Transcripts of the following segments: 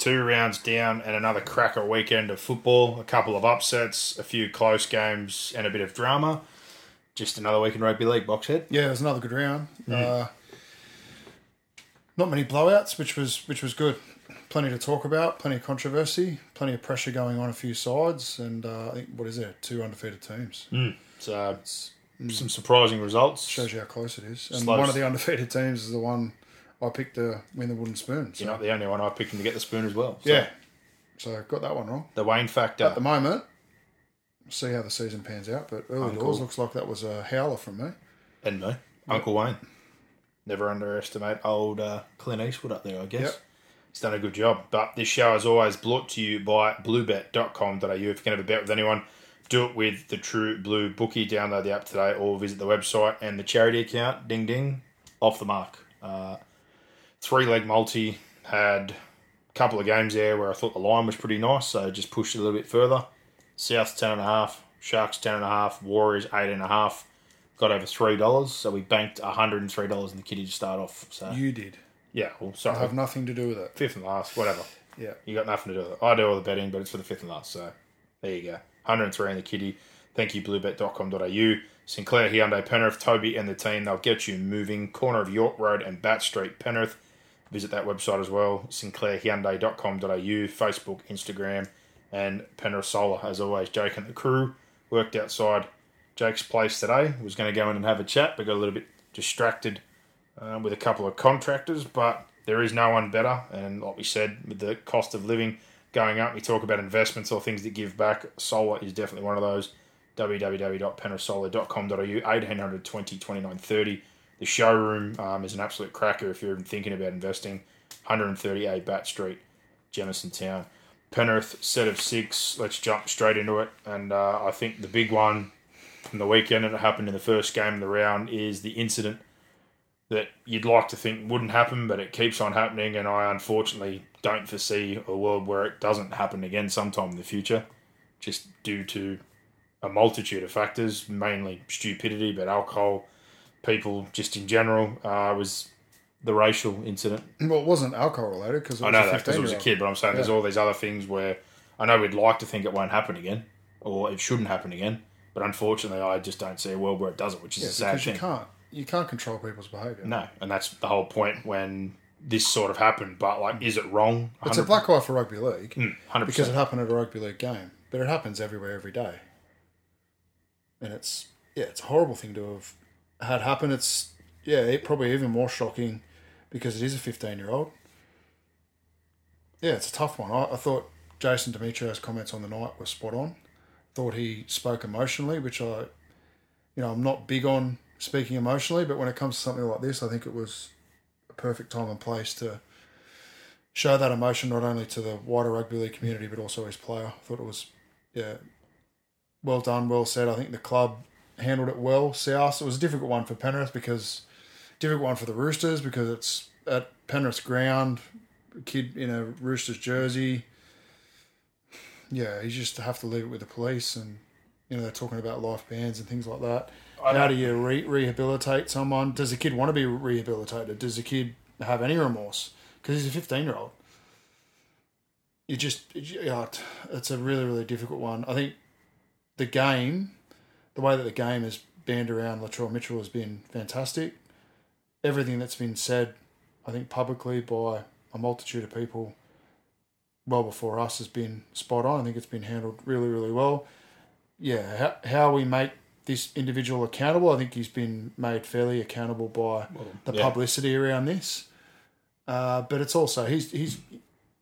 Two rounds down and another cracker weekend of football. A couple of upsets, a few close games, and a bit of drama. Just another week in rugby league, Boxhead. Yeah, it was another good round. Uh, not many blowouts, which was which was good. Plenty to talk about, plenty of controversy, plenty of pressure going on a few sides, and uh, I think what is there? Two undefeated teams. So some surprising results. Shows you how close it is. And Slow- one of the undefeated teams is the one I picked the win the wooden spoon. So, You're not the only one I picked him to get the spoon as well. So yeah, so I got that one wrong. The Wayne factor. At the moment, see how the season pans out. But early Uncle. doors looks like that was a howler from me. and me. Uncle Wayne. Never underestimate old uh, Clint Eastwood up there, I guess. Yep. He's done a good job. But this show is always brought to you by bluebet.com.au. If you can have a bet with anyone, do it with the True Blue Bookie. Download the app today or visit the website and the charity account. Ding ding. Off the mark. Uh, three leg multi. Had a couple of games there where I thought the line was pretty nice, so just pushed it a little bit further. South ten and a half, Sharks ten and a half, Warriors eight and a half. Got over three dollars, so we banked hundred and three dollars in the kitty to start off. So You did. yeah, well, I have nothing to do with it. fifth and last, whatever. Yeah. You got nothing to do with it. I do all the betting, but it's for the fifth and last. So there you go. 103 in the kitty. Thank you, bluebet.com.au. Sinclair, Hyundai, Penrith, Toby, and the team. They'll get you moving. Corner of York Road and Batt Street, Penrith. Visit that website as well. SinclairHyundai.com.au. Facebook, Instagram, and Penrith Solar. As always, Jake and the crew worked outside Jake's place today. Was going to go in and have a chat, but got a little bit distracted uh, with a couple of contractors, but there is no one better. And like we said, with the cost of living going up, we talk about investments or things that give back. Solar is definitely one of those. www.penrithsolar.com.au 1800 20 29 30. The showroom um, is an absolute cracker if you're even thinking about investing. 138 Batt Street, Jamisontown. Penrith set of six. Let's jump straight into it. And uh, I think the big one from the weekend, and it happened in the first game of the round, is the incident that you'd like to think wouldn't happen, but it keeps on happening, and I unfortunately don't foresee a world where it doesn't happen again sometime in the future, just due to a multitude of factors, mainly stupidity, but alcohol, people just in general, uh, was the racial incident. Well, it wasn't alcohol related because I know that because it was a kid, but I'm saying there's all these other things where I know we'd like to think it won't happen again, or it shouldn't happen again, but unfortunately, I just don't see a world where it doesn't, which is Yeah, a sad because you thing. can't you can't control people's behaviour. No, and that's the whole point when this sort of happened. But like, is it wrong? It's a black eye for rugby league hundred because it happened at a rugby league game, but it happens everywhere every day. And it's yeah, it's a horrible thing to have had happened, It's yeah, it probably even more shocking because it is a fifteen year old. Yeah, it's a tough one. I, I thought Jason Demetriou's comments on the night were spot on. Thought he spoke emotionally, which I, you know, I'm not big on speaking emotionally, but when it comes to something like this, I think it was a perfect time and place to show that emotion not only to the wider rugby league community but also his player. I thought it was yeah, well done, well said. I think the club handled it well. South, it was a difficult one for Penrith because difficult one for the Roosters because it's at Penrith's ground. A kid in a Roosters jersey. Yeah, you just have to leave it with the police, and you know they're talking about life bans and things like that. How do you re- rehabilitate someone? Does the kid want to be rehabilitated? Does the kid have any remorse? Because he's a fifteen-year-old. You just, yeah, it's a really, really difficult one. I think the game, the way that the game is banned around Latrell Mitchell has been fantastic. Everything that's been said, I think publicly by a multitude of people, well before us has been spot on. I think it's been handled really, really well. Yeah, how, how we make this individual accountable, I think he's been made fairly accountable by the yeah. publicity around this. Uh, but it's also he's he's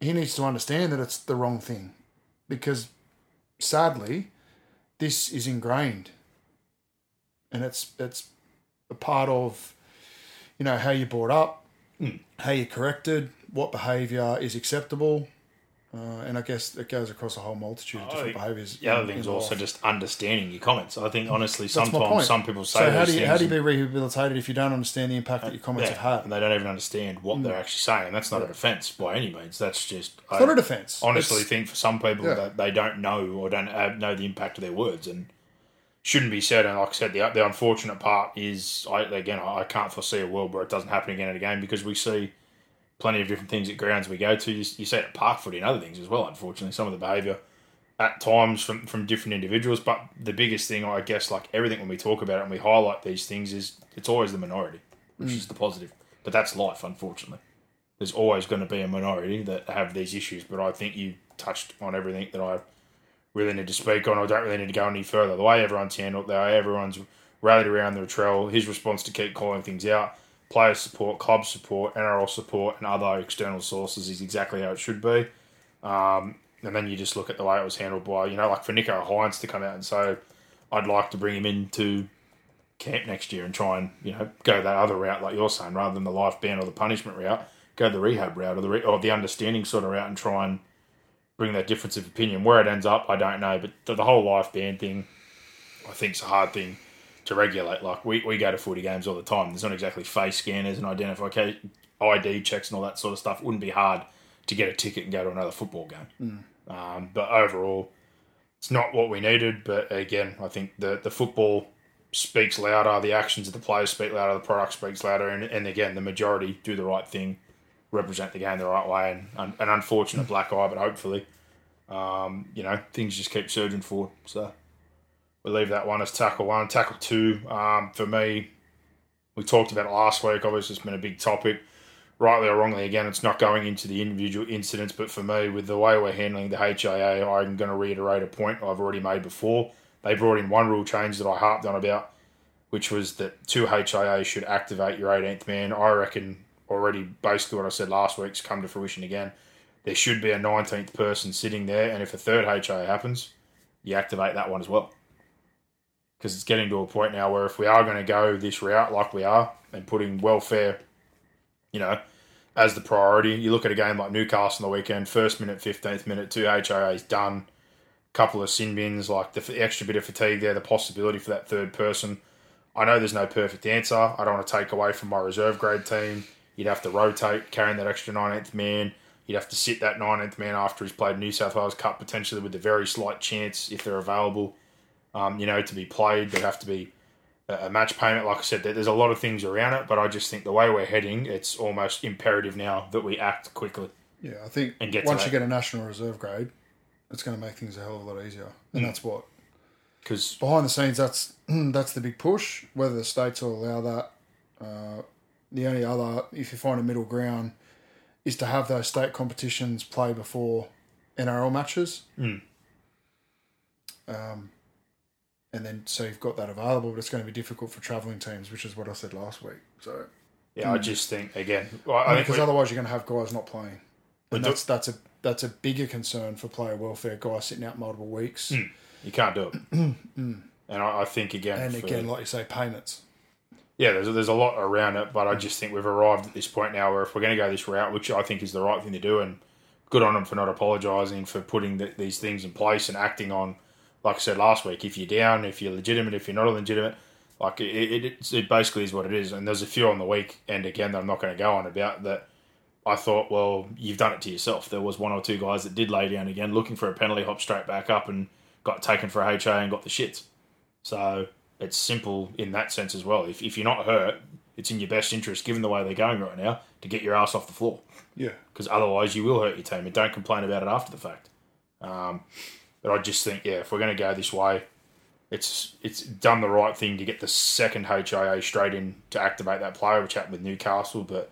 he needs to understand that it's the wrong thing, because sadly, this is ingrained, and it's it's a part of you know how you're brought up, hmm. how you're corrected, what behaviour is acceptable, uh, and I guess it goes across a whole multitude of different think behaviours. The other in- thing's also life. just understanding your comments. I think hmm. honestly, That's sometimes some people say So how do you how do you be rehabilitated if you don't understand the impact that your comments yeah, have had? and they don't even understand what hmm. they're actually saying. That's not a defence by any means. That's just I not a defence. honestly It's- think for some people Yeah. that they don't know or don't know the impact of their words and shouldn't be said. And like I said, the the unfortunate part is I again I, can't foresee a world where it doesn't happen again and again because we see plenty of different things at grounds we go to. You, you see it at park footy and other things as well. Unfortunately, some of the behaviour at times from from different individuals. But the biggest thing, I guess, like everything when we talk about it and we highlight these things, is it's always the minority, which is the positive. But that's life, unfortunately. There's always going to be a minority that have these issues. But I think you touched on everything that I really need to speak on. I don't really need to go any further. The way everyone's handled, the way everyone's rallied around Latrell, his response to keep calling things out, player support, club support, NRL support, and other external sources is exactly how it should be. Um, and then you just look at the way it was handled by, you know, like for Nicho Hynes to come out and say, I'd like to bring him into camp next year and try and, you know, go that other route, like you're saying, rather than the life ban or the punishment route, go the rehab route or the, re- or the understanding sort of route and try and bring that difference of opinion. Where it ends up, I don't know. But the, the whole life ban thing, I think, is a hard thing to regulate. Like we, we go to footy games all the time. There's not exactly face scanners and identification, ID checks and all that sort of stuff. It wouldn't be hard to get a ticket and go to another football game. Um, but overall, it's not what we needed. But again, I think the the football speaks louder. The actions of the players speak louder. The product speaks louder. And, and again, the majority do the right thing, represent the game the right way. And un, an unfortunate black eye, but hopefully, um, you know, things just keep surging forward. So we leave that one as tackle one. Tackle two, um, for me, we talked about it last week. Obviously, it's been a big topic. Rightly or wrongly, again, it's not going into the individual incidents, but for me, with the way we're handling the HIA, I'm going to reiterate a point I've already made before. They brought in one rule change that I harped on about, which was that two HIA should activate your 18th man. I reckon already basically what I said last week's come to fruition again. There should be a 19th person sitting there, and if a third HIA happens, you activate that one as well because it's getting to a point now where if we are going to go this route like we are and putting welfare, you know, as the priority, you look at a game like Newcastle on the weekend, first minute, 15th minute, two HIAs done, couple of sin bins, like the extra bit of fatigue there, the possibility for that third person. I know there's no perfect answer. I don't want to take away from my reserve grade team. You'd have to rotate, carrying that extra 19th man. You'd have to sit that 19th man after he's played New South Wales Cup, potentially with a very slight chance, if they're available, um, you know, to be played. There'd have to be a match payment. Like I said, there's a lot of things around it, but I just think the way we're heading, it's almost imperative now that we act quickly. Yeah, I think And get once you get a national reserve grade, it's going to make things a hell of a lot easier, Mm. and that's what Because, behind the scenes. That's that's the big push. Whether the states will allow that, uh, the only other, if you find a middle ground, is to have those state competitions play before NRL matches. Mm. Um, and then so you've got that available, but it's going to be difficult for travelling teams, which is what I said last week. So yeah, I just think, again, I, I think because otherwise you're going to have guys not playing, and do- that's that's a that's a bigger concern for player welfare. Guys sitting out multiple weeks, you can't do it. and I, I think, again, and for- again, like you say, payments. Yeah, there's there's a lot around it, but I just think we've arrived at this point now where if we're going to go this route, which I think is the right thing to do, and good on them for not apologising for putting the, these things in place and acting on, like I said last week, if you're down, if you're legitimate, if you're not legitimate, like it, it, it, basically is what it is. And there's a few on the week, and again, that I'm not going to go on about that. I thought, well, you've done it to yourself. There was one or two guys that did lay down again, looking for a penalty, hop straight back up, and got taken for a HA and got the shits. So it's simple in that sense as well. If, if you're not hurt, it's in your best interest, given the way they're going right now, to get your ass off the floor. Yeah, Because otherwise, you will hurt your team, and don't complain about it after the fact. Um, but I just think, yeah, if we're going to go this way, it's it's done the right thing to get the second HIA straight in to activate that player, which happened with Newcastle. But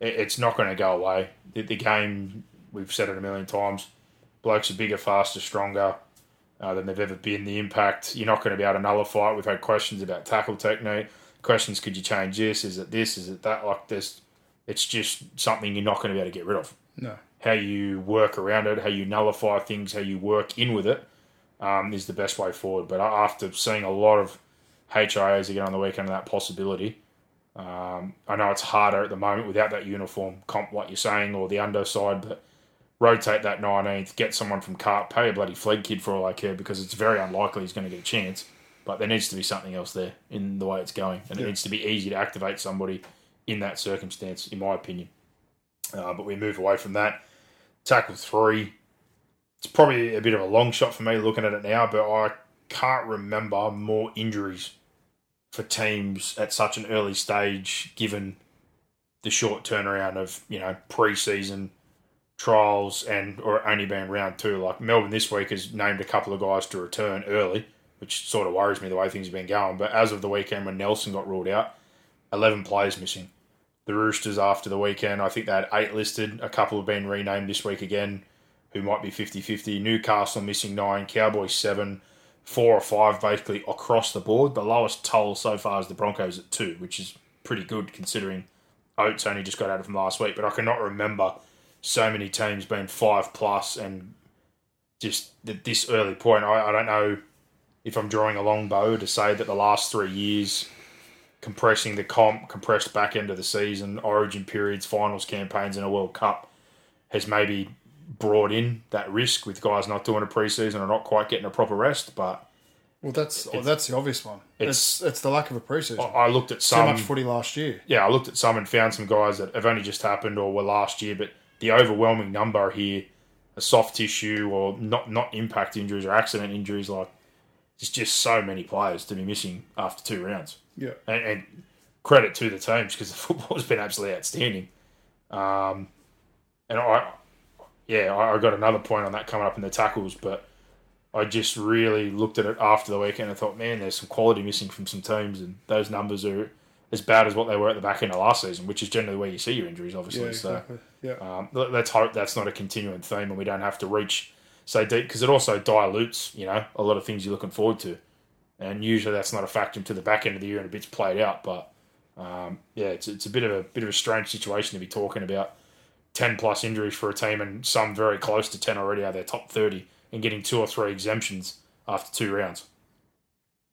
it, it's not going to go away. The, the game we've said it a million times. Blokes are bigger, faster, stronger uh, than they've ever been. The impact, you're not going to be able to nullify it. We've had questions about tackle technique. Questions, could you change this? Is it this? Is it that? Like this, it's just something you're not going to be able to get rid of. No. How you work around it, how you nullify things, how you work in with it, um, is the best way forward. But after seeing a lot of HIAs again on the weekend of that possibility, um, I know it's harder at the moment without that uniform comp, like you're saying, or the underside, but rotate that 19th, get someone from Cart, pay a bloody flag kid for all I care because it's very unlikely he's going to get a chance. But there needs to be something else there in the way it's going, and it needs to be easy to activate somebody in that circumstance, in my opinion. Uh, but we move away from that. Tackle three. It's probably a bit of a long shot for me looking at it now, but I can't remember more injuries for teams at such an early stage, given the short turnaround of you know pre-season trials and or only being round two. Like Melbourne this week has named a couple of guys to return early, which sort of worries me the way things have been going. But as of the weekend when Nelson got ruled out, eleven players missing. The Roosters after the weekend, I think they had eight listed. A couple have been renamed this week again, who might be 50-50. Newcastle missing nine, Cowboys seven, four or five basically across the board. The lowest toll so far is the Broncos at two, which is pretty good considering Oates only just got out of from last week. But I cannot remember so many teams being five plus and just at this early point. I, I don't know if I'm drawing a long bow to say that the last three years, compressing the comp, compressed back end of the season, origin periods, finals campaigns, and a World Cup has maybe brought in that risk with guys not doing a preseason or not quite getting a proper rest. But Well, that's oh, that's the obvious one. It's it's- it's, the lack of a preseason. I, I looked at some. much footy last year. yeah, I looked at some and found some guys that have only just happened or were last year, but the overwhelming number here, a soft tissue or not not impact injuries or accident injuries, like there's just so many players to be missing after two rounds. Yeah. And, and credit to the teams because the football's been absolutely outstanding. Um, and I, yeah, I, I got another point on that coming up in the tackles, but I just really looked at it after the weekend and thought, man, there's some quality missing from some teams, and those numbers are as bad as what they were at the back end of last season, which is generally where you see your injuries, obviously. Yeah, so exactly. Yeah. um, let- let's hope that's not a continuing theme and we don't have to reach so deep because it also dilutes, you know, a lot of things you're looking forward to. And usually that's not a factor until the back end of the year and a bit's played out. But um, yeah, it's, it's a bit of a bit of a strange situation to be talking about ten plus injuries for a team and some very close to ten already out of their top thirty and getting two or three exemptions after two rounds.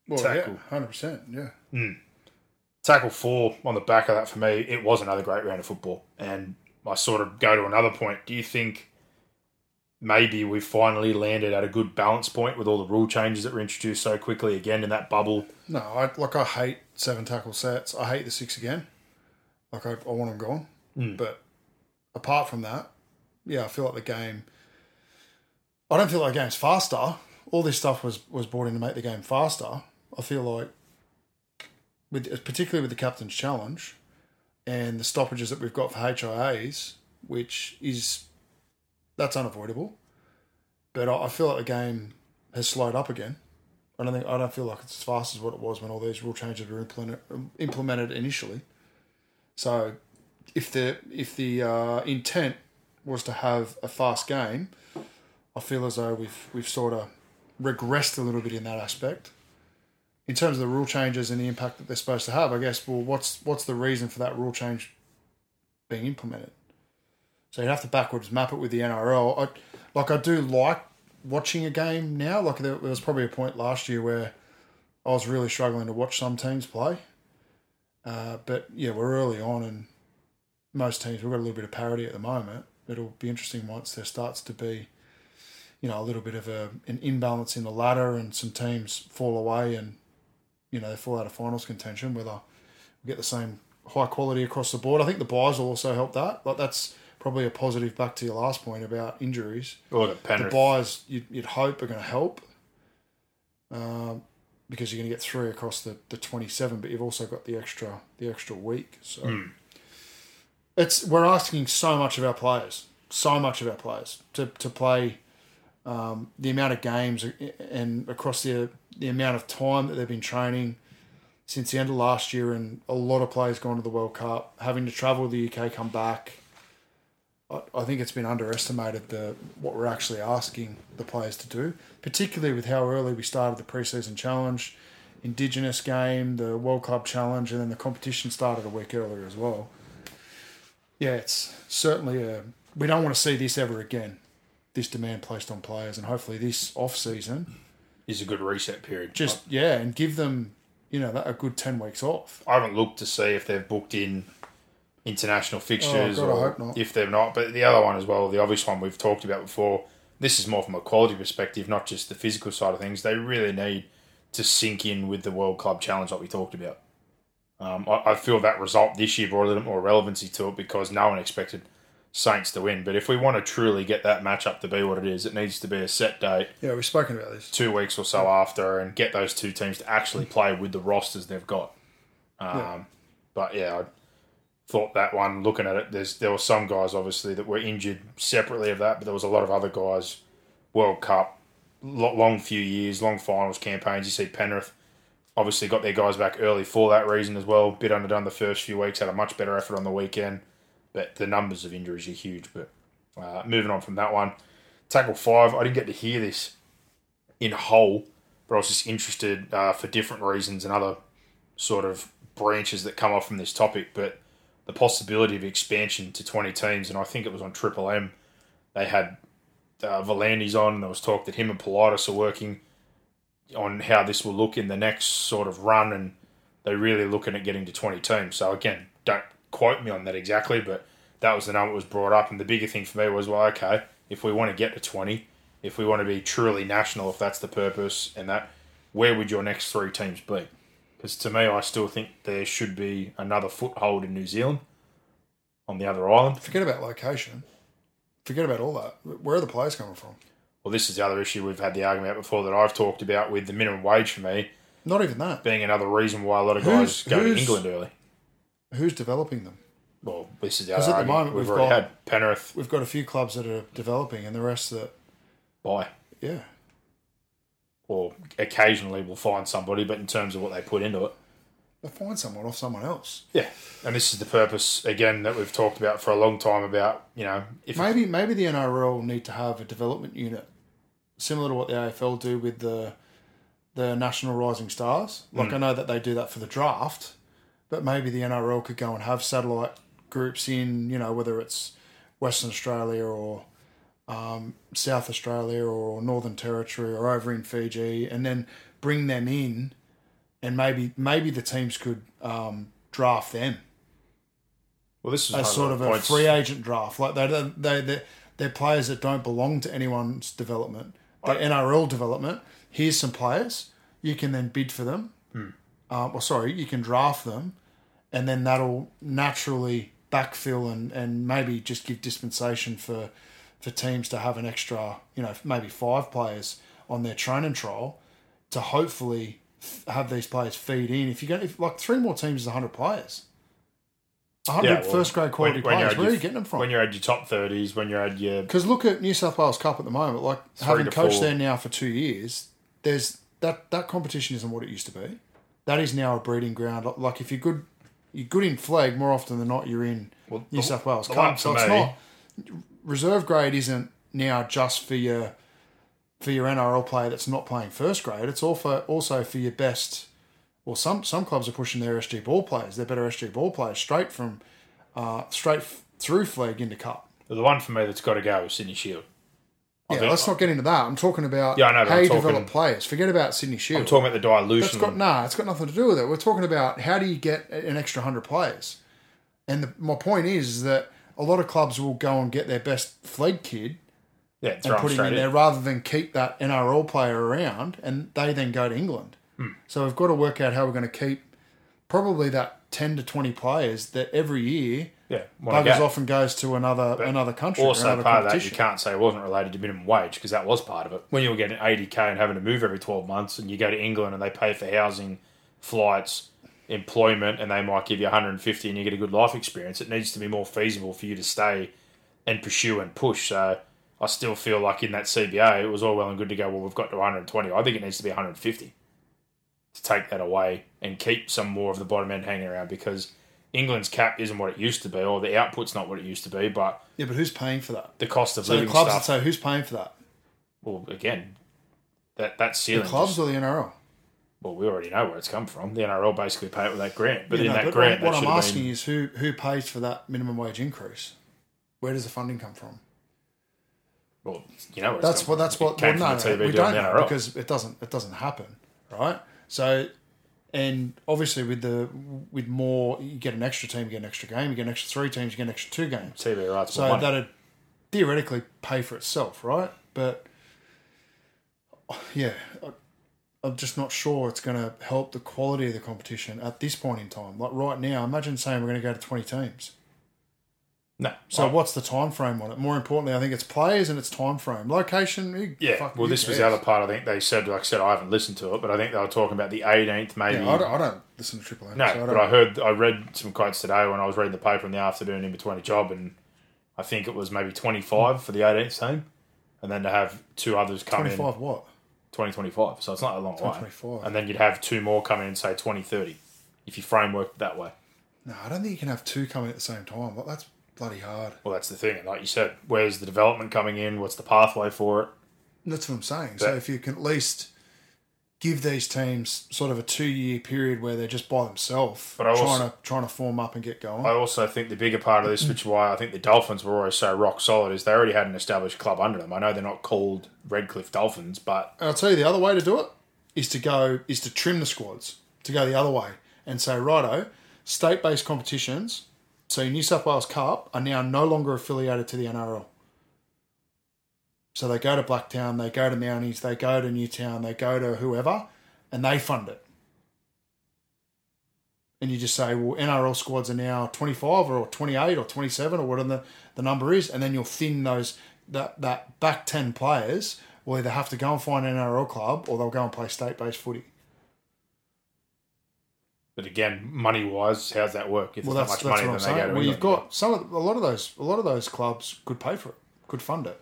Well, tackle. yeah, hundred percent. Yeah. Tackle four on the back of that for me, it was another great round of football. And I sort of go to another point. Do you think maybe we finally landed at a good balance point with all the rule changes that were introduced so quickly again in that bubble? No, I like I hate seven tackle sets. I hate the six again. Like I, I want them gone. Hmm. But apart from that, yeah, I feel like the game. I don't feel like the game's faster. All this stuff was was brought in to make the game faster. I feel like, with particularly with the captain's challenge, and the stoppages that we've got for HIAs, which is that's unavoidable. But I, feel like the game has slowed up again. I don't think I don't feel like it's as fast as what it was when all these rule changes were implemented implemented initially. So, if the if the uh, intent was to have a fast game, I feel as though we've we've sort of regressed a little bit in that aspect. In terms of the rule changes and the impact that they're supposed to have, I guess. Well, what's what's the reason for that rule change being implemented? So you'd have to backwards map it with the NRL. I, like I do like watching a game now. Like there, there was probably a point last year where I was really struggling to watch some teams play. Uh, but yeah, we're early on, and most teams we've got a little bit of parity at the moment. It'll be interesting once there starts to be, you know, a little bit of a an imbalance in the ladder, and some teams fall away, and you know they fall out of finals contention. Whether we get the same high quality across the board, I think the buys will also help that. Like that's probably a positive. Back to your last point about injuries Or the the buys you'd, you'd hope are going to help um, because you're going to get three across the, the 27 but you've also got the extra the extra week so it's we're asking so much of our players so much of our players to, to play um, the amount of games and across the the amount of time that they've been training since the end of last year and a lot of players gone to the World Cup having to travel to the UK come back I, think it's been underestimated the what we're actually asking the players to do, particularly with how early we started the preseason challenge, Indigenous game, the World Club challenge, and then the competition started a week earlier as well. Yeah, it's certainly a. We don't want to see this ever again. This demand placed on players, and hopefully this off season, Is a good reset period. just yeah, and give them you know that, a good ten weeks off. I haven't looked to see if they've booked in international fixtures Oh, God, I or hope not. if they're not. But the other one as well, the obvious one we've talked about before. This is more from a quality perspective, not just the physical side of things. They really need to sink in with the World Club Challenge like we talked about. Um, I, I feel that result this year brought a little more relevancy to it because no one expected Saints to win. But if we want to truly get that matchup to be what it is, it needs to be a set date Yeah, we've spoken about this. two weeks or so after and get those two teams to actually play with the rosters they've got. Um, But yeah, I thought that one. Looking at it, there's there were some guys obviously that were injured separately of that, but there was a lot of other guys. World Cup, long few years, long finals campaigns. You see Penrith obviously got their guys back early for that reason as well. Bit underdone the first few weeks, had a much better effort on the weekend, but the numbers of injuries are huge. But uh, moving on from that one, tackle five. I didn't get to hear this in whole, but I was just interested uh, for different reasons and other sort of branches that come off from this topic. But the possibility of expansion to 20 teams, and I think it was on Triple M, they had uh, on, and there was talk that him and Politis are working on how this will look in the next sort of run, and they're really looking at getting to 20 teams. So, again, don't quote me on that exactly, but that was the number that was brought up. And the bigger thing for me was, well, okay, if we want to get to 20, if we want to be truly national, if that's the purpose, and that, where would your next three teams be? Because to me, I still think there should be another foothold in New Zealand on the other island. Forget about location. Forget about all that. Where are the players coming from? Well, this is the other issue we've had the argument before that I've talked about with the minimum wage for me Not even that. being another reason why a lot of Who's- guys go to England early. Who's developing them? Well, this is the 'Cause other at the moment we've, we've already got- had Penrith We've got a few clubs that are developing, and the rest that, buy, yeah, or occasionally we'll find somebody, but in terms of what they put into it, they'll find someone off someone else. yeah. And this is the purpose again that we've talked about for a long time about you know if Maybe maybe the NRL need to have a development unit similar to what the AFL do with the the National Rising Stars. Like hmm. I know that they do that for the draft, but maybe the NRL could go and have satellite groups in, you know, whether it's Western Australia or um, South Australia or Northern Territory or over in Fiji, and then bring them in, and maybe maybe the teams could um, draft them well this is as sort the of a free agent draft. Like they they they they're players that don't belong to anyone's development. They're NRL development. Here's some players. You can then bid for them. Um, well, sorry, you can draft them, and then that'll naturally backfill and, and maybe just give dispensation for for teams to have an extra, you know, maybe five players on their training trial to hopefully f- have these players feed in. If you go, if like three more teams is hundred players. 100 Yeah, well, first grade quality when- when players. Where are you getting them from? When you're at your top thirties, when you're at your Because look at New South Wales Cup at the moment. Like having coached four. there now for two years, there's that that competition isn't what it used to be. That is now a breeding ground. Like if you're good, you're good in flag more often than not. You're in Well, New the- South Wales Cup, so it's not reserve grade. Isn't now just for your for your NRL player that's not playing first grade. It's also also for your best. Well, some some clubs are pushing their SG ball players. They're better SG ball players straight from uh, straight f- through flag into cup. the one for me that's got to go is Sydney Shield. Yeah, think- let's not get into that. I'm talking about Yeah, I know, how I'm you talking- develop players. Forget about Sydney Shield. I'm talking about the dilution. That's got nah. It's got nothing to do with it. We're talking about how do you get an extra hundred players. And the, my point is that a lot of clubs will go and get their best flag kid yeah, and put him in in. there rather than keep that NRL player around, and they then go to England. Hmm. So we've got to work out how we're going to keep probably that ten to twenty players that every year Yeah, buggers and goes to another another country. Also, another part of that you can't say it wasn't related to minimum wage because that was part of it. When you were getting 80k and having to move every 12 months, and you go to England and they pay for housing, flights, employment, and they might give you 150 and you get a good life experience, it needs to be more feasible for you to stay and pursue and push. So I still feel like in that CBA, it was all well and good to go. Well, we've got to 120. I think it needs to be 150 to take that away and keep some more of the bottom end hanging around because England's cap isn't what it used to be, or the output's not what it used to be, but Yeah, but who's paying for that? the cost of So the clubs stuff. would say, who's paying for that? well, again, that that The clubs just- or the NRL? well, we already know where it's come from. The NRL basically paid it with that grant, but Yeah, in no, that but grant, what that I'm asking been, is who who pays for that minimum wage increase? Where does the funding come from? well, you know, That's what that's what. came Well, no, the TV we don't know because it doesn't it doesn't happen, right? So, and obviously with the with more, you get an extra team, you get an extra game, you get an extra three teams, you get an extra two games. TV rights. So money. that'd theoretically pay for itself, right? But yeah, I, I'm just not sure it's going to help the quality of the competition at this point in time. Like right now, imagine saying we're going to go to 20 teams. No. So what's the time frame on it? More importantly, I think it's players and it's time frame, location. who- Yeah, well, this was the other part. I think they said, like I said, I haven't listened to it, but I think they were talking about the 18th, maybe. Yeah, I don't, I don't listen to Triple M. no, so I but I heard, I read some quotes today when I was reading the paper in the afternoon in between a job, and I think it was maybe 25 for the 18th team, and then to have two others come in 25 what? 2025. So it's not a long way. 2025. And then you'd have two more come in, say 2030, if you framework that way. No, I don't think you can have two coming at the same time. That's bloody hard. Well, that's the thing. And like you said, where's the development coming in? What's the pathway for it? That's what I'm saying. So if you can at least give these teams sort of a two year period where they're just by themselves, But trying to trying to form up and get going. I also think the bigger part of this, which is why I think the Dolphins were always so rock solid, is they already had an established club under them. I know they're not called Redcliffe Dolphins, but And I'll tell you the other way to do it is to go is to trim the squads to go the other way and say righto, state based competitions. So New South Wales Cup are now no longer affiliated to the NRL. So they go to Blacktown, they go to Mounties, they go to Newtown, they go to whoever, and they fund it. And you just say, well, NRL squads are now 25 or 28 or 27 or whatever the, the number is, and then you'll thin those that that back 10 players will either have to go and find an NRL club or they'll go and play state based footy. But again, money wise, how's that work? If Well, there's not much money, then saying. they go to Well, you've got some of a lot of those a lot of those clubs could pay for it, could fund it.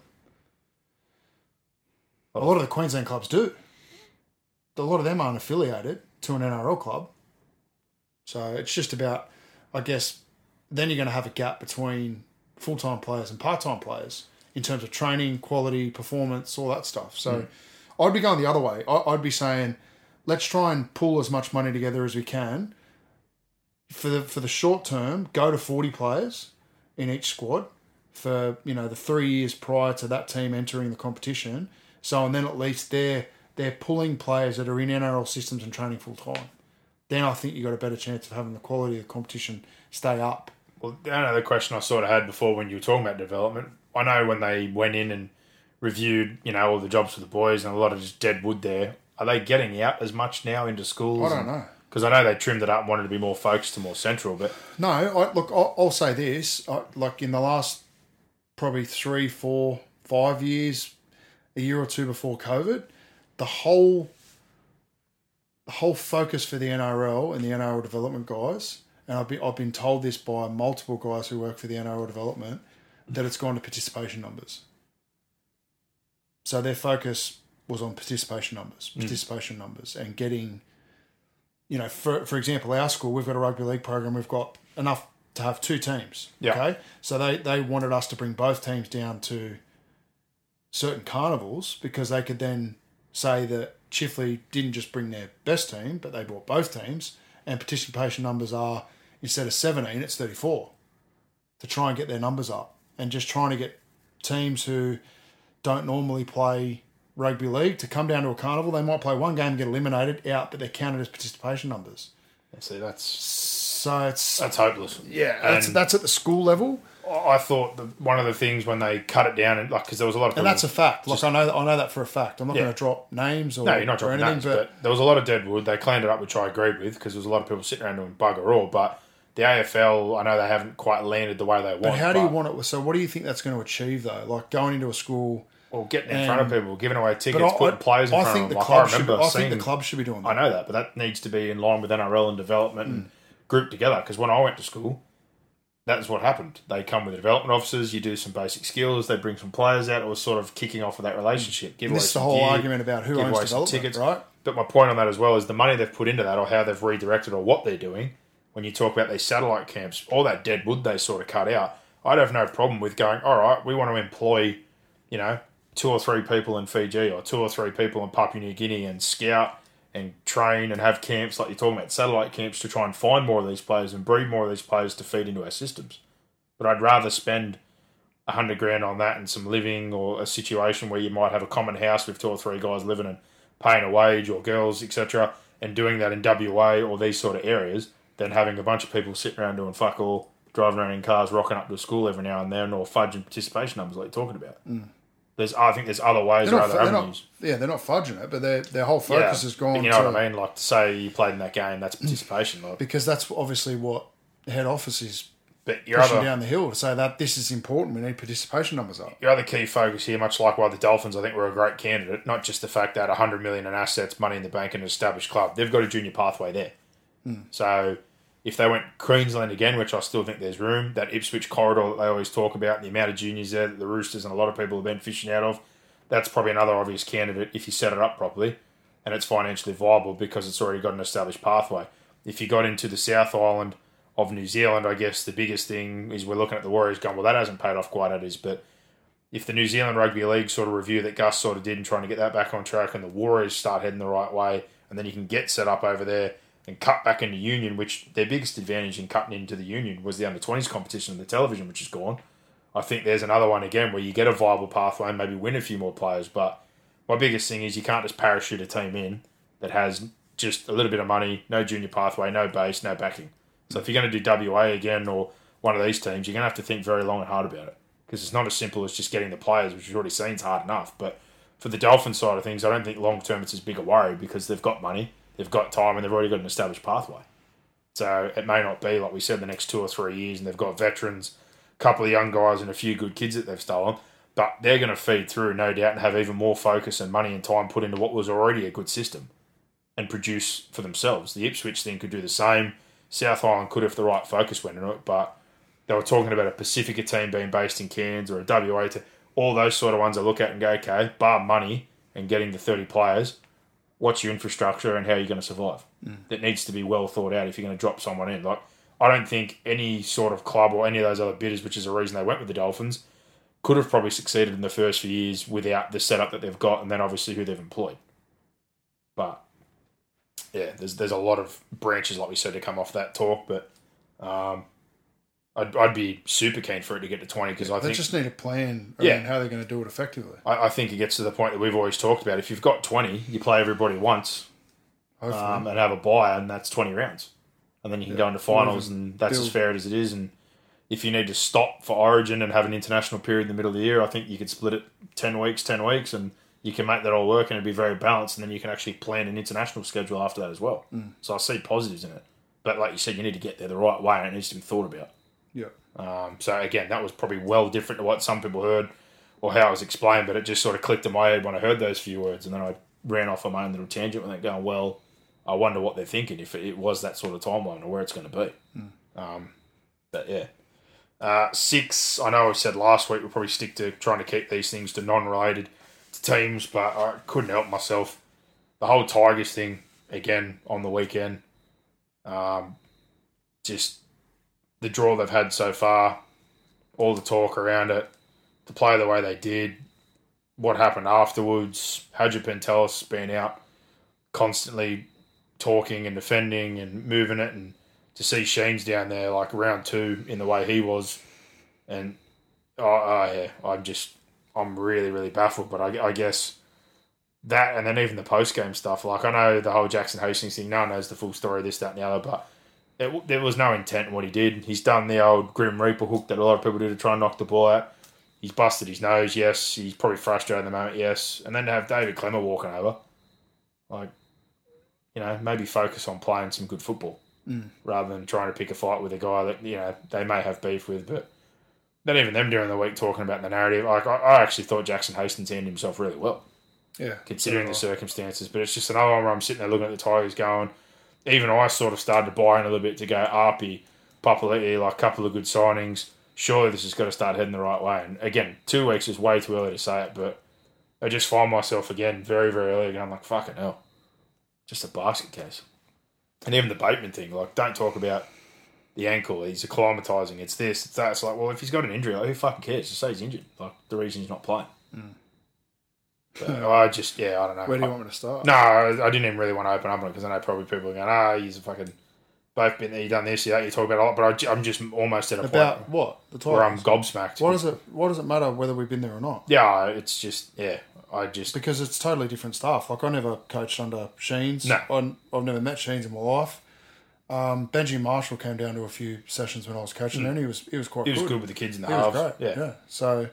A lot of the Queensland clubs do. A lot of them aren't affiliated to an NRL club, so it's just about, I guess, then you're going to have a gap between full time players and part time players in terms of training, quality, performance, all that stuff. So, hmm. I'd be going the other way. I, I'd be saying, let's try and pull as much money together as we can for the for the short term, go to forty players in each squad for you know the three years prior to that team entering the competition. So and then at least they're they're pulling players that are in NRL systems and training full time. Then I think you got a better chance of having the quality of the competition stay up. Well, another question I sort of had before when you were talking about development, I know when they went in and reviewed, you know, all the jobs for the boys and a lot of just dead wood there, are they getting out as much now into schools? I don't know. Because I know they trimmed it up and wanted to be more focused and more central, but No, I, look, I'll, I'll say this: I, like in the last probably three, four, five years, a year or two before COVID, the whole the whole focus for the NRL and the NRL development guys, and I've been I've been told this by multiple guys who work for the NRL development, that it's gone to participation numbers. So their focus was on participation numbers, mm. participation numbers, and getting you know, for for example, our school, we've got a rugby league program. We've got enough to have two teams. Okay, so they they wanted us to bring both teams down to certain carnivals because they could then say that Chifley didn't just bring their best team, but they brought both teams, and participation numbers are instead of seventeen, it's thirty four, to try and get their numbers up, and just trying to get teams who don't normally play rugby league to come down to a carnival. They might play one game and get eliminated out, but they're counted as participation numbers. see, that's So it's that's hopeless. yeah, that's that's at the school level, I thought the, one of the things when they cut it down, and like, because there was a lot of and that's a fact. Like I know, I know that for a fact. I'm not Yeah. going to drop names or No, you're not dropping anything, names, but, but, there was a lot of dead wood. They cleaned it up, which I agreed with, because there was a lot of people sitting around doing bugger all. But the AFL, I know they haven't quite landed the way they want. but how do you want it? So what do you think that's going to achieve though? Like going into a school. Well, getting in front of people, giving away tickets, I, putting players in I front think of the them. Like, club I should. remember I think the club should be doing that. I know that, but that needs to be in line with NRL and development Hmm. and grouped together. Because when I went to school, that's what happened. They come with the development officers. You do some basic skills. They bring some players out. It was sort of kicking off with that relationship. Give And away this is the whole gear, argument about who owns development, tickets. right? But my point on that as well is the money they've put into that, or how they've redirected, or what they're doing. when you talk about these satellite camps, all that dead wood they sort of cut out. I'd have no problem with going, all right, we want to employ, you know, two or three people in Fiji or two or three people in Papua New Guinea and scout and train and have camps like you're talking about, satellite camps to try and find more of these players and breed more of these players to feed into our systems. But I'd rather spend a hundred grand on that and some living or a situation where you might have a common house with two or three guys living and paying a wage or girls, etc., and doing that in WA or these sort of areas than having a bunch of people sitting around doing fuck all, driving around in cars, rocking up to school every now and then, or fudging participation numbers like you're talking about. Mm. There's, I think there's other ways They're or not, other avenues. not, yeah, they're not fudging it, but their their whole focus Yeah, has gone but You know to what I mean? Like to say you played in that game, that's participation. Like, because that's obviously what head office is but your pushing other, down the hill to say that this is important. We need participation numbers up. your other key focus here, much like why the Dolphins, I think, were a great candidate. Not just the fact that 100 million in assets, money in the bank, and an established club. They've got a junior pathway there. Hmm. So if they went Queensland again, which I still think there's room, that Ipswich corridor that they always talk about, the amount of juniors there that the Roosters and a lot of people have been fishing out of, that's probably another obvious candidate if you set it up properly and it's financially viable because it's already got an established pathway. If you got into the South Island of New Zealand, I guess the biggest thing is we're looking at the Warriors going, well, that hasn't paid off quite at is, but if the New Zealand Rugby League sort of review that Gus sort of did and trying to get that back on track and the Warriors start heading the right way and then you can get set up over there and cut back into union, which their biggest advantage in cutting into the union was the under 20s competition on the television, which is gone. I think there's another one again where you get a viable pathway and maybe win a few more players. But my biggest thing is you can't just parachute a team in that has just a little bit of money, no junior pathway, no base, no backing. So if you're going to do WA again or one of these teams, you're going to have to think very long and hard about it because it's not as simple as just getting the players, which you've already seen is hard enough. But for the Dolphin side of things, I don't think long term it's as big a worry because they've got money, they've got time, and they've already got an established pathway. So it may not be like we said the next two or three years, and they've got veterans, a couple of young guys, and a few good kids that they've stolen. But they're going to feed through, no doubt, and have even more focus and money and time put into what was already a good system and produce for themselves. The Ipswich thing could do the same. South Island could if the right focus went into it, but they were talking about a Pacifica team being based in Cairns or a WA team. All those sort of ones I look at and go, okay, bar money and getting the 30 players, what's your infrastructure and how you're going to survive? That needs to be well thought out if you're going to drop someone in. Like, I don't think any sort of club or any of those other bidders, which is the reason they went with the Dolphins, could have probably succeeded in the first few years without the setup that they've got and then obviously who they've employed. But yeah, there's there's a lot of branches, like we said, to come off that talk. But um, I'd, I'd be super keen for it to get to 20 because I think They think just need a plan Yeah. how they're going to do it effectively. I, I think it gets to the point that we've always talked about. If you've got 20, you play everybody once um, and have a buy, and that's 20 rounds. And then you can go into finals, and that's as build- fair as it is. And if you need to stop for Origin and have an international period in the middle of the year, I think you could split it 10 weeks, 10 weeks, and you can make that all work and it'd be very balanced. And then you can actually plan an international schedule after that as well. Mm. So I see positives in it. But like you said, you need to get there the right way, and it needs to be thought about. Yeah. Um, so again, that was probably well different to what some people heard or how it was explained, but it just sort of clicked in my head when I heard those few words, and then I ran off on my own little tangent with it, going, "Well, I wonder what they're thinking if it was that sort of timeline or where it's going to be." Um, but yeah, uh, six. I know I said last week we'll probably stick to trying to keep these things to non-related to teams, but I couldn't help myself. The whole Tigers thing again on the weekend. Um, just the draw they've had so far, all the talk around it, to play the way they did, what happened afterwards, Hagipantelis being out constantly talking and defending and moving it, and to see Sheens down there like round two in the way he was, and oh, oh yeah, I'm just I'm really really baffled. But I, I guess that and then even the post game stuff. Like I know the whole Jackson Hastings thing. No one knows the full story, of this, that, and the other, but it, there was no intent in what he did. He's done the old Grim Reaper hook that a lot of people do to try and knock the ball out. He's busted his nose, yes. He's probably frustrated at the moment, yes. And then to have David Klemmer walking over, like, you know, maybe focus on playing some good football mm. rather than trying to pick a fight with a guy that, you know, they may have beef with. But not even them during the week talking about the narrative. Like, I, I actually thought Jackson Hastings handled himself really well Yeah. considering the circumstances. But it's just another one where I'm sitting there looking at the Tigers going, even I sort of started to buy in a little bit to go, Api, Papali'i, like a couple of good signings. Surely this has got to start heading the right way. And again, two weeks is way too early to say it, but I just find myself again very, very early going, like, fucking hell. Just a basket case. And even the Bateman thing, like, don't talk about the ankle, he's acclimatizing, it's this, it's that. It's like, well, if he's got an injury, like, who fucking cares? Just say he's injured. Like, the reason he's not playing. Mm. So, I just, yeah, I don't know. Hmm. Where do you want me to start? No, I didn't even really want to open up on it because I know probably people are going, ah, a fucking both been there, you've done this, you that, you talk about a lot, but I, I'm just almost at a About point what? The where I'm gobsmacked. What does it? What does it matter whether we've been there or not? Yeah, it's just yeah. I just Because it's totally different stuff. Like I never coached under Sheens. No. I, I've never met Sheens in my life. Um, Benji Marshall came down to a few sessions when I was coaching there, and he was he was quite he was good. good with the kids in the halves. Yeah, Yeah. So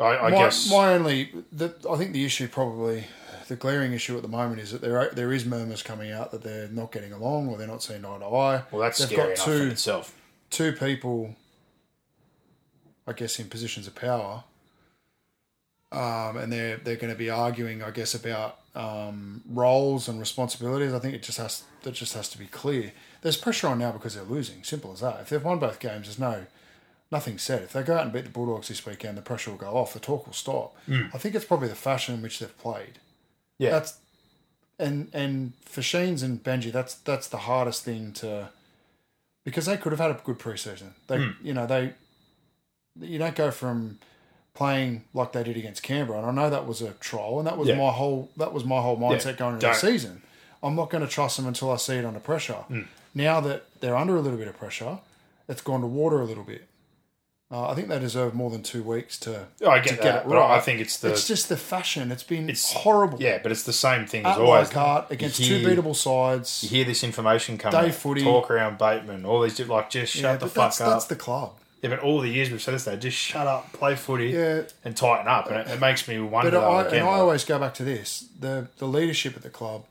I, I my, guess my only, the, I think the issue probably, the glaring issue at the moment is that there are, there is murmurs coming out that they're not getting along or they're not seeing eye to eye. well, that's They've scary got enough in two itself. two people, I guess, in positions of power, um, and they're they're going to be arguing, I guess, about um, roles and responsibilities. I think it just has that just has to be clear. There's pressure on now because they're losing. Simple as that. If they've won both games, there's no nothing said. If they go out and beat the Bulldogs this weekend, the pressure will go off. The talk will stop. Hmm. I think it's probably the fashion in which they've played. Yeah, That's and and for Sheens and Benji, that's that's the hardest thing to because they could have had a good preseason. They hmm. you know they you don't go from playing like they did against Canberra, and I know that was a trial, and that was Yeah. my whole that was my whole mindset going into the don't- season. I'm not going to trust them until I see it under pressure. Hmm. Now that they're under a little bit of pressure, it's gone to water a little bit. Uh, I think they deserve more than two weeks to, oh, I get, to get it but I think it's the it's just the fashion. It's been It's- horrible. yeah, but it's the same thing as At always. Leichhardt You against hear- two beatable sides. You hear this information coming, Day out, footy. talk around Bateman, all these like just shut yeah, the fuck that's, up. that's the club. Yeah, but all the years we've said this, though, just shut up, play footy, Yeah. and tighten up, and it, it makes me wonder. But I, again, and I like- always go back to this: the the leadership at the club.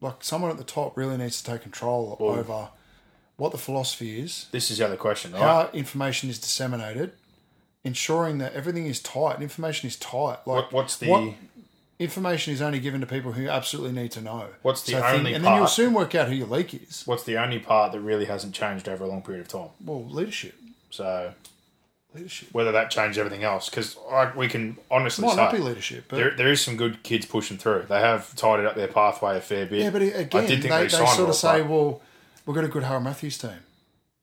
Like someone at the top really needs to take control Well- over what the philosophy is, this is the other question, right? how information is disseminated, ensuring that everything is tight. Information is tight. Like what, what's the what information is only given to people who absolutely need to know. What's the think- only and then you'll part- soon work out who your leak is. what's the only part that really hasn't changed over a long period of time? Well, leadership, So leadership. whether that changed everything else, because we can honestly Might say not be leadership, but there, there is some good kids pushing through. They have tidied up their pathway a fair bit. Yeah, but again, I did they, think they, signed sort well, of say, but- well, we've got a good Harold Matthews team.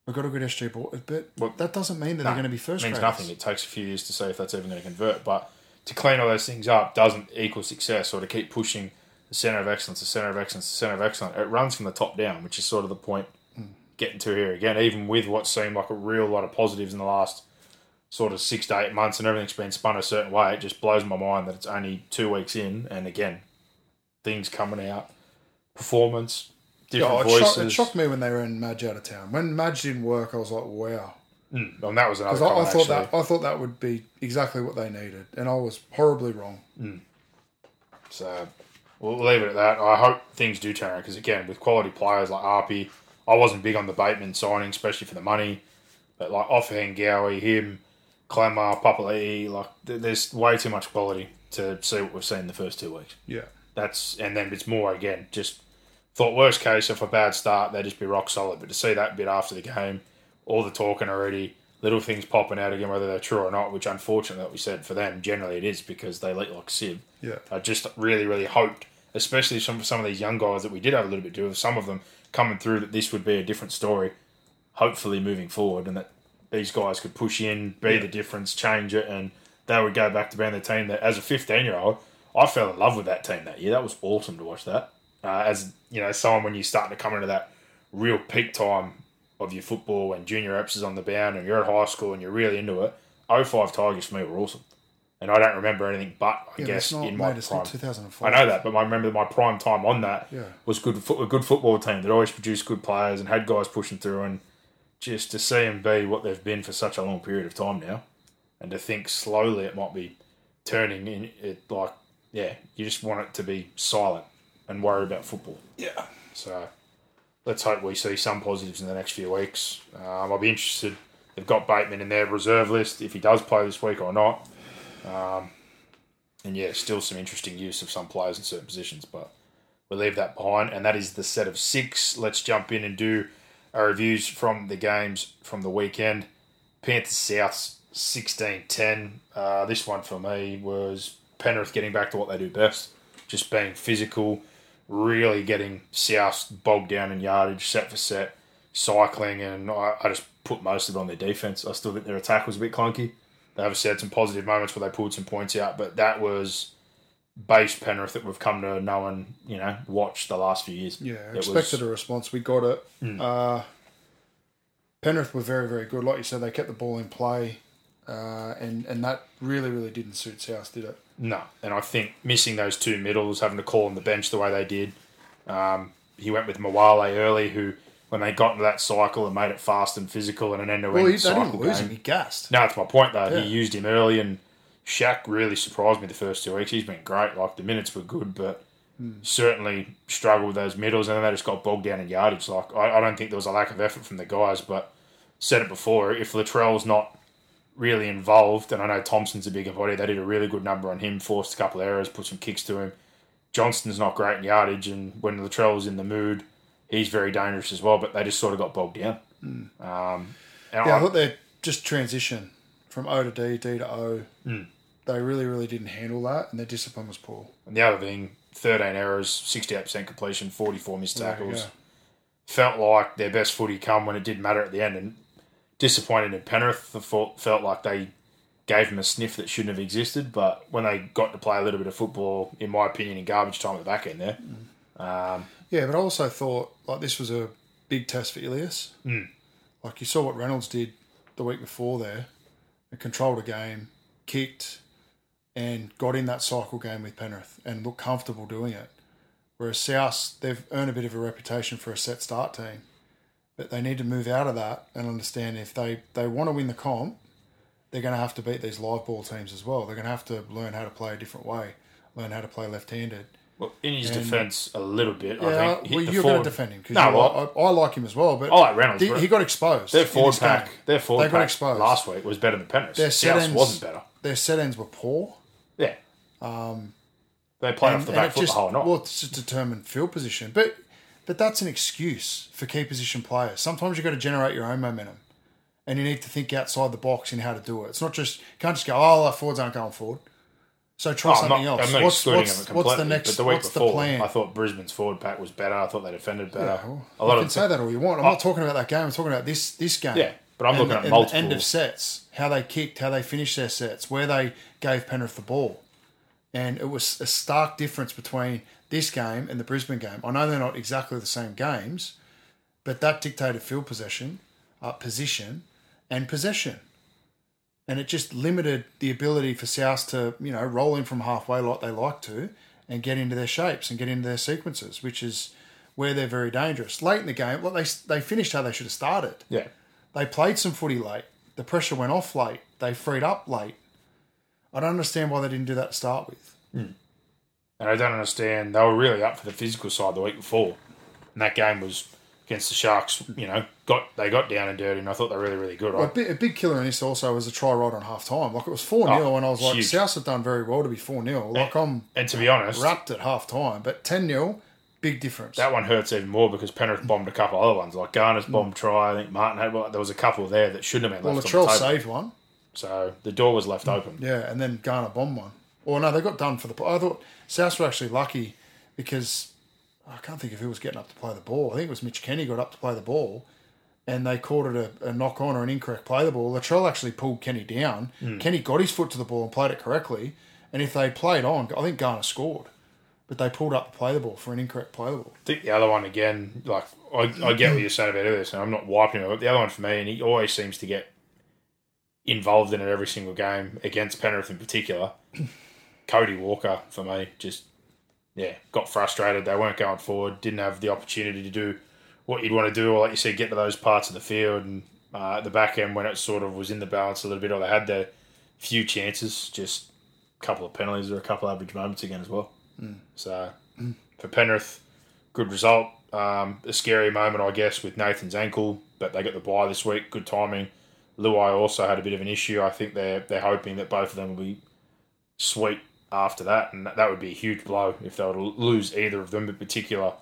We've got a good SG ball. But Well, that doesn't mean that they're going to be first means graders. nothing. It takes a few years to see if that's even going to convert. But to clean all those things up doesn't equal success, or to keep pushing the center of excellence, the center of excellence, the center of excellence. It runs from the top down, which is sort of the point hmm. getting to here again. Even with what seemed like a real lot of positives in the last sort of six to eight months, and everything's been spun a certain way, it just blows my mind that it's only two weeks in, and again, things coming out, performance, different Yeah, it, voices. shocked, it shocked me when they were in Madge out of town. When Madge didn't work, I was like, wow. Mm, and that was another. I, I thought actually. that I thought that would be exactly what they needed, and I was horribly wrong. So we'll leave it at that. I hope things do turn around because again, with quality players like Api, I wasn't big on the Bateman signing, especially for the money. But like Offhand Gowie, him, Klemmer, Papali'i, like there's way too much quality to see what we've seen the first two weeks. Yeah, That's and then it's more again just thought worst case if a bad start they'd just be rock solid. But to see that bit after the game, all the talking already, little things popping out again, whether they're true or not, which unfortunately, like we said, for them generally it is because they leak like sieve. yeah. I just really, really hoped, especially some some of these young guys that we did have a little bit to do with, some of them coming through, that this would be a different story. Hopefully, moving forward, and that these guys could push in, be the difference, change it, and they would go back to being the team that, as a 15 year old, I fell in love with that team that year. That was awesome to watch that. Uh, as you know, someone when you start to come into that real peak time of your football when junior reps is on the bound and you're at high school and you're really into it. 05 Tigers for me were awesome. And I don't remember anything but, I Yeah, guess, not, in my mate, prime. not 2004. I know that, but I remember my prime time on that Yeah. was good. A good football team that always produced good players and had guys pushing through, and just to see them be what they've been for such a long period of time now, and to think slowly it might be turning in it like yeah, you just want it to be silent and worry about football. Yeah, So let's hope we see some positives in the next few weeks. Um, I'll be interested. They've got Bateman in their reserve list if he does play this week or not. Um, and yeah, still some interesting use of some players in certain positions, but we'll leave that behind. And that is the set of six. Let's jump in and do our reviews from the games from the weekend. Panthers Souths 16 10. Uh, this one for me was Penrith getting back to what they do best, just being physical, really getting South bogged down in yardage, set for set, cycling, and I, I just put most of it on their defense. I still think their attack was a bit clunky. They obviously had some positive moments where they pulled some points out, but that was base Penrith that we've come to know and you know watch the last few years. Yeah, It expected was- a response. We got it. Uh, Penrith were very, very good. Like you said, they kept the ball in play, uh, and and that really, really didn't suit South, did it? No, and I think missing those two middles, having to call on the bench the way they did. Um, he went with Moale early, who when they got into that cycle and made it fast and physical and an end to Well, he, end they cycle didn't lose game. him. He gassed. No, that's my point though. Yeah. He used him early, and Shaq really surprised me the first two weeks. He's been great. Like the minutes were good, but Hmm. certainly struggled with those middles, and then they just got bogged down in yardage. Like I, I don't think there was a lack of effort from the guys, but said it before. If Latrell's not really involved, and I know Thompson's a bigger body, they did a really good number on him, forced a couple of errors, put some kicks to him. Johnston's not great in yardage, and when Latrell's in the mood, he's very dangerous as well. But they just sort of got bogged down. Um, and Hmm. Yeah, I I- thought they just transition from O to D, D to O. Hmm. They really, really didn't handle that, and their discipline was poor. And the other thing, 13 errors, 68% completion, 44 missed tackles. Felt like their best footy come when it didn't matter at the end. And disappointed in Penrith. I thought, felt like they gave them a sniff that shouldn't have existed. But when they got to play a little bit of football, in my opinion, in garbage time at the back end there, Yeah, but I also thought like this was a big test for Ilias. Mm. Like you saw what Reynolds did the week before there, and controlled a game, kicked, and got in that cycle game with Penrith and looked comfortable doing it. Whereas South, they've earned a bit of a reputation for a set start team, but they need to move out of that and understand if they, they want to win the comp, they're going to have to beat these live ball teams as well. They're going to have to learn how to play a different way, learn how to play left-handed. well, in his And- defence, a little bit. Yeah, I think well, the you're going to defend him because No, well, I, I like him as well. But I like Reynolds, He, he got exposed. their forward pack, game. their forward They got pack exposed. last week was better than Penrith. Their set ends wasn't better. Their set ends were poor. Yeah. Um, they played off the back foot just, the whole night. Well, it's just determined field position, but but that's an excuse for key position players. Sometimes you've got to generate your own momentum, and you need to think outside the box in how to do it. It's not just you can't just go, oh, our forwards aren't going forward. So try Oh, something not, else. What's what's, what's the next? but the week what's before, the plan? I thought Brisbane's forward pack was better. I thought they defended better. Yeah, well, a lot you of can say that all you want. I'm oh. not talking about that game. I'm talking about this this game. Yeah, but I'm And looking at multiple- end of sets, how they kicked, how they finished their sets, where they gave Penrith the ball, and it was a stark difference between this game and the Brisbane game. I know they're not exactly the same games, but that dictated field possession, uh, position, and possession. And it just limited the ability for South to, you know, roll in from halfway like they like to and get into their shapes and get into their sequences, which is where they're very dangerous. Late in the game, well, they, they finished how they should have started. yeah. They played some footy late. The pressure went off late. They freed up late. I don't understand why they didn't do that to start with. And I don't understand. They were really up for the physical side the week before, and that game was against the Sharks. You know, got they got down and dirty, and I thought they were really, really good. A I, big, a big killer in this also was a try right on half time. Like it was 4 0, Oh, and I was like, huge. South have done very well to be 4 0. Like I'm and to be honest, wrapped at half time, but 10 0, big difference. that one hurts even more because Penrith bombed a couple other ones. Like Garner's mm. bombed try. I think Martin had. Well, there was a couple there that shouldn't have been well, left Latrell on the table. saved one. So the door was left mm. open. Yeah, and then Garner bombed one. Or no, they got done for the. I thought South were actually lucky because I can't think of who was getting up to play the ball. I think it was Mitch Kenny got up to play the ball, and they called it a, a knock on or an incorrect play the ball. Latrell actually pulled Kenny down. Hmm. Kenny got his foot to the ball and played it correctly. And if they played on, I think Garner scored, but they pulled up to play the ball for an incorrect play the ball. I think the other one again, like I, I get what you're saying about this, and I'm not wiping him. But the other one for me, and he always seems to get involved in it every single game against Penrith in particular. Cody Walker for me just yeah got frustrated. They weren't going forward. Didn't have the opportunity to do what you'd want to do, or like you said, get to those parts of the field and uh, at the back end when it sort of was in the balance a little bit, or they had their few chances, just a couple of penalties or a couple of average moments again as well. So for Penrith, good result. Um, a scary moment, I guess, with Nathan's ankle, but they got the bye this week. Good timing. Luai also had a bit of an issue. I think they're they're hoping that both of them will be sweet after that, and that, would be a huge blow if they were to lose either of them. In particular,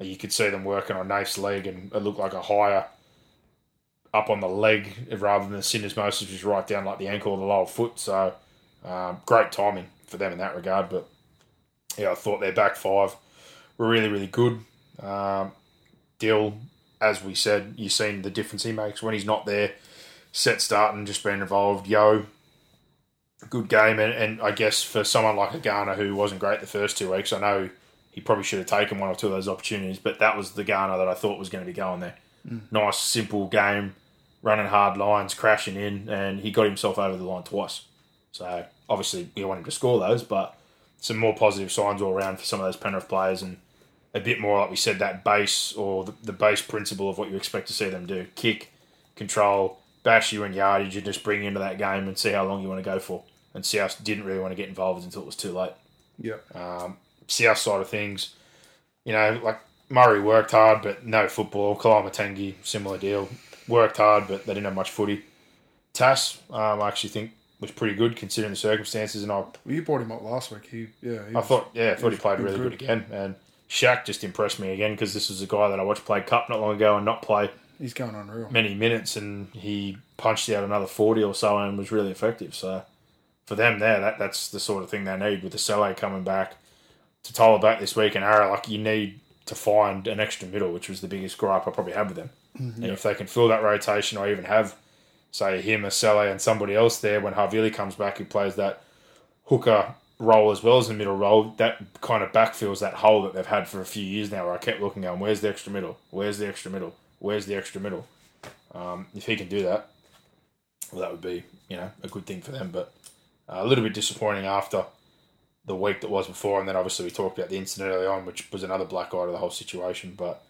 you could see them working on Nate's leg, and it looked like a higher up on the leg rather than the syndesmosis, which is right down like the ankle or the lower foot. So um, great timing for them in that regard. But yeah, I thought their back five were really, really good. Um, Dill as we said, you've seen the difference he makes when he's not there. Set starting, just being involved. Yo, good game, and, and I guess for someone like a Garner who wasn't great the first two weeks, I know he probably should have taken one or two of those opportunities, but that was the Garner that I thought was going to be going there. Mm. Nice, simple game, running hard lines, crashing in, and he got himself over the line twice. So obviously we want him to score those, but some more positive signs all around for some of those Penrith players, and a bit more like we said that base or the, the base principle of what you expect to see them do: kick, control, bash you and yardage, and just bring you into that game and see how long you want to go for. And South didn't really want to get involved until it was too late. Yeah. Um, South side of things, you know, like Murray worked hard, but no football. Koloamatangi, similar deal. Worked hard, but they didn't have much footy. Tass, um, I actually think was pretty good considering the circumstances, and I, Well, you brought him up last week. He, yeah. He I was- thought, yeah, I thought he was- played really good good. again. And Shaq just impressed me again because this was a guy that I watched play cup not long ago and not play he's going unreal. many minutes, and he punched out another forty or so and was really effective. So for them there, that that's the sort of thing they need with the Sele coming back to Tyler back this week and Ara. Like you need to find an extra middle, which was the biggest gripe I probably had with them. Mm-hmm. And if they can fill that rotation, or even have say him, a Sele, and somebody else there when Havili comes back who plays that hooker role as well as the middle role, that kind of backfills that hole that they've had for a few years now. Where I kept looking, going, "Where's the extra middle? Where's the extra middle? Where's the extra middle?" Um, if he can do that, well, that would be you know a good thing for them. But uh, a little bit disappointing after the week that was before, and then obviously we talked about the incident early on, which was another black eye to the whole situation. But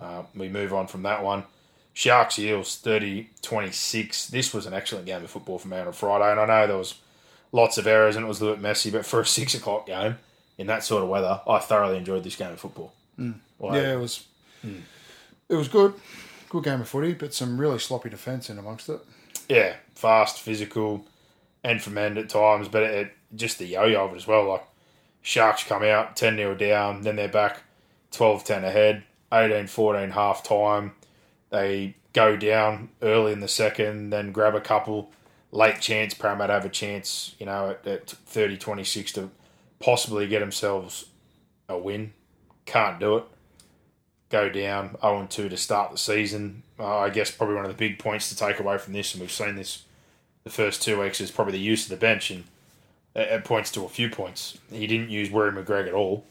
uh, we move on from that one. Sharks Eels 30 26. This was an excellent game of football for me on a Friday, and I know there was lots of errors and it was a little bit messy, but for a six o'clock game in that sort of weather, I thoroughly enjoyed this game of football. Like, Yeah, it was. It was good. Good game of footy, but some really sloppy defence in amongst it. yeah, fast, physical, and from end at times, but it, it just the yo-yo of it as well. Like Sharks come out 10 0 down, then they're back 12 10 ahead, 18 14 half time. They go down early in the second, then grab a couple. Late chance, Parramatta have a chance, you know, at, at 30 26 to possibly get themselves a win. Can't do it. Go down 0 2 to start the season. Uh, I guess probably one of the big points to take away from this, and we've seen this the first two weeks, is probably the use of the bench. And it, points to a few points. He didn't use Warren McGregor at all.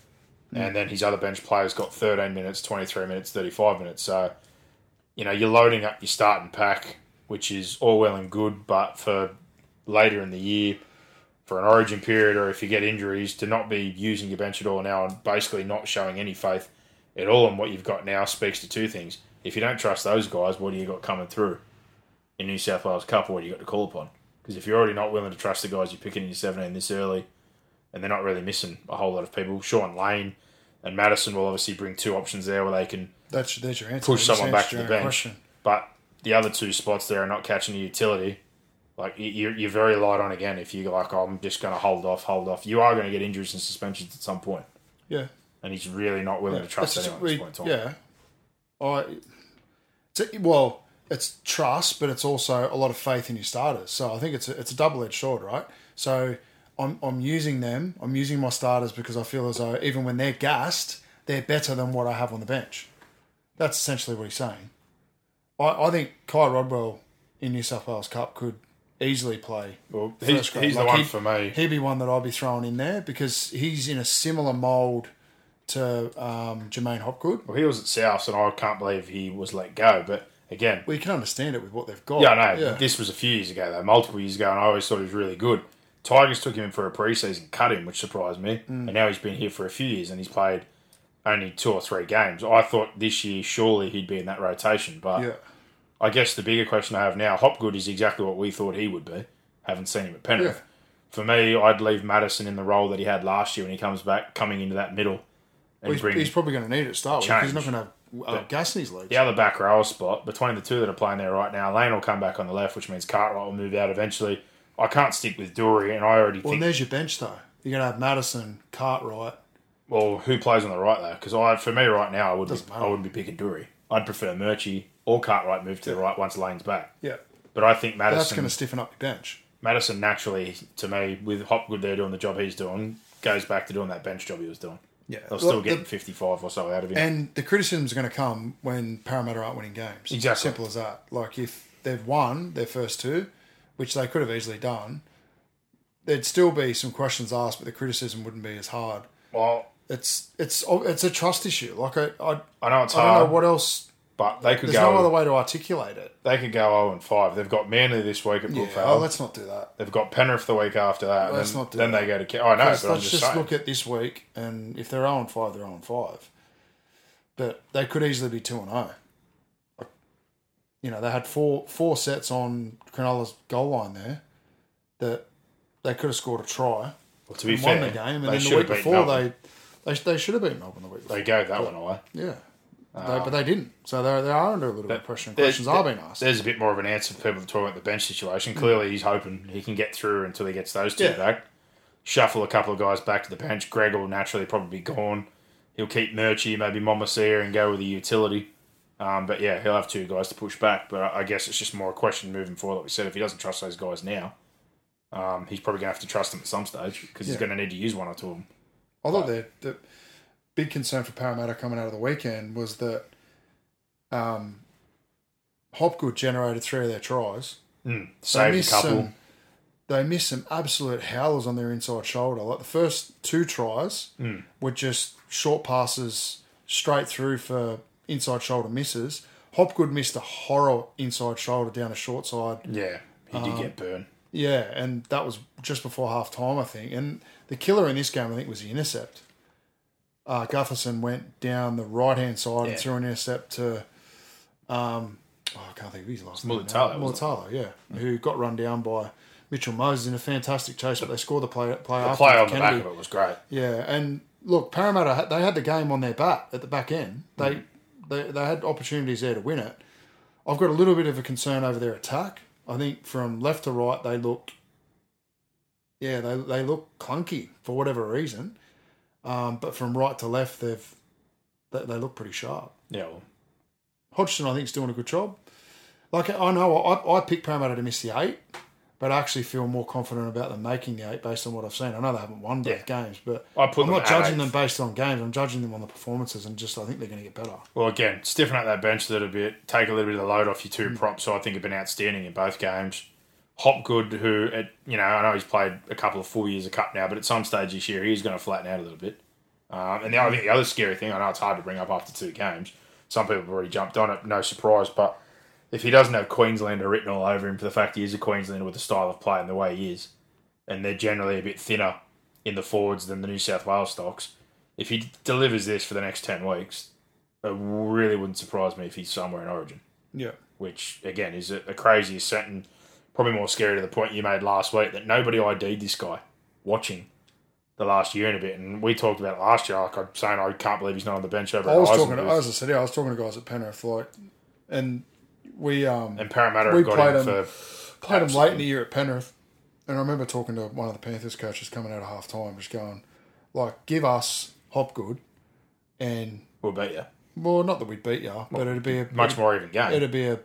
And then his other bench players got 13 minutes, 23 minutes, 35 minutes. So, you know, you're loading up your starting pack, which is all well and good, but for later in the year, for an origin period, or if you get injuries, to not be using your bench at all now and basically not showing any faith at all in what you've got now speaks to two things. If you don't trust those guys, what do you got coming through in New South Wales Cup? What do you got to call upon? Because if you're already not willing to trust the guys you're picking in your 17 this early, and they're not really missing a whole lot of people, Shaun Lane and Matterson will obviously bring two options there where they can That's there's your answer. push someone back to the bench. question. But the other two spots there are not catching the utility. Like you- you're, you're very light on again. If you're like, oh, I'm just going to hold off, hold off. You are going to get injuries and suspensions at some point, Yeah. And he's really not willing to trust It's- anyone at this point in time. Yeah. I. It's a, well, it's trust, but it's also a lot of faith in your starters. So I think it's a, it's a double edged sword, right? So I'm I'm using them. I'm using my starters because I feel as though even when they're gassed, they're better than what I have on the bench. That's essentially what he's saying. I, I think Ky Rodwell in New South Wales Cup could easily play. Well, he's, first grade. he's the one for me. He'd be one that I'd be throwing in there because he's in a similar mould to um, J'maine Hopgood. Well, he was at South, and I can't believe he was let go. But again, Well, you can understand it with what they've got. yeah, I know. Yeah. This was a few years ago, though, multiple years ago, and I always thought he was really good. Tigers took him in for a preseason, cut him, which surprised me. Mm. And now he's been here for a few years, and he's played only two or three games. I thought this year surely he'd be in that rotation, but yeah. I guess the bigger question I have now, Hopgood is exactly what we thought he would be. Haven't seen him at Penrith. Yeah. For me, I'd leave Matterson in the role that he had last year when he comes back, coming into that middle, Well, he's, he's probably going to need it to start with because he's not going to have uh, gas in his legs. the other back row spot between the two that are playing there right now. Lane will come back on the left, which means Cartwright will move out eventually. I can't stick with Dory, and I already Well, think and there's your bench though. You're going to have Matterson, Cartwright. Well, who plays on the right though? Because I, for me, right now, I would be. I wouldn't be picking Dury. I'd prefer Murchie or Cartwright move to the right once Lane's back. Yeah. But I think Matterson. That's going to stiffen up your bench. Matterson naturally, to me, with Hopgood there doing the job he's doing, goes back to doing that bench job he was doing. They'll Look, still the- get 55 or so out of him. And the criticism's going to come when Parramatta aren't winning games. Exactly. Simple as that. Like if they've won their first two, which they could have easily done, there'd still be some questions asked, but the criticism wouldn't be as hard. well, It's it's it's a trust issue. Like I I, I know it's I don't hard, know what else. But they could There's go. no other way to articulate it. They could go 0 and 5. They've got Manly this week at. Brookvale. Oh, let's not do that. They've got Penrith the week after that. Let's then, not do then that. they go to. Ca- Oh, no, Let's, but I'm let's just, just saying. look at this week, and if they're 0 and 5, they're 0 and 5. But they could easily be 2 and 0. You know, they had four four sets on Cronulla's goal line there that they could have scored a try Well, to be and fair, won the game, and they then the should week have beaten before Melbourne. they, they they should have beaten Melbourne the week before. They gave that one away. yeah, they, but they didn't. So they they are under a little bit of pressure. And questions are being asked. There's a bit more of an answer for people talking about the bench situation. Clearly, he's hoping he can get through until he gets those two Yeah. back. Shuffle a couple of guys back to the bench. Greig will naturally probably be gone. He'll keep Murchie, maybe Momasia, and go with the utility. Um, but yeah, he'll have two guys to push back. But I I guess it's just more a question moving forward. Like we said, if he doesn't trust those guys now, um, he's probably going to have to trust them at some stage because he's going to need to use one or two of them. Although the the big concern for Parramatta coming out of the weekend was that um, Hopgood generated three of their tries. Mm, saved a couple. Some, they missed some absolute howlers on their inside shoulder. Like the first two tries Hmm. were just short passes straight through for inside shoulder misses. Hopgood missed a horror inside shoulder down the short side. Yeah, he Um, did get burned. Yeah, and that was just before half time, I think. And the killer in this game, I think, was the intercept. Uh, Gutherson went down the right hand side Yeah. and threw an intercept to, um, oh, I can't think of his last name. wasn't Mulitalo, yeah, who got run down by Mitchell Moses in a fantastic chase, but they scored the play, play The after play on the back of it was great. Yeah, and look, Parramatta they had the game on their bat at the back end. They Mm. they they had opportunities there to win it. I've got a little bit of a concern over their attack. I think from left to right they look, yeah, they they look clunky for whatever reason. Um, but from right to left, they've they, they look pretty sharp. Yeah, well, Hodgson, I think, is doing a good job. Like I know I, I picked Parramatta to miss the eight, but I actually feel more confident about them making the eight based on what I've seen. I know they haven't won both Yeah. games, but I put I'm not judging eighth. them based on games. I'm judging them on the performances, and just I think they're going to get better. Well, again, stiffen up that bench a little bit, take a little bit of the load off your Mm. two props. So I think have been outstanding in both games. Hopgood, who at you know, I know he's played a couple of full years of cup now, but at some stage this year he's going to flatten out a little bit. Um, and the, I think the other scary thing, I know it's hard to bring up after two games. Some people have already jumped on it, no surprise. But if he doesn't have Queenslander written all over him for the fact he is a Queenslander with the style of play and the way he is, and they're generally a bit thinner in the forwards than the New South Wales stocks, if he delivers this for the next ten weeks, it really wouldn't surprise me if he's somewhere in Origin, Yeah, which again is a, a crazy and probably more scary to the point you made last week that nobody ID'd this guy watching the last year and a bit. And we talked about it last year. Like I'm saying, I can't believe he's not on the bench over I was at talking. To, as I said, yeah, I was talking to guys at Penrith, like, and we um and Parramatta we got played him him- for played him late in the year at Penrith, and I remember talking to one of the Panthers coaches coming out of half time, just going, like, give us Hopgood, and we'll beat you. well, not that we'd beat you, but it'd be a Much more even game. It'd be a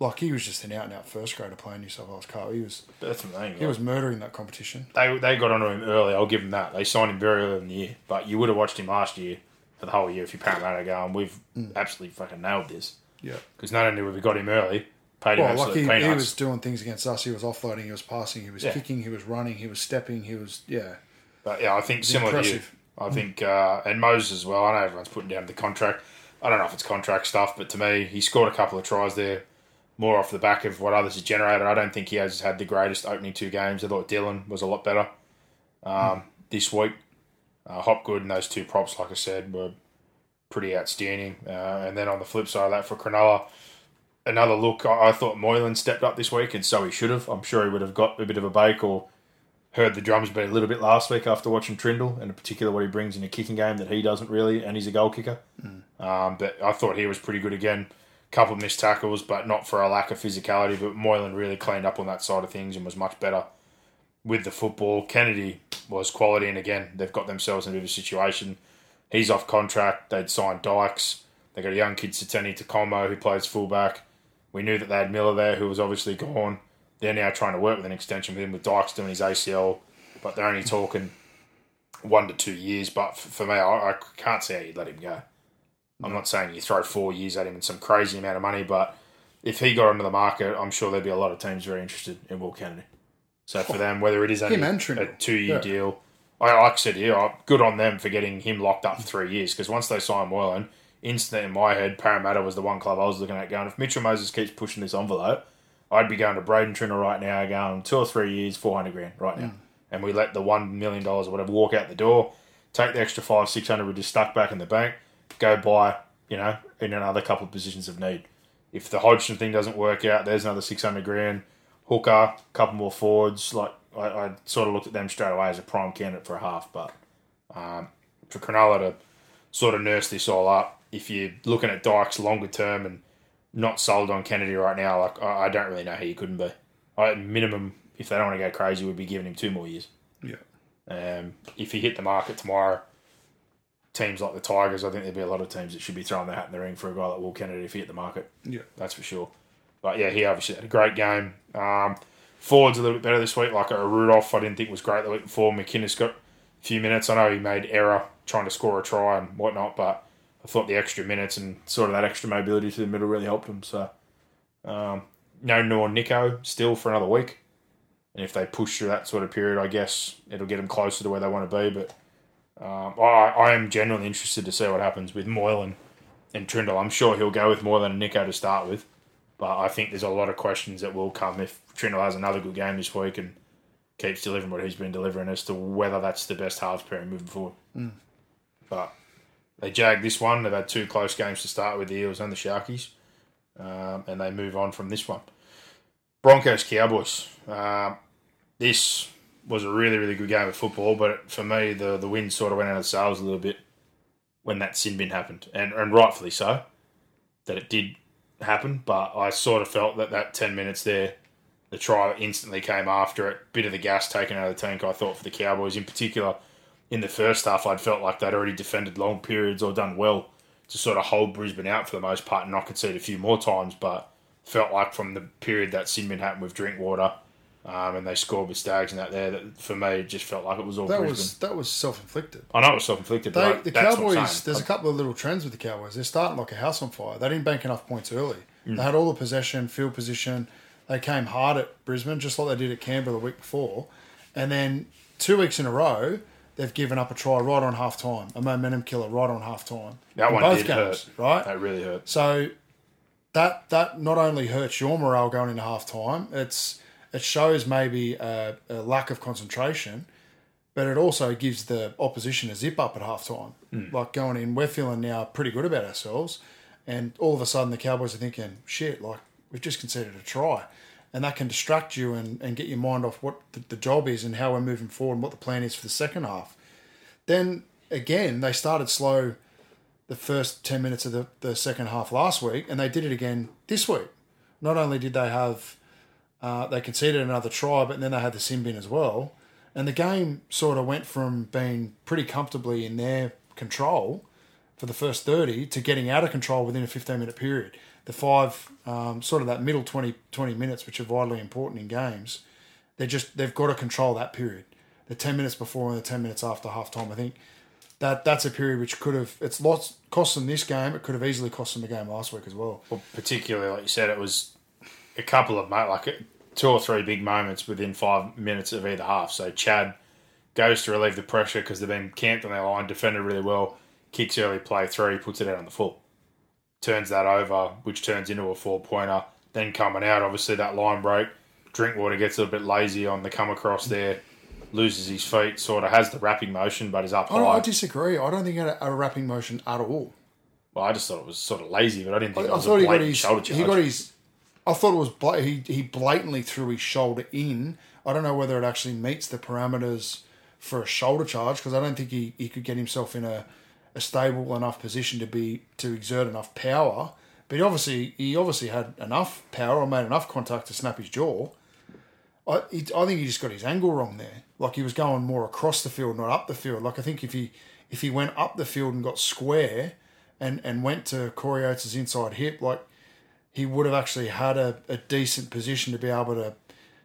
like he was just an out and out first grader playing New South Wales Cup. He was That's thing. he was murdering that competition. they they got onto him early. I'll give him that. They signed him very early in the year, but you would have watched him last year for the whole year if you Parramatta going. We've Mm. absolutely fucking nailed this Yeah. because not only have we got him early, paid him Well, like absolute he, he was doing things against us. He was offloading. He was passing. He was Yeah. kicking. He was running. He was stepping. He was yeah. But yeah, I think similar impressive. to you. I think uh, and Moses as well. I know everyone's putting down the contract. I don't know if it's contract stuff, but to me, he scored a couple of tries there, more off the back of what others have generated. I don't think he has had the greatest opening two games. I thought Dylan was a lot better um, this week. Uh, Hopgood and those two props, like I said, were pretty outstanding. Uh, and then on the flip side of that, for Cronulla, another look. I, I thought Moylan stepped up this week, and so he should have. I'm sure he would have got a bit of a bake or heard the drums beat a little bit last week after watching Trindall, and in particular what he brings in a kicking game that he doesn't really, and he's a goal kicker. Um, but I thought he was pretty good again. Couple of missed tackles, but not for a lack of physicality. But Moylan really cleaned up on that side of things and was much better with the football. Kennedy was quality, and again, they've got themselves in a bit of a situation. He's off contract. They'd signed Dykes. They got a young kid, Sateni Takomo, who plays fullback. We knew that they had Miller there, who was obviously gone. They're now trying to work with an extension with him, with Dykes doing his ACL, but they're only talking one to two years. But for me, I, I can't see how you'd let him go. I'm not saying you throw four years at him and some crazy amount of money, but if he got onto the market, I'm sure there'd be a lot of teams very interested in Will Kennedy. So for them, whether it is only a two year Yeah. deal, I like I said here, I- good on them for getting him locked up for three years because once they signed Moylan, instantly in my head, Parramatta was the one club I was looking at going, if Mitchell Moses keeps pushing this envelope, I'd be going to Braydon Trindall right now, going two or three years, 400 grand right now. And we let the $1 million or whatever walk out the door, take the extra five, 600 we just stuck back in the bank, go buy, you know, in another couple of positions of need. If the Hodgson thing doesn't work out, there's another 600 grand. Hooker, couple more forwards. Like, I, I sort of looked at them straight away as a prime candidate for a half. But um, for Cronulla to sort of nurse this all up, if you're looking at Dykes longer term and not sold on Kennedy right now, like I, I don't really know how you couldn't be. I, at minimum, if they don't want to go crazy, we'd be giving him two more years. Yeah. Um, if he hit the market tomorrow, teams like the Tigers, I think there'd be a lot of teams that should be throwing their hat in the ring for a guy like Will Kennedy if he hit the market. Yeah. That's for sure. But yeah, he obviously had a great game. Um, forwards a little bit better this week, like a Rudolf. I didn't think was great the week before. McInnes got a few minutes. I know he made error trying to score a try and whatnot, but I thought the extra minutes and sort of that extra mobility to the middle really helped him. So um, no nor Nicho still for another week. And if they push through that sort of period, I guess it'll get them closer to where they want to be. But um, I, I am genuinely interested to see what happens with Moylan and Trindall. I'm sure he'll go with Moylan and Nicho to start with. But I think there's a lot of questions that will come if Trindall has another good game this week and keeps delivering what he's been delivering as to whether that's the best halves pairing moving forward. But they jagged this one. They've had two close games to start with the Eels and the Sharkies. Um, and they move on from this one. Broncos Cowboys. Um, this was a really, really good game of football, but for me, the, the wind sort of went out of sails a little bit when that sin bin happened, and, and rightfully so, that it did happen. But I sort of felt that that 10 minutes there, the try instantly came after it, bit of the gas taken out of the tank, I thought, for the Cowboys in particular. In the first half, I'd felt like they'd already defended long periods or done well to sort of hold Brisbane out for the most part and I could see it a few more times, but felt like from the period that sin bin happened with Drinkwater, um, and they scored with Staggs and that there, that for me, it just felt like it was all That Brisbane. was that was self inflicted. I know it was self inflicted, but the that's what I'm Cowboys, there's a couple of little trends with the Cowboys. They're starting like a house on fire. They didn't bank enough points early. Mm. They had all the possession, field position. They came hard at Brisbane, just like they did at Canberra the week before. And then two weeks in a row, they've given up a try right on half time, a momentum killer right on half time. that In one both did games, hurt. right? That really hurt. So that that not only hurts your morale going into half time, it's it shows maybe a, a lack of concentration, but it also gives the opposition a zip up at half time. Hmm. Like going in, we're feeling now pretty good about ourselves, and all of a sudden the Cowboys are thinking, shit, like we've just conceded a try. And that can distract you and, and get your mind off what the, the job is and how we're moving forward and what the plan is for the second half. Then again, they started slow the first 10 minutes of the, the second half last week, and they did it again this week. Not only did they have, uh, they conceded another try, but then they had the sin bin as well. And the game sort of went from being pretty comfortably in their control for the first 30 to getting out of control within a 15 minute period. The five, um, sort of that middle 20, 20 minutes, which are vitally important in games, they're just, they've got to control that period. The 10 minutes before and the 10 minutes after half time. I think that that's a period which could have it's lost cost them this game. It could have easily cost them the game last week as well. Well, particularly, like you said, it was a couple of, like two or three big moments within five minutes of either half. So Chad goes to relieve the pressure because they've been camped on their line, defended really well, kicks early play three, puts it out on the full. Turns that over, which turns into a four pointer. Then coming out, obviously, that line break. Drinkwater gets a little bit lazy on the come across there, loses his feet, sort of has the wrapping motion, but is up oh, I, don't, I disagree. I don't think it had a, a wrapping motion at all. Well, I just thought it was sort of lazy, but I didn't I, think it I was thought a he got his shoulder charge. he got his. I thought it was he he blatantly threw his shoulder in. I don't know whether it actually meets the parameters for a shoulder charge because I don't think he, he could get himself in a, a stable enough position to be to exert enough power. But he obviously he obviously had enough power or made enough contact to snap his jaw. I, he, I think he just got his angle wrong there. Like he was going more across the field, not up the field. Like I think if he if he went up the field and got square and, and went to Corey Oates' inside hip, like he would have actually had a, a decent position to be able to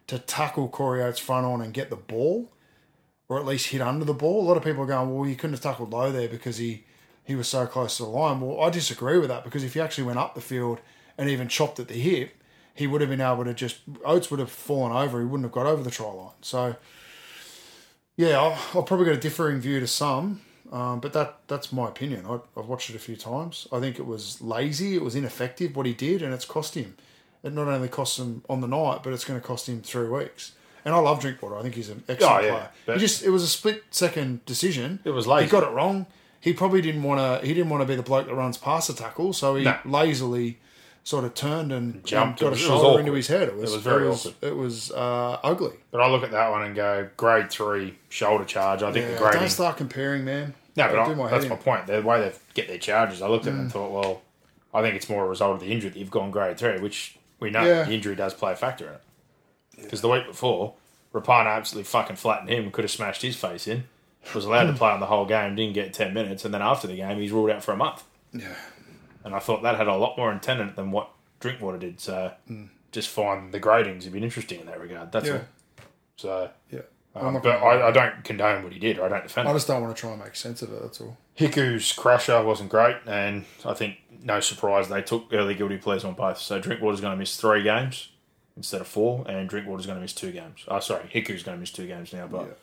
to tackle Corey Oates front on and get the ball. or at least hit under the ball. A lot of people are going, well, you couldn't have tackled low there because he he was so close to the line. Well, I disagree with that because if he actually went up the field and even chopped at the hip, he would have been able to just Oates would have fallen over. He wouldn't have got over the try line. So yeah, I'll, I'll probably get a differing view to some. Um, but that that's my opinion. I, I've watched it a few times. I think it was lazy. It was ineffective what he did, and it's cost him. It not only cost him on the night, but it's going to cost him three weeks. And I love Drinkwater. I think he's an excellent Oh, yeah, player. He just it was a split second decision. It was lazy. He got it wrong. He probably didn't want to. He didn't want to be the bloke that runs past the tackle, so he No. lazily sort of turned and Jumped. got a shoulder into his head. It was, It was very it was, awkward. It was uh, ugly. But I look at that one and go, grade three shoulder charge. I think Yeah, the grading. don't start comparing, man. No, but I, my that's head my point. The way they get their charges, I looked at Mm. it and thought, well, I think it's more a result of the injury that you've gone grade three, which we know Yeah. the injury does play a factor in it. Because the week before, Rapana absolutely fucking flattened him, could have smashed his face in, was allowed to play on the whole game, didn't get 10 minutes, and then after the game, he's ruled out for a month. Yeah. And I thought that had a lot more intent in it than what Drinkwater did. So just find the gradings have been interesting in that regard. That's Mm. Yeah. all. So, Yeah. Um, but I, I don't condone what he did. I don't defend I it. just don't want to try and make sense of it. That's all. Hiku's crusher wasn't great, and I think no surprise they took early guilty pleas on both. So Drinkwater's going to miss three games instead of four, and Drinkwater's going to miss two games. Oh, sorry, Hiku's going to miss two games now, but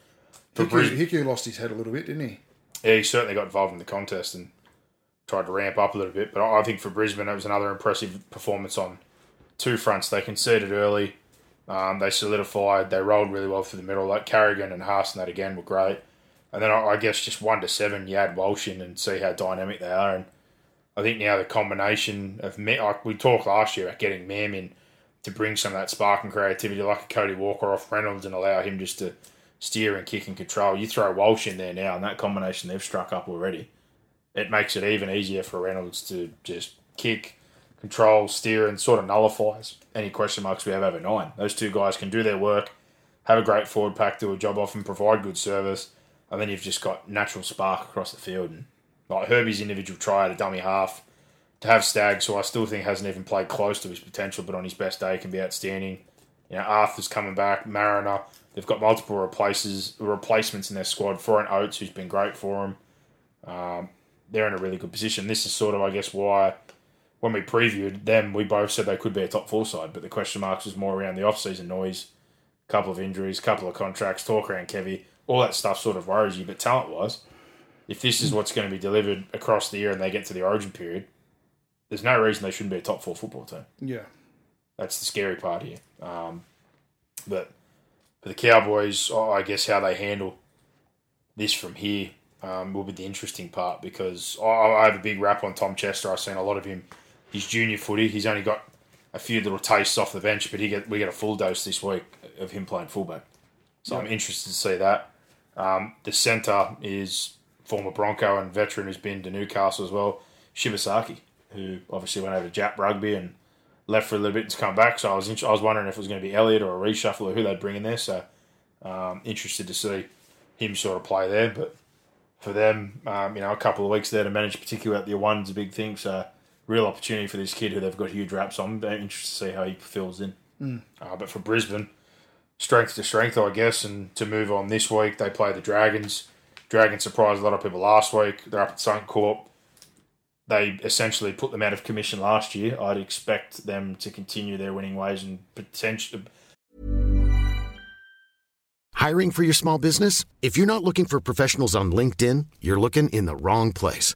Hickey, Brisbane, Hickey lost his head a little bit, didn't he? yeah, he certainly got involved in the contest and tried to ramp up a little bit. But I think for Brisbane, it was another impressive performance on two fronts. They conceded early, um, they solidified, they rolled really well through the middle. Like Carrigan and that again were great. And then I, I guess just one to seven, you add Walsh in and see how dynamic they are. And I think now the combination of like we talked last year about getting Mam in to bring some of that spark and creativity, like a Cody Walker off Reynolds, and allow him just to steer and kick and control. You throw Walsh in there now, and that combination they've struck up already, it makes it even easier for Reynolds to just kick, control, steer, and sort of nullifies any question marks we have over nine. Those two guys can do their work, have a great forward pack, do a job off, and provide good service. And then you've just got natural spark across the field. And like Herbie's individual try at a dummy half to have Staggs, who I still think hasn't even played close to his potential, but on his best day can be outstanding. You know, Arthur's coming back, Mariner. They've got multiple replaces, replacements in their squad. Florent Oates, who's been great for them. Um, they're in a really good position. This is sort of, I guess, why when we previewed them, we both said they could be a top four side, but the question marks was more around the off-season noise, couple of injuries, couple of contracts, talk around Kevy, all that stuff sort of worries you. But talent-wise, if this is what's going to be delivered across the year and they get to the origin period, there's no reason they shouldn't be a top four football team. Yeah. That's the scary part here. Um, but for the Cowboys, I I guess how they handle this from here um, will be the interesting part because I, I have a big rap on Tom Chester. I've seen a lot of him. His junior footy, he's only got a few little tastes off the bench, but he get we get a full dose this week of him playing fullback. So I'm interested to see that. Um, the centre is former Bronco and veteran who's been to Newcastle as well, Shibasaki, who obviously went over to Jap Rugby and left for a little bit to come back. So I was int- I was wondering if it was going to be Elliot or a reshuffle or who they'd bring in there. So um, interested to see him sort of play there. But for them, um, you know, a couple of weeks there to manage, particularly at the one's a big thing. So real opportunity for this kid who they've got huge raps on. Very interested to see how he fills in. Uh, but for Brisbane, strength to strength, I guess. And to move on this week, they play the Dragons. Dragons surprised a lot of people last week. They're up at Suncorp. They essentially put them out of commission last year. I'd expect them to continue their winning ways and potentially. Hiring for your small business? If you're not looking for professionals on LinkedIn, you're looking in the wrong place.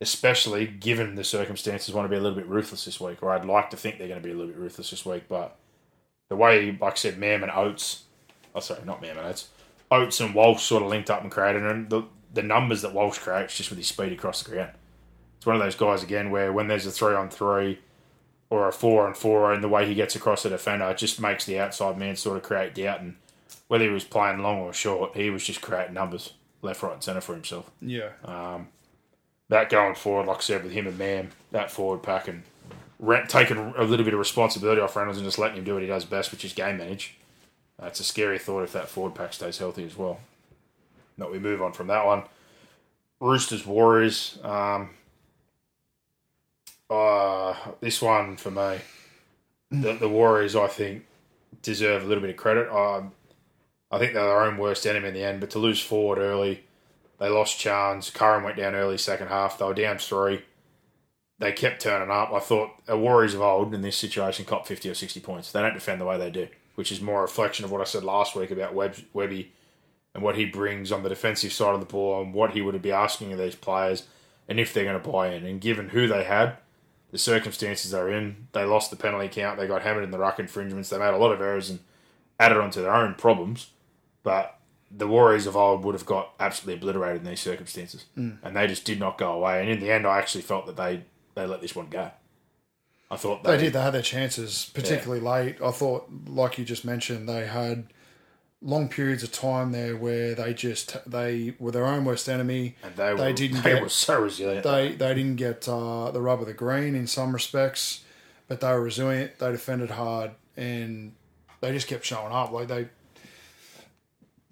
Especially given the circumstances, want to be a little bit ruthless this week, or I'd like to think they're going to be a little bit ruthless this week. But the way, like I said, Mam and Oates, oh sorry, not Mam and Oates, Oates and Walsh sort of linked up and created, and the the numbers that Walsh creates just with his speed across the ground. It's one of those guys again where when there's a three on three or a four on four, and the way he gets across the defender, it just makes the outside man sort of create doubt. And whether he was playing long or short, he was just creating numbers left, right, and centre for himself. Yeah. Um, that going forward, like I said, with him and Mam, that forward pack and re- taking a little bit of responsibility off Reynolds and just letting him do what he does best, which is game manage. Uh, a scary thought if that forward pack stays healthy as well. Not we move on from that one. Roosters Warriors. Um, uh, this one for me, the, the Warriors, I think, deserve a little bit of credit. Um, I think they're their own worst enemy in the end, but to lose forward early, they lost Chance. Curran went down early second half. They were down three. They kept turning up. I thought a Warriors of old in this situation cop 50 or 60 points. They don't defend the way they do, which is more a reflection of what I said last week about Web, Webby and what he brings on the defensive side of the ball and what he would be asking of these players and if they're going to buy in. And given who they had, the circumstances they're in, they lost the penalty count, they got hammered in the ruck infringements, they made a lot of errors and added on to their own problems. But the Warriors of old would have got absolutely obliterated in these circumstances. Mm. And they just did not go away. And in the end, I actually felt that they, they let this one go. I thought they, they did. They had their chances, particularly yeah. late. I thought, like you just mentioned, they had long periods of time there where they just they were their own worst enemy. And they, they were, didn't they get, were so resilient. They they didn't get uh, the rub of the green in some respects, but they were resilient. They defended hard, and they just kept showing up. Like they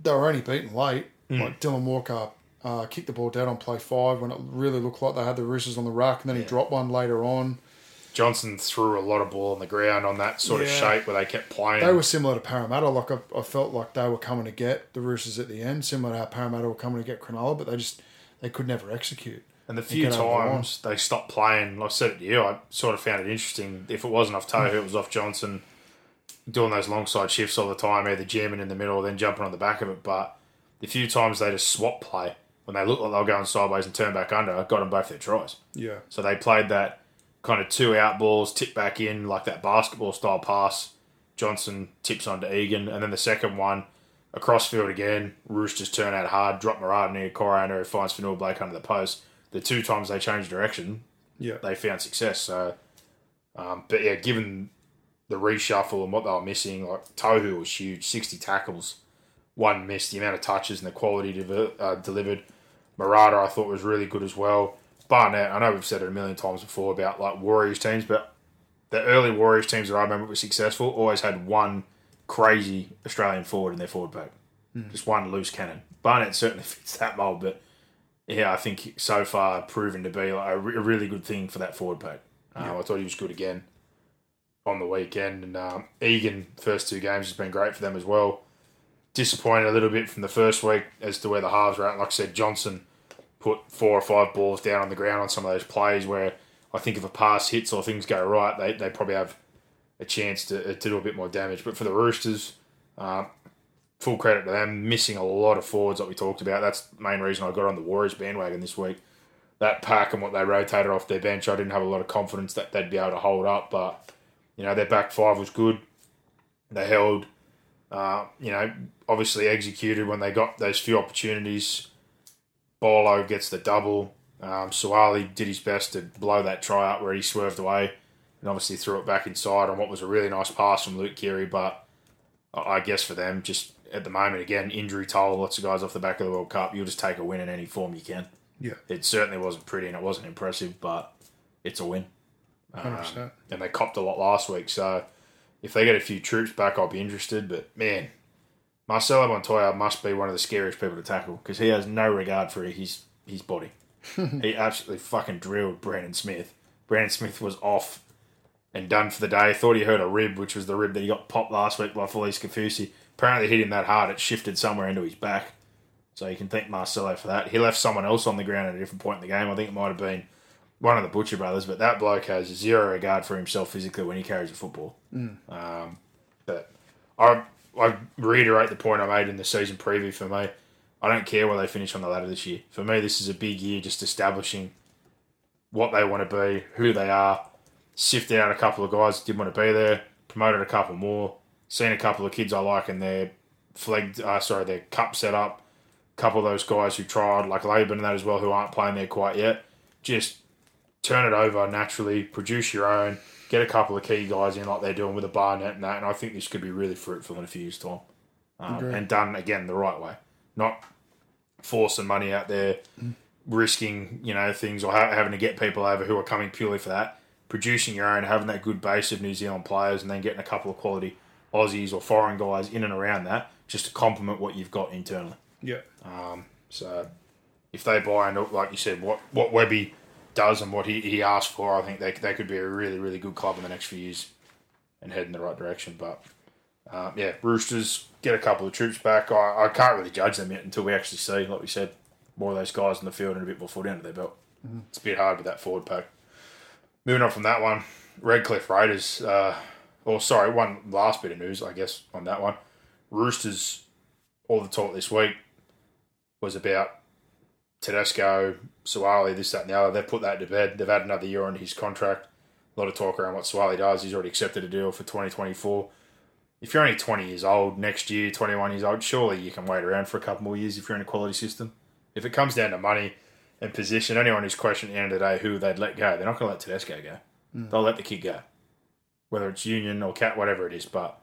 they were only beaten late. Mm. Like Dylan Walker uh, kicked the ball dead on play five when it really looked like they had the Roosters on the rack, and then yeah. he dropped one later on. Johnson threw a lot of ball on the ground on that sort yeah. of shape where they kept playing. They were similar to Parramatta. Like I, I, felt like they were coming to get the Roosters at the end, similar to how Parramatta were coming to get Cronulla, but they just they could never execute. And the few times the they stopped playing, like I said it to you, I sort of found it interesting. If it wasn't off Tohu, it was off Johnson doing those long side shifts all the time, either jamming in the middle or then jumping on the back of it. But the few times they just swap play when they looked like they were going sideways and turn back under, I got them both their tries. Yeah. So they played that kind of two out balls, tip back in like that basketball style pass. Johnson tips onto Egan, and then the second one across field again. Roosters turn out hard, drop Marata near Coriander, who finds Fonua Blake under the post. The two times they changed direction, yeah, they found success. So, um, but yeah, given the reshuffle and what they were missing, like Tohu was huge, sixty tackles, one missed. The amount of touches and the quality de- uh, delivered. Marata, I thought was really good as well. Barnett, I know we've said it a million times before about like Warriors teams, but the early Warriors teams that I remember were successful always had one crazy Australian forward in their forward pack, mm. just one loose cannon. Barnett certainly fits that mold, but yeah, I think so far proven to be like a, re- a really good thing for that forward pack. Uh, yeah. I thought he was good again on the weekend, and um, Egan first two games has been great for them as well. Disappointed a little bit from the first week as to where the halves were at. Like I said, Johnson put four or five balls down on the ground on some of those plays where I think if a pass hits or things go right, they, they probably have a chance to, to do a bit more damage. But for the Roosters, uh, full credit to them, missing a lot of forwards that we talked about. That's the main reason I got on the Warriors bandwagon this week. That pack and what they rotated off their bench, I didn't have a lot of confidence that they'd be able to hold up. But, you know, their back five was good. They held, uh, you know, obviously executed when they got those few opportunities Bolo gets the double. Um, Suaalii did his best to blow that try up where he swerved away and obviously threw it back inside on what was a really nice pass from Luke Keary. But I guess for them, just at the moment, again, injury toll, lots of guys off the back of the World Cup. You'll just take a win in any form you can. Yeah. It certainly wasn't pretty and it wasn't impressive, but it's a win. 100%. Um, and they copped a lot last week. So if they get a few troops back, I'll be interested. But man, Marcelo Montoya must be one of the scariest people to tackle because he has no regard for his his body. he absolutely fucking drilled Brandon Smith. Brandon Smith was off and done for the day. Thought he hurt a rib, which was the rib that he got popped last week by Felise Kaufusi. Apparently, hit him that hard it shifted somewhere into his back. So you can thank Marcelo for that. He left someone else on the ground at a different point in the game. I think it might have been one of the Butcher brothers, but that bloke has zero regard for himself physically when he carries a football. Mm. Um, but I I reiterate the point I made in the season preview for me. I don't care where they finish on the ladder this year. For me, this is a big year just establishing what they want to be, who they are, sifting out a couple of guys that didn't want to be there, promoted a couple more, seen a couple of kids I like in their flag, uh, sorry, their cup set up, a couple of those guys who tried, like Laban and that as well, who aren't playing there quite yet. Just turn it over naturally, produce your own, get a couple of key guys in like they're doing with the Barnett and that, and I think this could be really fruitful in a few years' time. Um, and done again the right way, not forcing money out there, risking you know things or ha- having to get people over who are coming purely for that. Producing your own, having that good base of New Zealand players, and then getting a couple of quality Aussies or foreign guys in and around that, just to complement what you've got internally. Yeah. So if they buy into, like you said, what what Webby does and what he, he asked for, I think they, they could be a really, really good club in the next few years and head in the right direction. But um, yeah, Roosters get a couple of troops back. I, I can't really judge them yet until we actually see, like we said, more of those guys in the field and a bit more foot under their belt. It's a bit hard with that forward pack. Moving on from that one, Redcliffe Raiders. Uh, or sorry, one last bit of news, I guess, on that one. Roosters, all the talk this week was about Tedesco, Suaalii, this, that, and the other. They've put that to bed. They've had another year on his contract. A lot of talk around what Suaalii does. He's already accepted a deal for 2024. If you're only 20 years old, next year, 21 years old, surely you can wait around for a couple more years if you're in a quality system. If it comes down to money and position, anyone who's questioned at the end of the day who they'd let go, they're not going to let Tedesco go. Mm. They'll let the kid go. Whether it's Union or Cat, whatever it is. But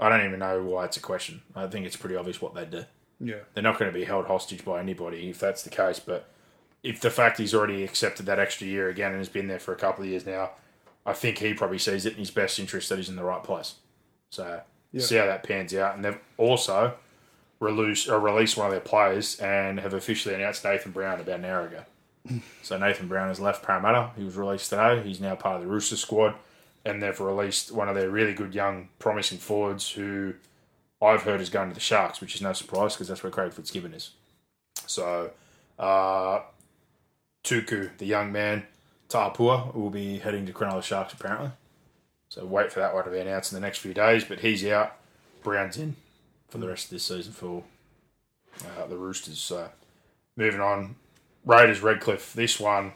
I don't even know why it's a question. I think it's pretty obvious what they'd do Yeah. they're not going to be held hostage by anybody if that's the case. But if the fact he's already accepted that extra year again and has been there for a couple of years now, I think he probably sees it in his best interest that he's in the right place. So see how that pans out. And they've also released or released one of their players and have officially announced Nathan Brown about an hour ago. so Nathan Brown has left Parramatta. He was released today. He's now part of the Rooster squad. And they've released one of their really good young, promising forwards who I've heard is going to the Sharks, which is no surprise because that's where Craig Fitzgibbon is. So, uh, Tuku, the young man, Tapuha, will be heading to Cronulla Sharks apparently. So wait for that one to be announced in the next few days. But he's out. Brown's in for the rest of this season for uh, the Roosters. So moving on, Raiders Redcliffe. This one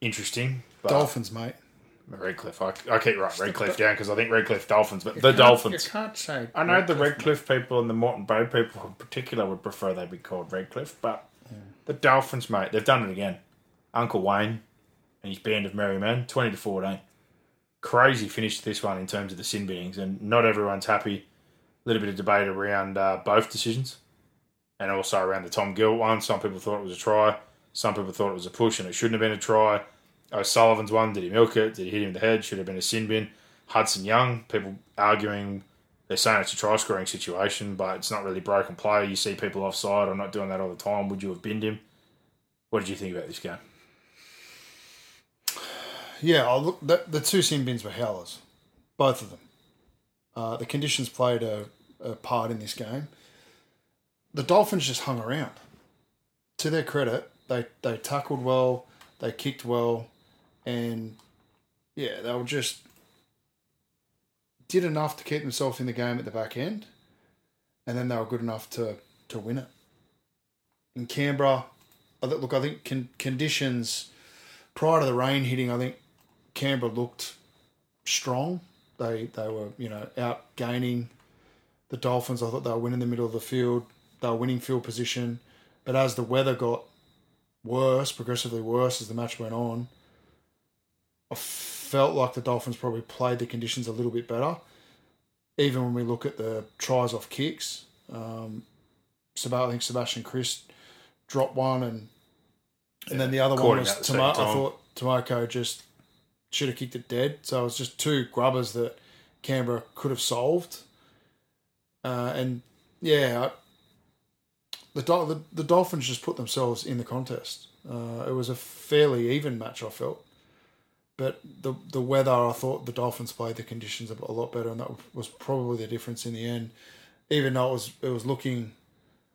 interesting. But Dolphins, mate. Redcliffe. I, I keep writing Redcliffe down because I think Redcliffe Dolphins, but the Dolphins. You can't say. I know the Redcliffe people and the Moreton Bay people in particular would prefer they be called Redcliffe, but the Dolphins, mate, they've done it again. Uncle Wayne and his band of merry men, 20 to 14. Crazy finish to this one in terms of the sin biddings, and not everyone's happy. A little bit of debate around uh, both decisions and also around the Tom Gill one. Some people thought it was a try, some people thought it was a push and it shouldn't have been a try. O'Sullivan's one, did he milk it? Did he hit him in the head? Should have been a sin bin. Hudson Young, people arguing they're saying it's a try scoring situation, but it's not really broken play. You see people offside. I'm not doing that all the time. Would you have binned him? What did you think about this game? Yeah, I'll look. The, the two sin bins were howlers, both of them. Uh, the conditions played a, a part in this game. The Dolphins just hung around. To their credit, they they tackled well, they kicked well, and yeah, they were just did enough to keep themselves in the game at the back end, and then they were good enough to to win it. In Canberra, look, I think con- conditions prior to the rain hitting, I think Canberra looked strong. They they were you know out gaining the Dolphins. I thought they were winning the middle of the field. They were winning field position, but as the weather got worse, progressively worse as the match went on, I felt like the Dolphins probably played the conditions a little bit better. Even when we look at the tries off kicks, um, I think Sebastian Kris dropped one, and and then the other one was Tomo- I thought Timoko just should have kicked it dead. So it was just two grubbers that Canberra could have solved. Uh, and yeah, the, the the Dolphins just put themselves in the contest. Uh, it was a fairly even match, I felt. But the the weather, I thought the Dolphins played the conditions a, a lot better, and that was probably the difference in the end. Even though it was it was looking,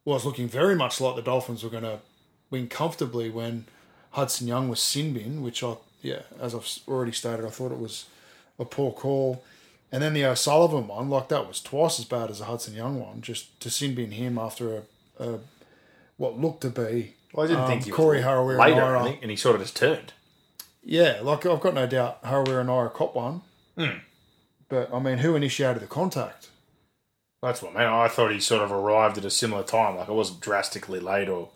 well, it was looking very much like the Dolphins were going to win comfortably when Hudson Young was sin bin, which I yeah, as I've already stated, I thought it was a poor call. And then the O'Sullivan one, like that was twice as bad as the Hudson Young one, just to sin bin him after a, a what looked to be Well, I didn't um, think he Corey Harawira later, Naira. And he sort of just turned. Yeah, like I've got no doubt Harawira and Naira cop one. Hmm. But I mean, who initiated the contact? That's what man. I thought he sort of arrived at a similar time. Like it wasn't drastically late or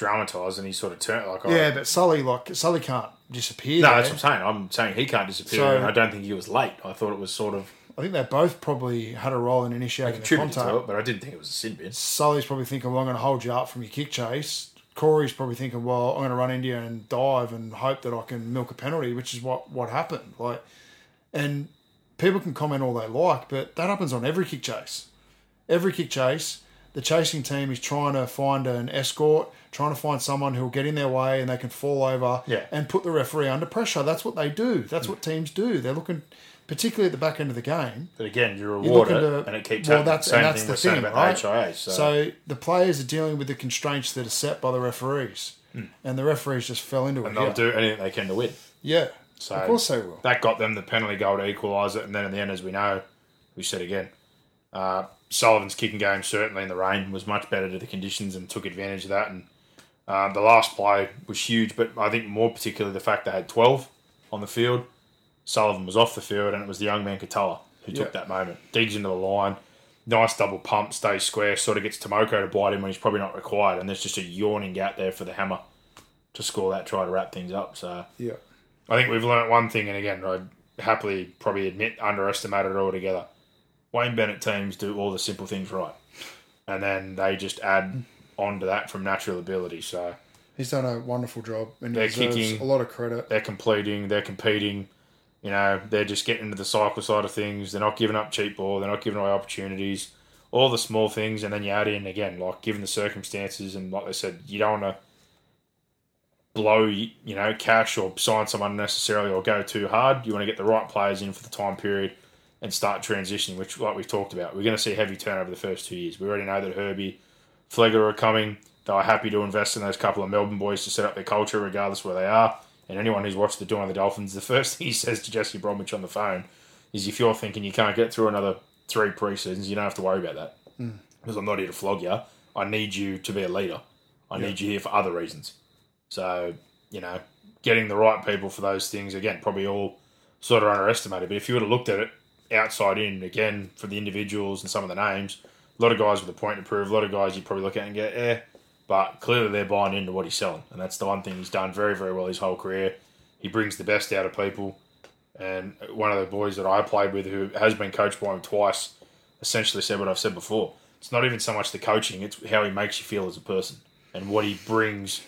dramatised, and he sort of turned. Like I- Yeah, but Sully, like Sully can't disappear. No, there. that's eh? what I'm saying. I'm saying he can't disappear, So- and I don't think he was late. I thought it was sort of I think they both probably had a role in initiating the contact. it, but I didn't think it was a sin bin. Sully's probably thinking, well, I'm going to hold you up from your kick chase, Corey's probably thinking, well, I'm going to run India and dive and hope that I can milk a penalty, which is what what happened. Like, and people can comment all they like, but that happens on every kick chase. Every kick chase, the chasing team is trying to find an escort, trying to find someone who will get in their way and they can fall over Yeah. and put the referee under pressure. That's what they do. That's what teams do. They're looking, particularly at the back end of the game. But again, you You're reward it, to- and it keeps well, happening. that's Same and that's thing the thing, about right? HIA. So, So the players are dealing with the constraints that are set by the referees, and the referees just fell into and it. they'll Yeah, do anything they can to win. yeah. So of course they will. That got them the penalty goal to equalise it, and then in the end, as we know, we said again, uh, Sullivan's kicking game certainly in the rain was much better to the conditions and took advantage of that. And uh, the last play was huge, but I think more particularly the fact they had twelve on the field. Sullivan was off the field, and it was the young man Katoa who took Yeah. that moment. Digs into the line, nice double pump, stays square, sort of gets Timoko to bite him when he's probably not required, and there's just a yawning gap there for the hammer to score that try to wrap things up. So Yeah, I think we've learnt one thing, and again, I'd happily probably admit underestimated it altogether. Wayne Bennett teams do all the simple things right, and then they just add on to that from natural ability. So he's done a wonderful job, and They're kicking- a lot of credit. they're completing, they're competing. You know, they're just getting into the cycle side of things. They're not giving up cheap ball. They're not giving away opportunities. All the small things, and then you add in again, like given the circumstances, and like I said, you don't want to blow, you know, cash or sign someone unnecessarily or go too hard. You want to get the right players in for the time period and start transitioning, which, like we've talked about, we're going to see heavy turnover the first two years. We already know that Herbie, Flegler are coming. They were happy to invest in those couple of Melbourne boys to set up their culture, regardless where they are. And anyone who's watched the Dawn of the Dolphins, the first thing he says to Jesse Bromwich on the phone is, "If you're thinking you can't get through another three preseasons, you don't have to worry about that hmm. because I'm not here to flog you. I need you to be a leader. I need you here for other reasons. So you know, getting the right people for those things again, probably all sort of underestimated. But if you would have looked at it outside in again for the individuals and some of the names, a lot of guys with a point to prove. A lot of guys you probably look at and go, eh. But clearly they're buying into what he's selling, and that's the one thing he's done very, very well his whole career. He brings the best out of people, and one of the boys that I played with, who has been coached by him twice, essentially said what I've said before. It's not even so much the coaching; it's how he makes you feel as a person and what he brings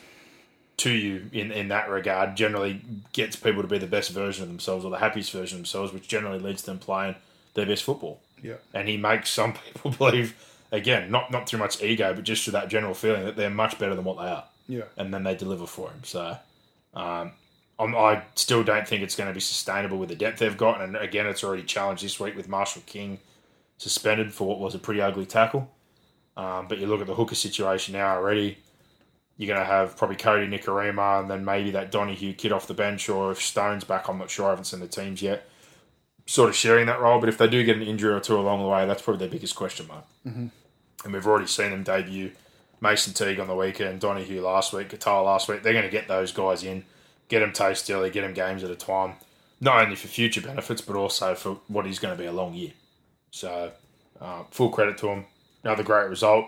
to you in, in that regard. Generally, gets people to be the best version of themselves or the happiest version of themselves, which generally leads to them playing their best football Yeah, and he makes some people believe again not not through much ego but just through that general feeling that they're much better than what they are. Yeah, and then they deliver for him. So um, I'm, I still don't think it's going to be sustainable with the depth they've got. And again it's already challenged this week with Marshall King suspended for what was a pretty ugly tackle. Um, but you look at the hooker situation now already you're going to have probably Kodi Nikorima and then maybe that Donoghoe kid off the bench or if Stone's back I'm not sure. I haven't seen the teams yet sort of sharing that role. But if they do get an injury or two along the way, that's probably their biggest question mark. Mm-hmm. And we've already seen them debut Mason Teague on the weekend, Donoghoe last week, Qatar last week. They're going to get those guys in, get them taste early, get them games at a time, not only for future benefits, but also for what is going to be a long year. So, uh, full credit to them. Another great result.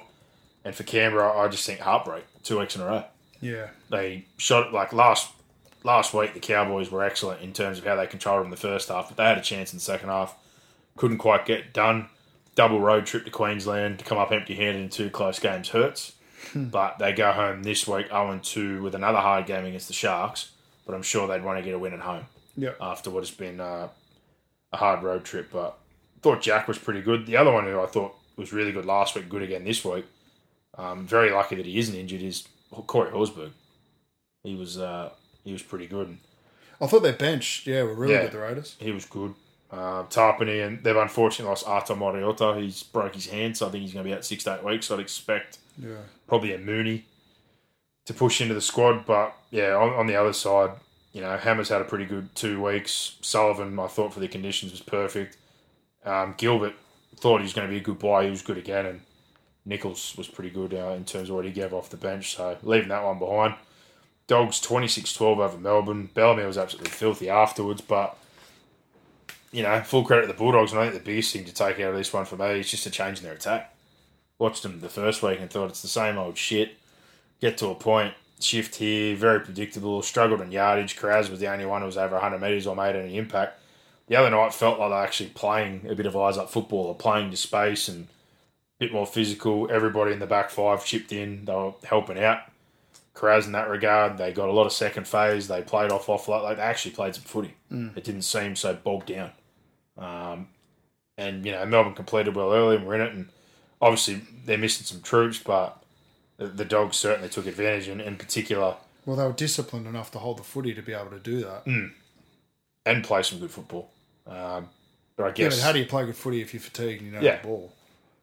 And for Canberra, I just think heartbreak, two weeks in a row yeah, they shot like last last week. The Cowboys were excellent in terms of how they controlled them in the first half, but they had a chance in the second half. Couldn't quite get done. Double road trip to Queensland to come up empty-handed in two close games hurts. but they go home this week 0 2 with another hard game against the Sharks. But I'm sure they'd want to get a win at home yeah. after what has been uh, a hard road trip. But thought Jack was pretty good. The other one who I thought was really good last week, good again this week. Um, very lucky that he isn't injured. Is Corey Horsburgh. He was uh, he was pretty good. I thought their bench, yeah, were really Yeah. good. The Raiders. he was good. Uh, Tapine and they've unfortunately lost Ata Mariota. He's broke his hand, so I think he's going to be out six to eight weeks. So I'd expect Yeah, probably a Mooney to push into the squad. But yeah, on, on the other side, you know, Hammer's had a pretty good two weeks. Sullivan, I thought for the conditions was perfect. Um, Gilbert thought he was going to be a good buy. He was good again, and Nichols was pretty good uh, in terms of what he gave off the bench. So leaving that one behind. Dogs 26-12 over Melbourne. Bellamy was absolutely filthy afterwards, but you know, full credit to the Bulldogs. And I think the biggest thing to take out of this one for me is just a change in their attack. Watched them the first week and thought it's the same old shit. Get to a point, shift here, very predictable. Struggled in yardage. Kiraz was the only one who was over 100 metres or made any impact. The other night felt like they were actually playing a bit of eyes up football, or playing to space and a bit more physical. Everybody in the back five chipped in. They were helping out. Kiraz in that regard. They got a lot of second phase. They played off off like they actually played some footy. Mm. It didn't seem so bogged down. Um, and you know Melbourne completed well early and we're in it. And obviously they're missing some troops, but the, the Dogs certainly took advantage. And in particular, Well, they were disciplined enough to hold the footy to be able to do that. and play some good football. Um, but I Yeah, guess but how do you play good footy if you're fatigued and you don't Yeah. have the ball?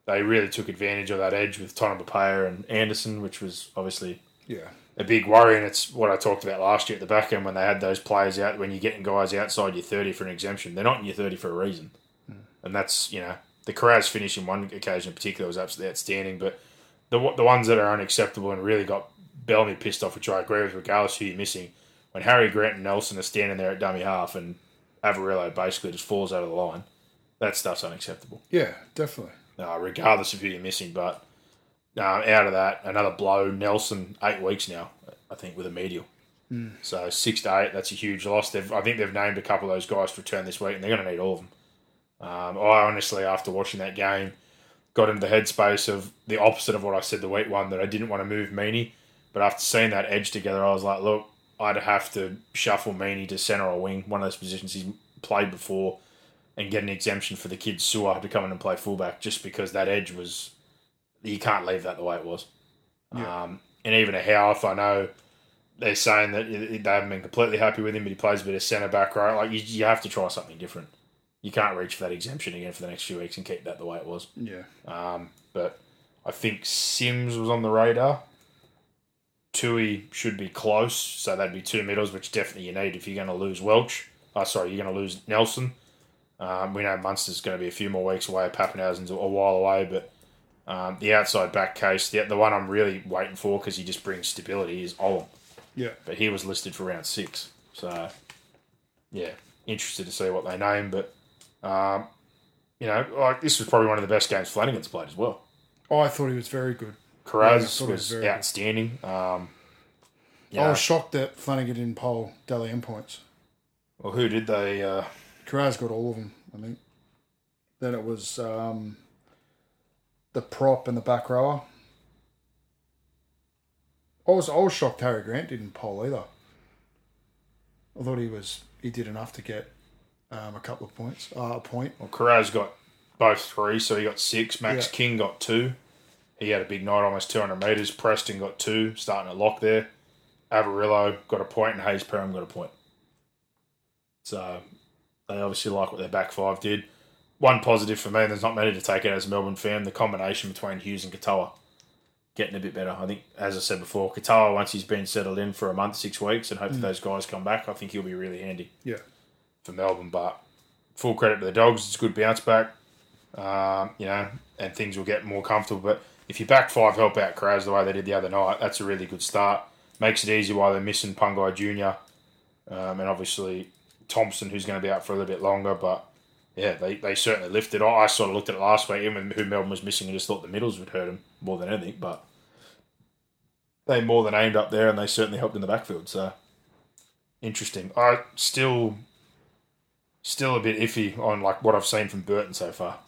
they really took advantage of that edge with Tonumaipea and Anderson, which was obviously Yeah. A big worry. And it's what I talked about last year at the back end when they had those players out. When you're getting guys outside your 30 for an exemption, they're not in your 30 for a reason. And that's, you know, the Kiraz finish in one occasion in particular was absolutely outstanding. But the the ones that are unacceptable and really got Bellamy pissed off, which I agree with, regardless who you're missing, when Harry Grant and Nelson are standing there at dummy half and Avarillo basically just falls out of the line, that stuff's unacceptable Yeah, definitely. uh, regardless of who you're missing. But uh, out of that, another blow. Nelson eight weeks now, I think, with a medial. So six to eight, that's a huge loss. They've, I think they've named a couple of those guys to return this week, and they're going to need all of them. Um, I honestly, after watching that game, got into the headspace of the opposite of what I said the week one that I didn't want to move Meaney, but after seeing that edge together, I was like, look, I'd have to shuffle Meaney to centre or wing, one of those positions he's played before, and get an exemption for the kid Sewer to come in and play fullback, just because that edge was you can't leave that the way it was. Um, and even a Howarth, I know they're saying that they haven't been completely happy with him, but he plays a bit of centre back, right? Like you, you have to try something different. You can't reach for that exemption again for the next few weeks and keep that the way it was. Yeah. Um, but I think Sims was on the radar. Tui should be close, so that'd be two middles, which definitely you need if you're going to lose Welch. Oh, sorry, you're going to lose Nelson. Um, we know Munster's going to be a few more weeks away. Papenhuyzen's a while away, but um, the outside back case, the, the one I'm really waiting for because he just brings stability is Olam. Yeah. But he was listed for round six. So, yeah, interested to see what they name. But, um, you know, like this was probably one of the best games Flanagan's played as well. Oh, I thought he was very good. Yeah, Kiraz he was was outstanding. Um, I yeah. was shocked that Flanagan didn't poll Dally M points. well, who did they? Uh, Kiraz got all of them, I think. Then it was um, the prop and the back rower. I was I was shocked Harry Grant didn't poll either. I thought he was he did enough to get um, a couple of points, uh, a point. well, Kiraz got both three, so he got six. Max Yeah. King got two. He had a big night, almost 200 metres. Preston got two, starting at lock there. Avarillo got a point, and Hayze Perham got a point. So they obviously like what their back five did. One positive for me, and there's not many to take it as a Melbourne fan, the combination between Hughes and Katoa getting a bit better. I think, as I said before, Katoa, once he's been settled in for a month, six weeks, and hopefully those guys come back, I think he'll be really handy Yeah, for Melbourne. But full credit to the Dogs. It's a good bounce back, um, you know, and things will get more comfortable. But if you back five help out Kiraz the way they did the other night, that's a really good start. Makes it easy while they're missing Pangai Jr. Um, and obviously Thompson, who's going to be out for a little bit longer. But yeah, they, they certainly lifted. I I sort of looked at it last week, even who Melbourne was missing, and just thought the middles would hurt them more than anything. But they more than aimed up there, and they certainly helped in the backfield. So interesting. I still still a bit iffy on like what I've seen from Burton so far.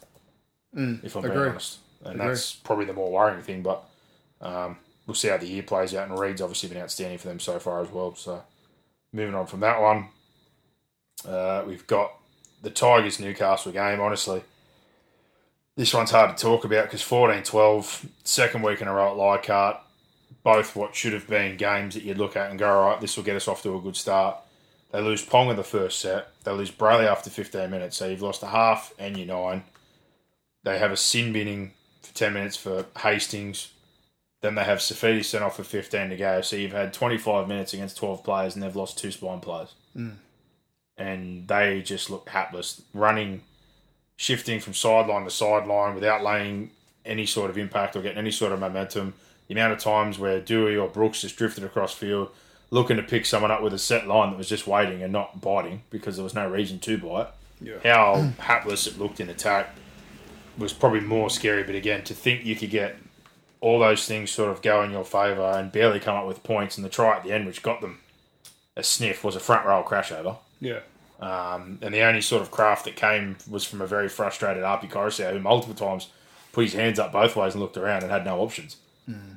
if I'm being honest, and Agree. that's probably the more worrying thing. But um, we'll see how the year plays out. And Reed's obviously been outstanding for them so far as well. So moving on from that one, uh, we've got the Tigers Newcastle game. Honestly, this one's hard to talk about because 14-12, second week in a row at Leichhardt, both what should have been games that you'd look at and go, all right, this will get us off to a good start. They lose Pong in the first set. They lose Brailey after 15 minutes. So you've lost a half and your nine. They have a sin binning for 10 minutes for Hastings. Then they have Saifiti sent off for 15 to go. So you've had 25 minutes against 12 players and they've lost two spine players. Mm. And they just looked hapless, running, shifting from sideline to sideline without laying any sort of impact or getting any sort of momentum. The amount of times where Dewey or Brooks just drifted across field looking to pick someone up with a set line that was just waiting and not biting because there was no reason to bite. Yeah. How hapless it looked in attack was probably more scary. But again, to think you could get all those things sort of go in your favour and barely come up with points, and the try at the end, which got them a sniff, was a front row crash over. Yeah, Um, and the only sort of craft that came was from a very frustrated Api Koroisau who multiple times put his hands up both ways and looked around and had no options.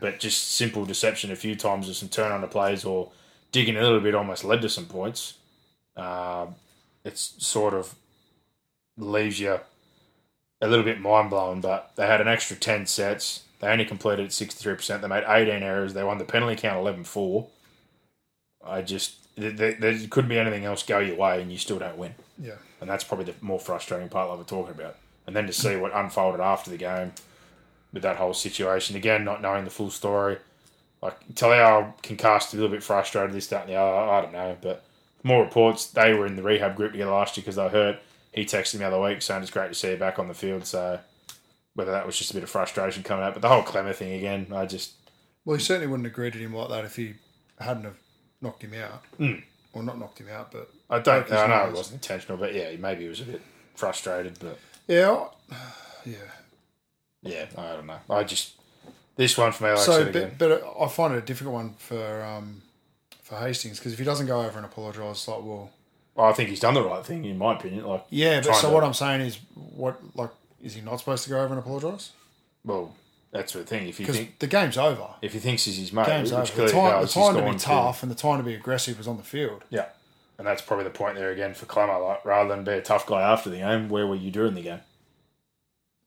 But just simple deception a few times with some turn under plays or digging a little bit almost led to some points. Uh, it's sort of leaves you a little bit mind blowing. But they had an extra 10 sets. They only completed 63%. They made 18 errors. They won the penalty count 11 4. I just, there, there couldn't be anything else go your way and you still don't win. Yeah. And that's probably the more frustrating part like we're talking about. And then to see what unfolded after the game with that whole situation. Again, not knowing the full story. Like, Talau can cast a little bit frustrated, this, that, and the other. I don't know. But more reports, they were in the rehab group together last year because they were hurt. He texted me the other week saying it's great to see you back on the field. So whether that was just a bit of frustration coming out. But the whole Klemmer thing again, I just, Well, he certainly wouldn't have greeted him like that if he hadn't have knocked him out. Hmm. Or not knocked him out, but I don't, his I know it wasn't intentional, but yeah, maybe he was a bit frustrated. But yeah, yeah. yeah, I don't know. I just, this one for me, like I so, said again. but, but I find it a difficult one for um, for Hastings because if he doesn't go over and apologise, it's like, well, Well, I think he's done the right thing, in my opinion. Like, yeah. But so to- what I'm saying is, what like is he not supposed to go over and apologise? Well, that's the thing. If you Because think the game's over. if he thinks he's his mate, Game's which over. The clearly time, the does, he's time to gone be tough and the time to be aggressive was on the field. yeah, and that's probably the point there again for Klemmer. Like, rather than be a tough guy after the game, where were you during the game?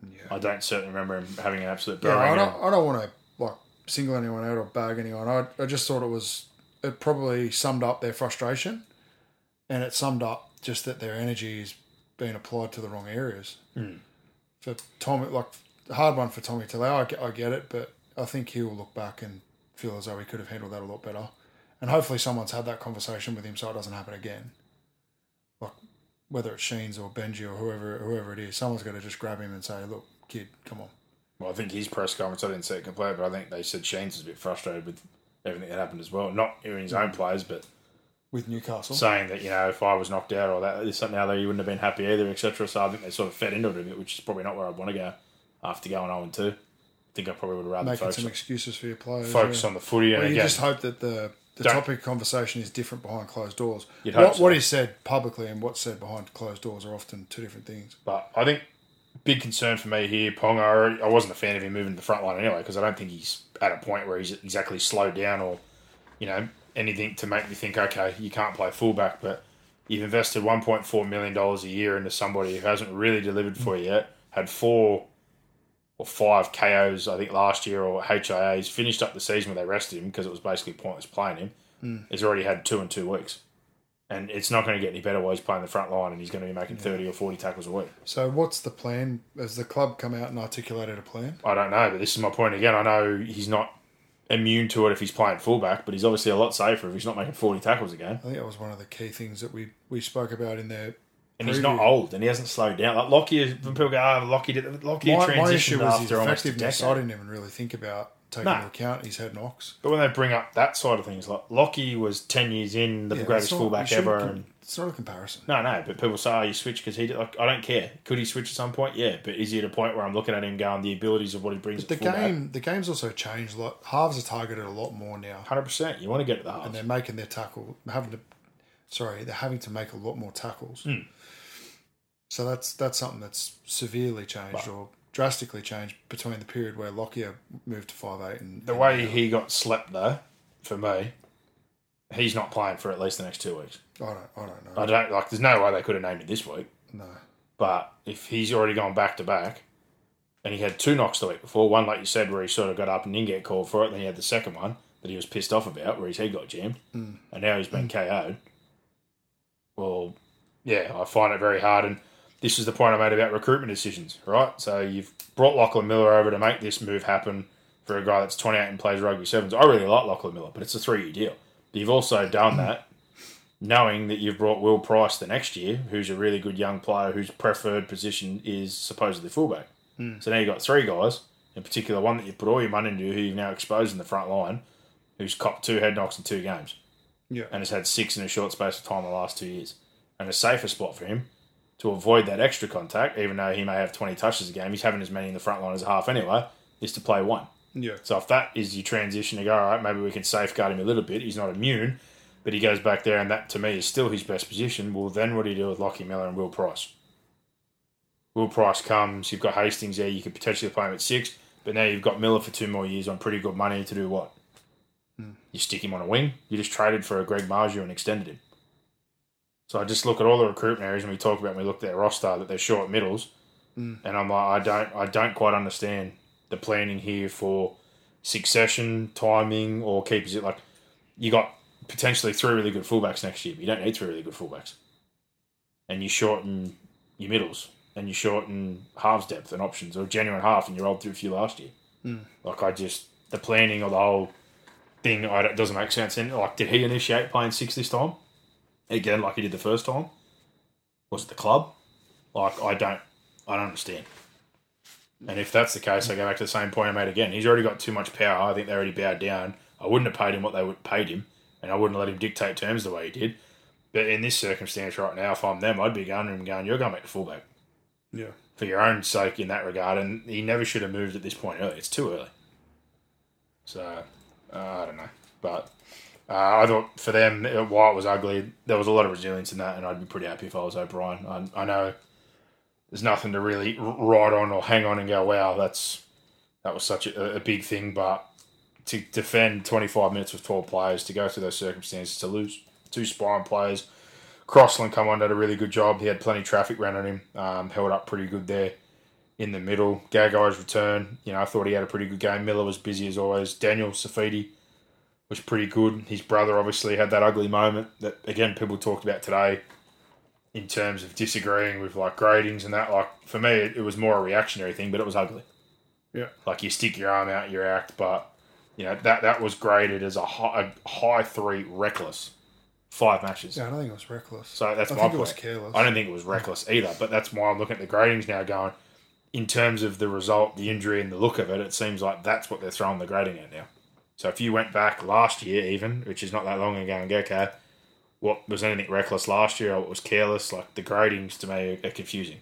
Yeah. I don't certainly remember him having an absolute Yeah, I don't, I don't want to like single anyone out or bag anyone. I, I just thought it was it probably summed up their frustration, and it summed up just that their energy is being applied to the wrong areas. Mm. For Tommy, like a hard one for Tommy Talau, I, get- I get it, but I think he will look back and feel as though he could have handled that a lot better. And hopefully, someone's had that conversation with him so it doesn't happen again. Like whether it's Sheens or Benji or whoever whoever it is, someone's got to just grab him and say, "Look, kid, come on." Well, I think his press conference, I didn't see it complete, but I think they said Sheens was a bit frustrated with everything that happened as well. Not in his Mm. own players, but With Newcastle, saying that, you know, if I was knocked out or that, there's something out there, you wouldn't have been happy either, etc. So I think they sort of fed into it a bit, which is probably not where I'd want to go after going 0 2. I think I probably would rather making focus, some on, excuses for your players. focus yeah. on the footy. And Well, you again, just hope that the the topic of conversation is different behind closed doors. What, so. what he said publicly and what's said behind closed doors are often two different things. But I think big concern for me here, Ponga. I, already- I wasn't a fan of him moving to the front line anyway because I don't think he's at a point where he's exactly slowed down or you know anything to make me think okay you can't play fullback. But you've invested 1.4 million dollars a year into somebody who hasn't really delivered for you yet. Had four or five KOs I think last year or HIAs. Finished up the season where they rested him because it was basically pointless playing him. Hmm. He's already had two in two weeks. And it's not going to get any better while he's playing the front line and he's going to be making 30 or 40 tackles a week. So what's the plan? Has the club come out and articulated a plan? I don't know, but this is my point again. I know he's not immune to it if he's playing fullback, but he's obviously a lot safer if he's not making 40 tackles a game. I think that was one of the key things that we, we spoke about in there. And he's not old and he hasn't slowed down. Like Lockyer, when people go, oh, Lockyer, did, Lockyer My, my issue was after almost a effectiveness. I didn't even really think about taking No. into account he's had knocks. But when they bring up that side of things, like Lockyer was 10 years in, the Yeah, greatest not- fullback ever. com- And It's not a comparison. no, no, but people say, oh, you switch because he did. Like, I don't care. Could he switch at some point? Yeah, but is he at a point where I'm looking at him going, the abilities of what he brings The game, the game's also changed. a lot. halves are targeted a lot more now. 100%. You want to get to the and they're making their tackle having to sorry they're having to make a lot more tackles Hmm. So that's that's something that's severely changed or drastically changed between the period where Lockyer moved to five eight and The and way now. he got slept, though, for me, he's not playing for at least the next two weeks. I don't I don't know I don't like. There's no way they could have named it this week. no But if he's already gone back to back, and he had two knocks the week before, one like you said, where he sort of got up and didn't get called for it, then he had the second one that he was pissed off about, where his head got jammed, Mm. and now he's been KO'd. Well, yeah, I find it very hard, and this is the point I made about recruitment decisions, right? So you've brought Lachlan Miller over to make this move happen for a guy that's 28 and plays rugby sevens. I really like Lachlan Miller, but it's a three-year deal. But you've also done that knowing that you've brought Will Price the next year, who's a really good young player whose preferred position is supposedly fullback. Hmm. So now you've got three guys, in particular one that you put all your money into, who you've now exposed in the front line, who's copped two head knocks in two games yeah and has had six in a short space of time the last two years. And a safer spot for him to avoid that extra contact, even though he may have 20 touches a game, he's having as many in the front line as a half anyway, is to play one. yeah So if that is your transition to go, all right, maybe we can safeguard him a little bit. He's not immune, but he goes back there, and that to me is still his best position. Well, then what do you do with Lockie Miller and Will Price? Will Price comes, you've got Hastings there, you could potentially play him at six, but now you've got Miller for two more years on pretty good money to do what? Hmm. You stick him on a wing. You just traded for a Greg Marzhew and extended him. So I just look at all the recruitment areas and we talk about. When we look at their roster that they're short middles, mm. and I'm like, I don't, I don't quite understand the planning here for succession, timing, or keepers. It like you got potentially three really good fullbacks next year, but you don't need three really good fullbacks, and you shorten your middles and you shorten halves depth and options or genuine half, and you rolled through a few last year. Mm. Like I just the planning of the whole thing I don't, doesn't make sense. And like, did he initiate playing six this time? Again, like he did the first time. Was it the club? Like I don't, I don't understand. And if that's the case, I go back to the same point I made again. He's already got too much power. I think they already bowed down. I wouldn't have paid him what they would paid him, and I wouldn't let him dictate terms the way he did. But in this circumstance right now, if I'm them, I'd be going to him going, "You're going back to fullback Yeah. for your own sake in that regard." And he never should have moved at this point early. It's too early. So uh, I don't know, but uh, I thought for them, it was ugly, there was a lot of resilience in that, and I'd be pretty happy if I was O'Brien. I, I know there's nothing to really ride on or hang on and go, "Wow, that's that was such a, a big thing," but to defend 25 minutes with 12 players, to go through those circumstances, to lose two spine players. Crossland come on did a really good job. He had plenty of traffic on him, um, held up pretty good there in the middle. Gagai's return, you know, I thought he had a pretty good game. Miller was busy as always. Daniel Saifiti was pretty good. His brother obviously had that ugly moment that again people talked about today in terms of disagreeing with like gradings and that. Like for me, it, it was more a reactionary thing, but it was ugly. Yeah. Like you stick your arm out, you act, but you know that that was graded as a high, a high three reckless five matches. Yeah, I don't think it was reckless. So that's I my think point. it was careless. I don't think it was reckless either, but that's why I'm looking at the gradings now going, in terms of the result, the injury, and the look of it, it seems like that's what they're throwing the grading at now. So if you went back last year, even, which is not that long ago, and go, okay, what was anything reckless last year or what was careless, like the gradings to me are, confusing.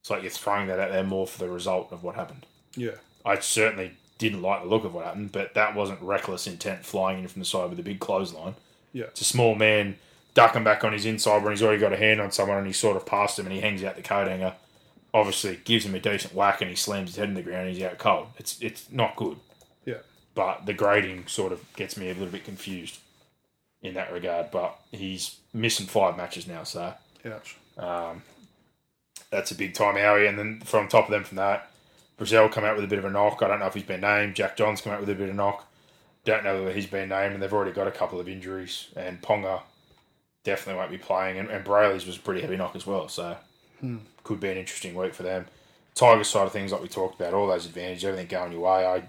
It's like you're throwing that out there more for the result of what happened. Yeah. I certainly didn't like the look of what happened, but that wasn't reckless intent flying in from the side with a big clothesline. Yeah. It's a small man ducking back on his inside when he's already got a hand on someone and he sort of past him and he hangs out the coat hanger. Obviously, gives him a decent whack and he slams his head in the ground and he's out cold. It's it's not good. But the grading sort of gets me a little bit confused in that regard. But he's missing five matches now, so Ouch. Um, that's a big time Howie. And then from top of them from that, Brazil come out with a bit of a knock. I don't know if he's been named. Jack John's come out with a bit of a knock. Don't know whether he's been named, and they've already got a couple of injuries. And Ponga definitely won't be playing, and, and Brailey's was a pretty heavy knock as well. So hmm. could be an interesting week for them. Tiger side of things, like we talked about, all those advantages, everything going your way. I,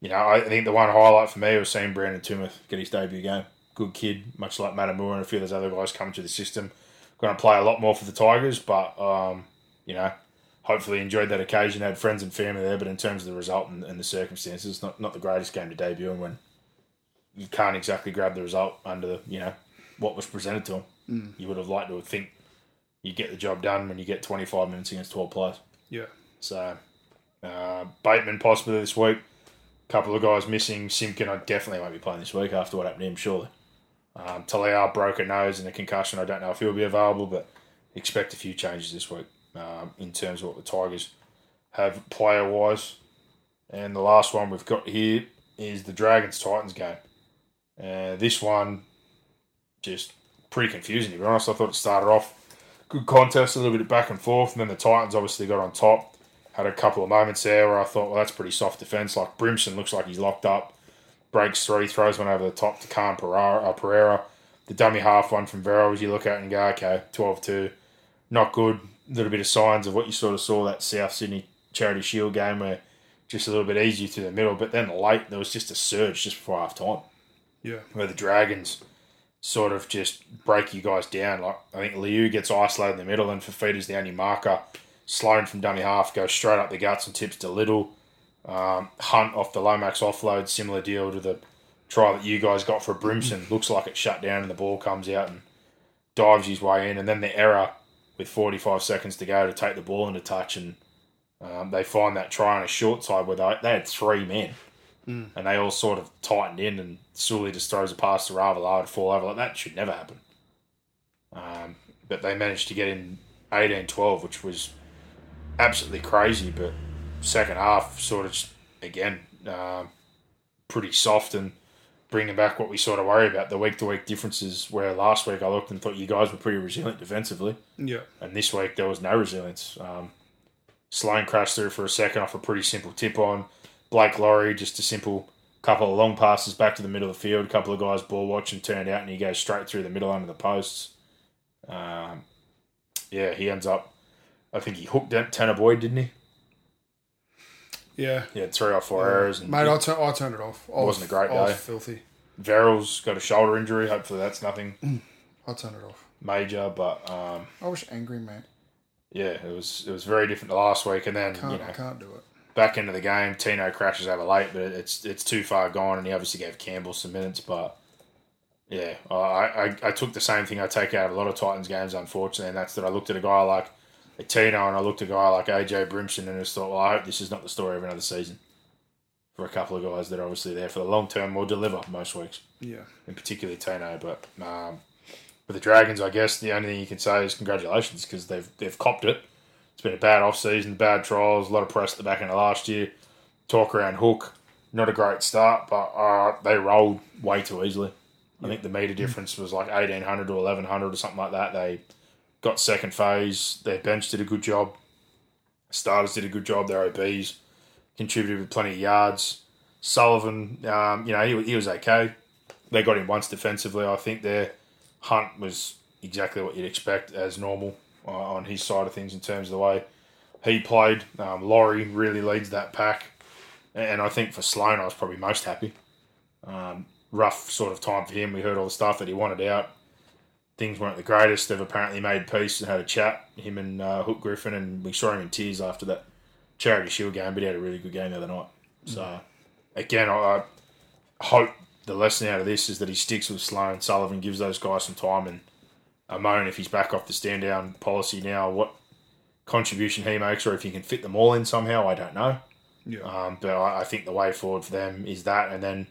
you know, I think the one highlight for me was seeing Brandon Tumeth get his debut game. Good kid, much like Matamura and a few of those other guys coming to the system. Going to play a lot more for the Tigers, but um, you know, hopefully enjoyed that occasion. Had friends and family there, but in terms of the result and, and the circumstances, not not the greatest game to debut. And when you can't exactly grab the result under the you know what was presented to him, you would have liked to think you get the job done when you get 25 minutes against 12 players. Yeah. So, uh, Bateman possibly this week. Couple of guys missing. Simkin, I definitely won't be playing this week after what happened to him, surely. Um, Talia broke a nose and a concussion. I don't know if he'll be available, but expect a few changes this week um, in terms of what the Tigers have player wise. And the last one we've got here is the Dragons Titans game. Uh, this one, just pretty confusing to be honest. I thought it started off good contest, a little bit of back and forth, and then the Titans obviously got on top. Had a couple of moments there where I thought, well, that's pretty soft defence. Like Brimson looks like he's locked up, breaks three, throws one over the top to Khan Pereira. Uh, Pereira. The dummy half one from Vero, as you look at and go, okay, 12 2, not good. A little bit of signs of what you sort of saw that South Sydney Charity Shield game where just a little bit easier through the middle, but then late there was just a surge just before half time Yeah. where the Dragons sort of just break you guys down. Like I think Liu gets isolated in the middle, and Fifita's the only marker. Sloan from dummy half goes straight up the guts and tips to Little. Um, Hunt off the Lomax offload, similar deal to the try that you guys got for Brimson. Looks like it shut down, and the ball comes out and dives his way in, and then the error with 45 seconds to go to take the ball into touch, and um, they find that try on a short side where they, they had three men and they all sort of tightened in, and Sully just throws a pass to Ravalawa to fall over. Like that should never happen. Um, but they managed to get in 18-12, which was absolutely crazy. But second half sort of just, again um, pretty soft and bringing back what we sort of worry about the week to week differences. Where last week I looked and thought you guys were pretty resilient defensively, Yeah. and this week there was no resilience. Um, Sloan crashed through for a second off a pretty simple tip on. Blake Lawrie just a simple couple of long passes back to the middle of the field. A couple of guys ball watching turned out, and he goes straight through the middle under the posts. Um, yeah, he ends up. I think he hooked out Tanah Boyd, didn't he? Yeah. Yeah, three or four errors. And Mate, I, tur- I turned it off. I Wasn't a great I day. filthy. Verrills got a shoulder injury. Hopefully that's nothing I turned it off. major, but um, I was angry, man. yeah, it was it was very different to last week. And then Can't, you know can't do it. back into the game, Tino crashes over late, but it's it's too far gone, and he obviously gave Campbell some minutes. But yeah, I, I I took the same thing I take out of a lot of Titans games, unfortunately, and that's that I looked at a guy like Tino and I looked at a guy like AJ Brimson and just thought, well, I hope this is not the story of another season for a couple of guys that are obviously there for the long term will deliver most weeks. Yeah. in particularly Tino. But um, for the Dragons, I guess the only thing you can say is congratulations because they've they've copped it. It's been a bad off season, bad trials, a lot of press at the back end of last year. Talk around Hook, not a great start, but uh, they rolled way too easily. I think the meter difference was like eighteen hundred to eleven hundred or something like that. They got second phase. Their bench did a good job. Starters did a good job. Their OBs contributed with plenty of yards. Sullivan, um, you know, he, he was okay they got him once defensively. I think their hunt was exactly what you'd expect as normal uh, on his side of things in terms of the way he played. Um, Lawrie really leads that pack, and I think for Sloan, I was probably most happy. Um, rough sort of time for him. We heard all the stuff that he wanted out. Things weren't the greatest. They've apparently made peace and had a chat, him and uh, Hook Griffin, and we saw him in tears after that Charity Shield game, but he had a really good game the other night. So, again, I, I hope the lesson out of this is that he sticks with Sloan. Sullivan gives those guys some time, and Amone, if he's back off the stand down policy now, what contribution he makes, or if he can fit them all in somehow, I don't know. Yeah. Um, but I, I think the way forward for them is that, and then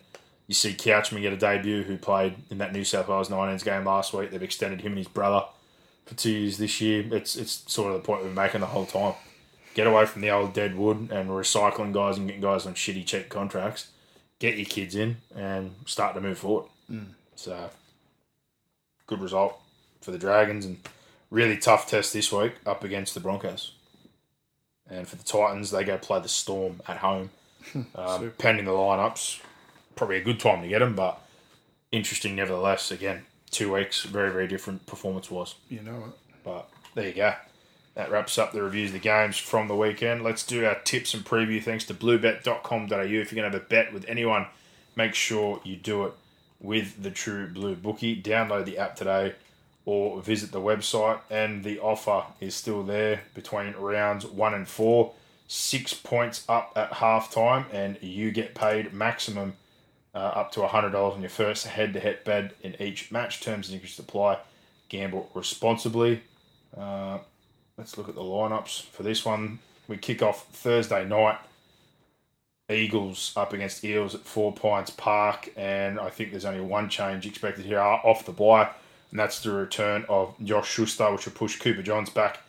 you see Couchman get a debut, who played in that New South Wales 19s game last week. They've extended him and his brother for two years this year. It's it's sort of the point we're making the whole time. Get away from the old dead wood and recycling guys and getting guys on shitty cheap contracts. Get your kids in and start to move forward. So, good result for the Dragons and really tough test this week up against the Broncos. And for the Titans, they go play the Storm at home. Um, pending the lineups, probably a good time to get them, but interesting nevertheless. Again, two weeks, very, very different performance wise. You know it. But there you go. That wraps up the reviews of the games from the weekend. Let's do our tips and preview thanks to bluebet.com.au. If you're going to have a bet with anyone, make sure you do it with the True Blue Bookie. Download the app today or visit the website, and the offer is still there between rounds one and four. Six points up at halftime, and you get paid maximum uh, up to $100 on your first head to head bet in each match. Terms and conditions apply. Gamble responsibly. Uh, let's look at the lineups for this one. We kick off Thursday night. Eagles up against Eels at Four Pines Park, and I think there's only one change expected here off the bye, and that's the return of Josh Schuster, which will push Cooper Johns back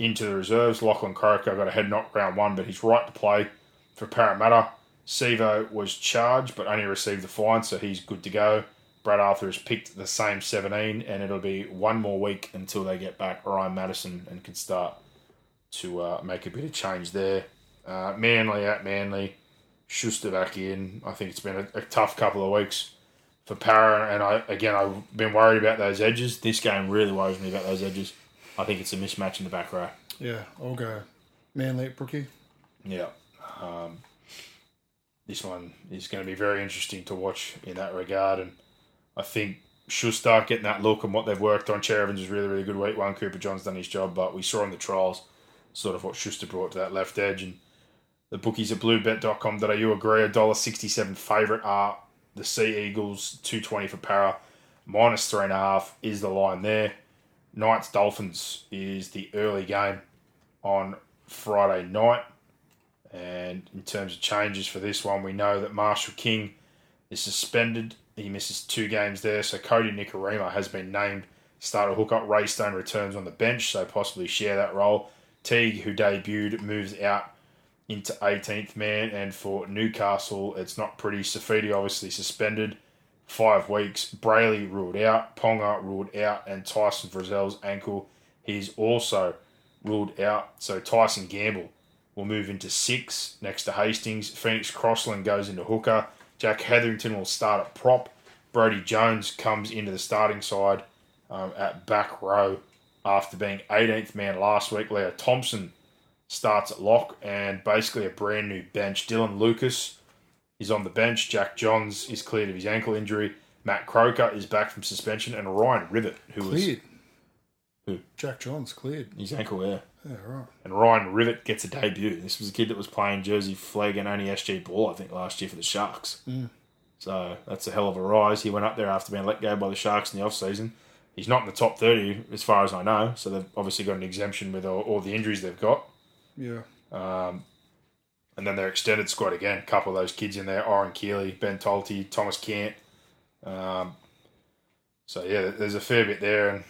into the reserves. Lachlan Croker got a head knock round one, but he's right to play for Parramatta. Sevo was charged, but only received the fine, so he's good to go. Brad Arthur has picked the same 17, and it'll be one more week until they get back Ryan Matterson and can start to uh, make a bit of change there. Uh, Manly at Manly, Schuster back in. I think it's been a, a tough couple of weeks for Para, and I again I've been worried about those edges. This game really worries me about those edges. I think it's a mismatch in the back row. Yeah, I'll go. Manly at Brookie. Yeah. Um, this one is going to be very interesting to watch in that regard. And I think should start getting that look and what they've worked on. Cherry-Evans is really, really good week one. Cooper John's done his job, but we saw in the trials sort of what Schuster brought to that left edge. And the bookies at bluebet.com.au agree. A dollar sixty seven favourite are the Sea Eagles, 220 for para, minus three and a half is the line there. Knights Dolphins is the early game on Friday night. And in terms of changes for this one, we know that Marshall King is suspended. He misses two games there. So Kodi Nikorima has been named starter hookup. Ray Stone returns on the bench, so possibly share that role. Teague, who debuted, moves out into 18th man. And for Newcastle, it's not pretty. Saifiti obviously suspended five weeks. Brailey ruled out. Ponga ruled out. And Tyson Frizzell's ankle, he's also ruled out. So Tyson Gamble will move into six next to Hastings. Phoenix Crossland goes into hooker. Jack Hetherington will start at prop. Brodie Jones comes into the starting side um, at back row after being 18th man last week. Leo Thompson starts at lock and basically a brand new bench. Dylan Lucas is on the bench. Jack Johns is cleared of his ankle injury. Matt Croker is back from suspension, and Ryan Rivet, who Cleared. Who? Jack Johns cleared. was his ankle, yeah. Yeah, right. And Ryan Rivet gets a debut. This was a kid that was playing Jersey Flegg and only SG ball, I think, last year for the Sharks. So that's a hell of a rise. He went up there after being let go by the Sharks in the off season. He's not in the top 30 as far as I know, so they've obviously got an exemption with all, all the injuries they've got. Yeah. And then their extended squad again, a couple of those kids in there, Oryn Keeley, Ben Tolte, Thomas Cant. Um, so yeah, there's a fair bit there. And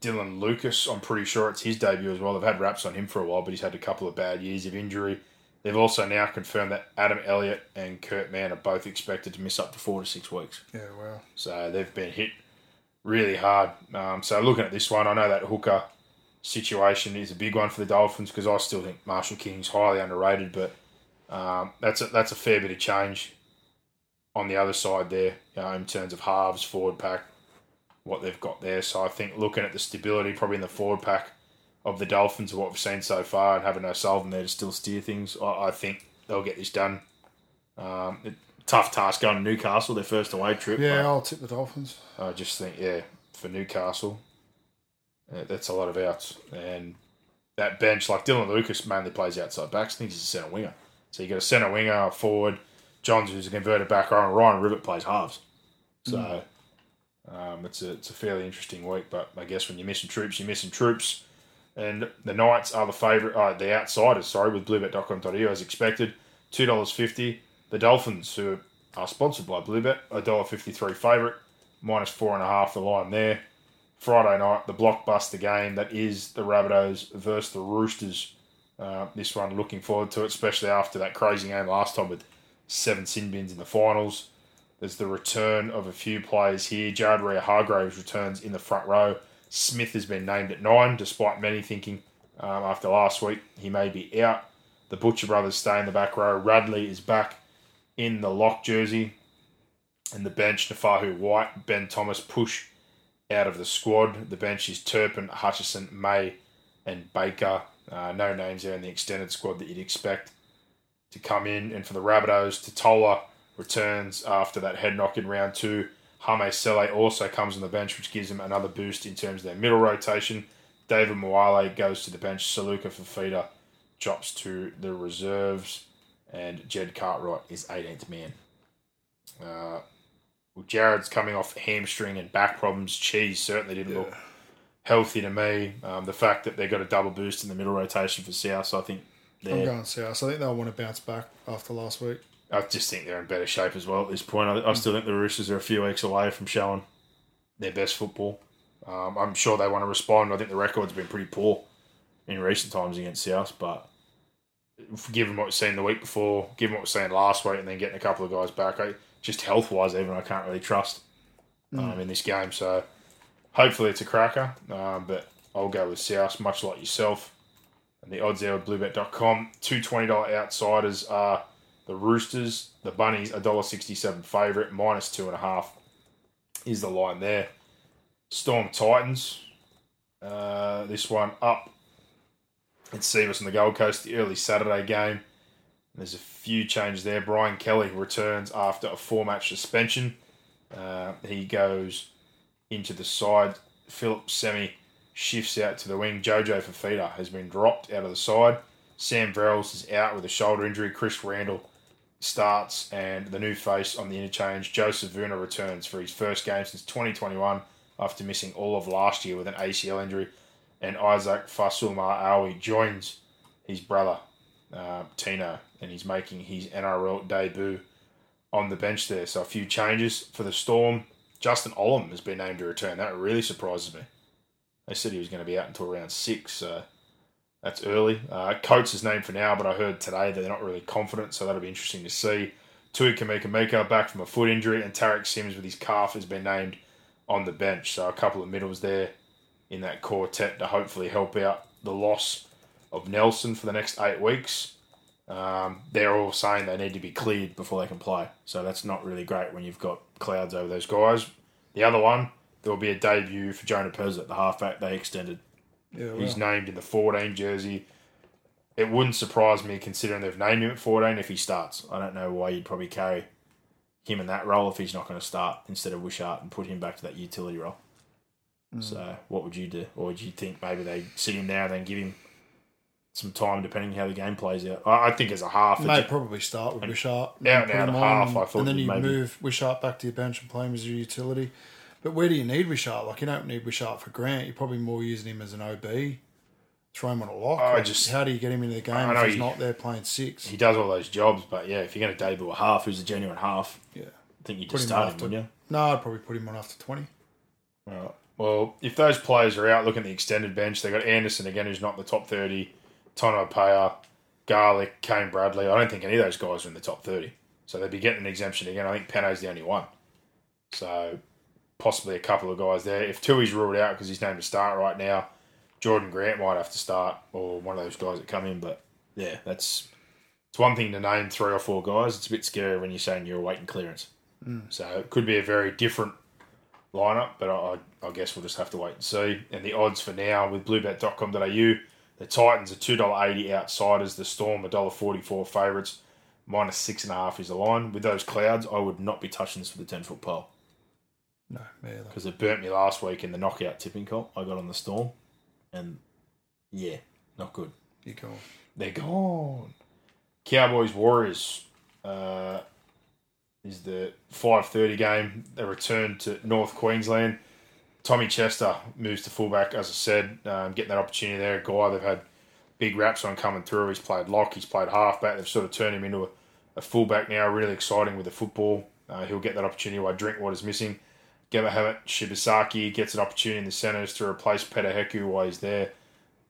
Dylan Lucas, I'm pretty sure it's his debut as well. They've had raps on him for a while, but he's had a couple of bad years of injury. They've also now confirmed that Adam Elliott and Kurt Mann are both expected to miss up to four to six weeks. Yeah, wow. So they've been hit really hard. Um, so looking at this one, I know that hooker situation is a big one for the Dolphins because I still think Marshall King's highly underrated, but um, that's a, that's a fair bit of change on the other side there you know, in terms of halves, forward pack, what they've got there. So I think looking at the stability probably in the forward pack of the Dolphins of what we've seen so far and having O'Sullivan there to still steer things, I, I think they'll get this done. Um, it, tough task going to Newcastle, their first away trip. Yeah, I'll tip the Dolphins. I just think, yeah, for Newcastle, uh, that's a lot of outs. And that bench, like Dylan Lucas mainly plays outside backs. I think he's a centre winger. So you got a centre winger, a forward, Johns who's a converted back row, and Ryan Rivet plays halves. So um, it's a it's a fairly interesting week. But I guess when you're missing troops, you're missing troops. And the Knights are the favourite, uh, the outsiders, sorry, with bluebet.com.au as expected. $2.50. The Dolphins, who are sponsored by Bluebet, $1.53 favourite, minus four and a half the line there. Friday night, the blockbuster game that is the Rabbitohs versus the Roosters. Uh, this one, looking forward to it, especially after that crazy game last time with seven sin bins in the finals. There's the return of a few players here. Jared Waerea-Hargreaves returns in the front row. Smith has been named at nine, despite many thinking um, after last week he may be out. The Butcher brothers stay in the back row. Radley is back in the lock jersey. And the bench, Naufahu Whyte, Ben Thomas push out of the squad. The bench is Turpin, Hutchison, May, and Baker. Uh, no names there in the extended squad that you'd expect to come in. And for the Rabbitohs, Tatola returns after that head knock in round two. Hame Sele also comes on the bench, which gives them another boost in terms of their middle rotation. David Moale goes to the bench. Saluka Fafita drops to the reserves. And Jed Cartwright is 18th man. Uh, well, Jared's coming off hamstring and back problems. Cheese certainly didn't look healthy to me. Um, the fact that they got a double boost in the middle rotation for South, I think I'm going South. I think they'll want to bounce back after last week. I just think they're in better shape as well at this point. I, I still think the Roosters are a few weeks away from showing their best football. Um, I'm sure they want to respond. I think the record's been pretty poor in recent times against South, but given what we've seen the week before, given what we've seen last week, and then getting a couple of guys back, I, just health wise, even I can't really trust um, in this game. So hopefully it's a cracker, um, but I'll go with South, much like yourself. And the odds there at bluebet.com. Two $20 outsiders are the Roosters, the Bunnies, $1.67 favourite, minus two and a half is the line there. Storm Titans, uh, this one up at Cbus on the Gold Coast, the early Saturday game. There's a few changes there. Brian Kelly returns after a four match suspension. Uh, he goes into the side. Phillip Sami shifts out to the wing. Jojo Fifita has been dropped out of the side. Sam Verrills is out with a shoulder injury. Chris Randall starts, and the new face on the interchange, Joseph Vuna, returns for his first game since 2021 after missing all of last year with an ACL injury. And Isaac Fa'asuamaleaui joins his brother, uh, Tino, and he's making his NRL debut on the bench there. So a few changes for the Storm. Justin Olam has been named to return. That really surprises me. They said he was going to be out until round six. So That's early. Uh, Coates is named for now, but I heard today that they're not really confident, so that'll be interesting to see. Tui Kamikamica back from a foot injury, and Tariq Sims with his calf has been named on the bench. So a couple of middles there in that quartet to hopefully help out the loss of Nelson for the next eight weeks. Um, they're all saying they need to be cleared before they can play. So that's not really great when you've got clouds over those guys. The other one, there will be a debut for Jonah Pezet at the halfback they extended. Yeah, He's named in the 14 jersey. It wouldn't surprise me considering they've named him at 14 if he starts. I don't know why you'd probably carry him in that role if he's not going to start instead of Wishart and put him back to that utility role. Hmm. So what would you do? Or would you think maybe they sit him now and then give him some time depending how the game plays out? I, I think as a half, it's- probably start with Wishart. And now put half, on, I thought and then you'd you maybe- move Wishart back to your bench and play him as your utility. But where do you need Wishart? Like you don't need Wishart for Grant. You're probably more using him as an OB. Throw him on a lock. I just- how do you get him into the game I if he's you- not there playing six? he does all those jobs, but yeah, if you're going to debut a half who's a genuine half, Yeah, I think you put just him start him, after. wouldn't you? No, I'd probably put him on after twenty. Right. Well, if those players are out, look at the extended bench. They've got Anderson again, who's not in the top 30, Tonumaipea, Garlic, Kane Bradley. I don't think any of those guys are in the top 30. So they'd be getting an exemption again. I think Peno's the only one. So possibly a couple of guys there. If Tui's ruled out because he's named to start right now, Jordan Grant might have to start or one of those guys that come in. But yeah, that's it's one thing to name three or four guys. It's a bit scary when you're saying you're awaiting clearance. Mm. So it could be a very different lineup, but I, I guess we'll just have to wait and see. And the odds for now with bluebet.com.au, the Titans are $2.80 outsiders, the Storm $1.44 favourites, minus six and a half is the line. With those clouds, I would not be touching this with a 10 foot pole No, me because it burnt me last week in the knockout tipping comp I got on the Storm. And yeah, not good. You go. They're gone. Cowboys Warriors uh, is the five thirty game. They return to North Queensland. Tommy Chester moves to fullback, as I said, um, getting that opportunity there. A guy they've had big raps on coming through. He's played lock, he's played halfback. They've sort of turned him into a, a fullback now. Really exciting with the football. Uh, he'll get that opportunity while Drinkwater's missing. Gavahamet Shibasaki gets an opportunity in the centres to replace Peta Hiku while he's there.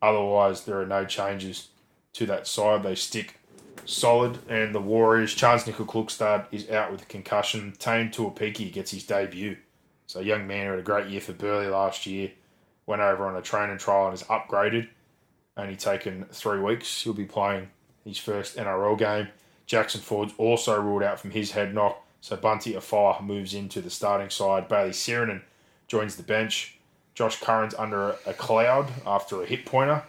Otherwise, there are no changes to that side. They stick solid. And the Warriors, Charnze Nicoll-Klokstad is out with a concussion. Taine Tuaupiki gets his debut. So, young man who had a great year for Burleigh last year, went over on a training trial and is upgraded. Only taken three weeks. He'll be playing his first NRL game. Jackson Ford's also ruled out from his head knock. So, Bunty Afoa moves into the starting side. Bayley Sironen joins the bench. Josh Curran's under a cloud after a hip pointer,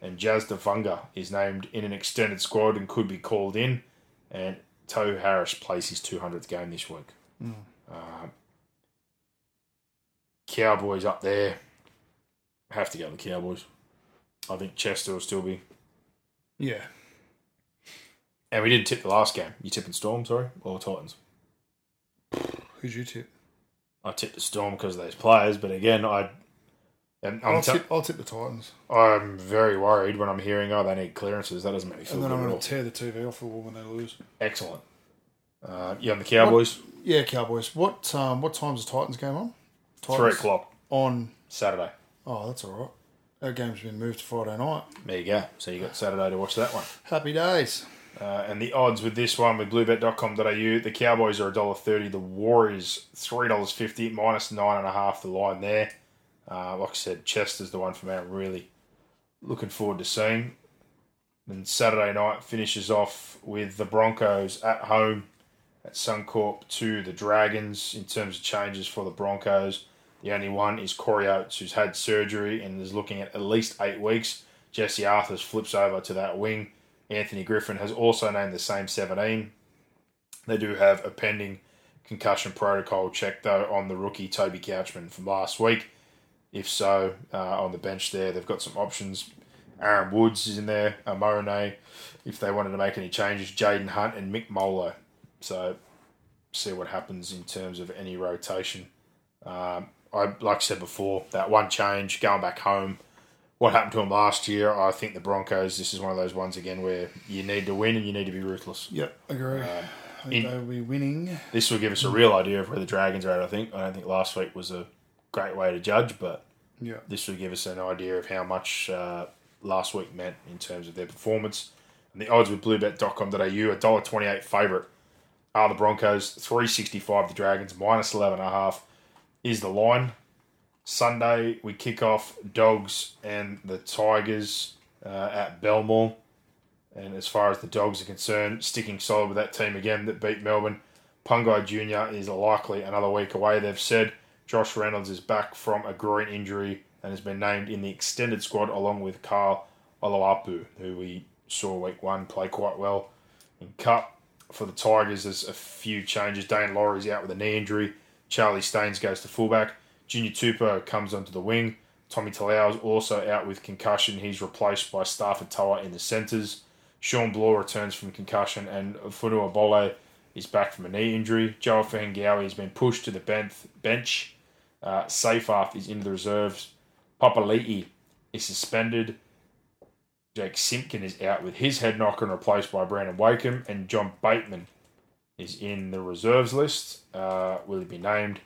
and Jazz Tevaga is named in an extended squad and could be called in. And Tohu Harris plays his 200th game this week. Um, Cowboys up there. Have to go the Cowboys. I think Chester will still be. Yeah. And we didn't tip the last game. You tipping Storm, sorry, or Titans? Who'd you tip? I tipped the Storm because of those players, but again, I. And I'm, I'll, tip, I'll tip the Titans. I'm very worried when I'm hearing, oh, they need clearances. That doesn't make me feel And then good I'm at going all. to tear the TV off the wall when they lose. Excellent. Uh, you on the Cowboys? Yeah, Cowboys. What um, what time's the Titans game on? Three o'clock On. Saturday. Oh, that's all right. That game's been moved to Friday night. There you go. So you got Saturday to watch that one. Happy days. Uh, and the odds with this one with bluebet.com.au, the Cowboys are $1.30, the Warriors $3.50, minus 9.5 the line there. Uh, like I said, Chester's the one for me I'm really looking forward to seeing. And Saturday night finishes off with the Broncos at home at Suncorp to the Dragons in terms of changes for the Broncos. The only one is Corey Oates, who's had surgery and is looking at at least eight weeks. Jesse Arthurs flips over to that wing. Anthony Griffin has also named the same 17. They do have a pending concussion protocol check, though, on the rookie Toby Couchman from last week. If so, uh, on the bench there, they've got some options. Aaron Woods is in there, Amone, if they wanted to make any changes, Jaden Hunt and Mick Molo. So, see what happens in terms of any rotation. Um, I like I said before, that one change going back home. What happened to him last year? I think the Broncos. This is one of those ones again where you need to win and you need to be ruthless. Yep, agree. I think in- they'll be winning. This will give us a real idea of where the Dragons are at. I think. I don't think last week was a great way to judge, but Yeah. this will give us an idea of how much uh, last week meant in terms of their performance. And the odds with bluebet.com.au, a dollar twenty-eight favourite are the Broncos, 365 the Dragons, minus 11.5 is the line. Sunday, we kick off Dogs and the Tigers uh, at Belmore. And as far as the Dogs are concerned, sticking solid with that team again that beat Melbourne. Pangai Jr. is likely another week away, they've said. Josh Reynolds is back from a groin injury and has been named in the extended squad along with Carl Oloapu, who we saw week one play quite well in Cup. For the Tigers, there's a few changes. Daine Laurie's out with a knee injury. Charlie Staines goes to fullback. Junior Tupou comes onto the wing. Tommy Talau is also out with concussion. He's replaced by Starford To'a in the centres. Shawn Blore returns from concussion, and Fonua Pole is back from a knee injury. Joe Ofahengaue has been pushed to the bench. Uh, Seyfarth is into the reserves. Papali'i is suspended. Jake Simpkin is out with his head knock and replaced by Brandon Wakeham. And John Bateman is in the reserves list. Uh, will he be named?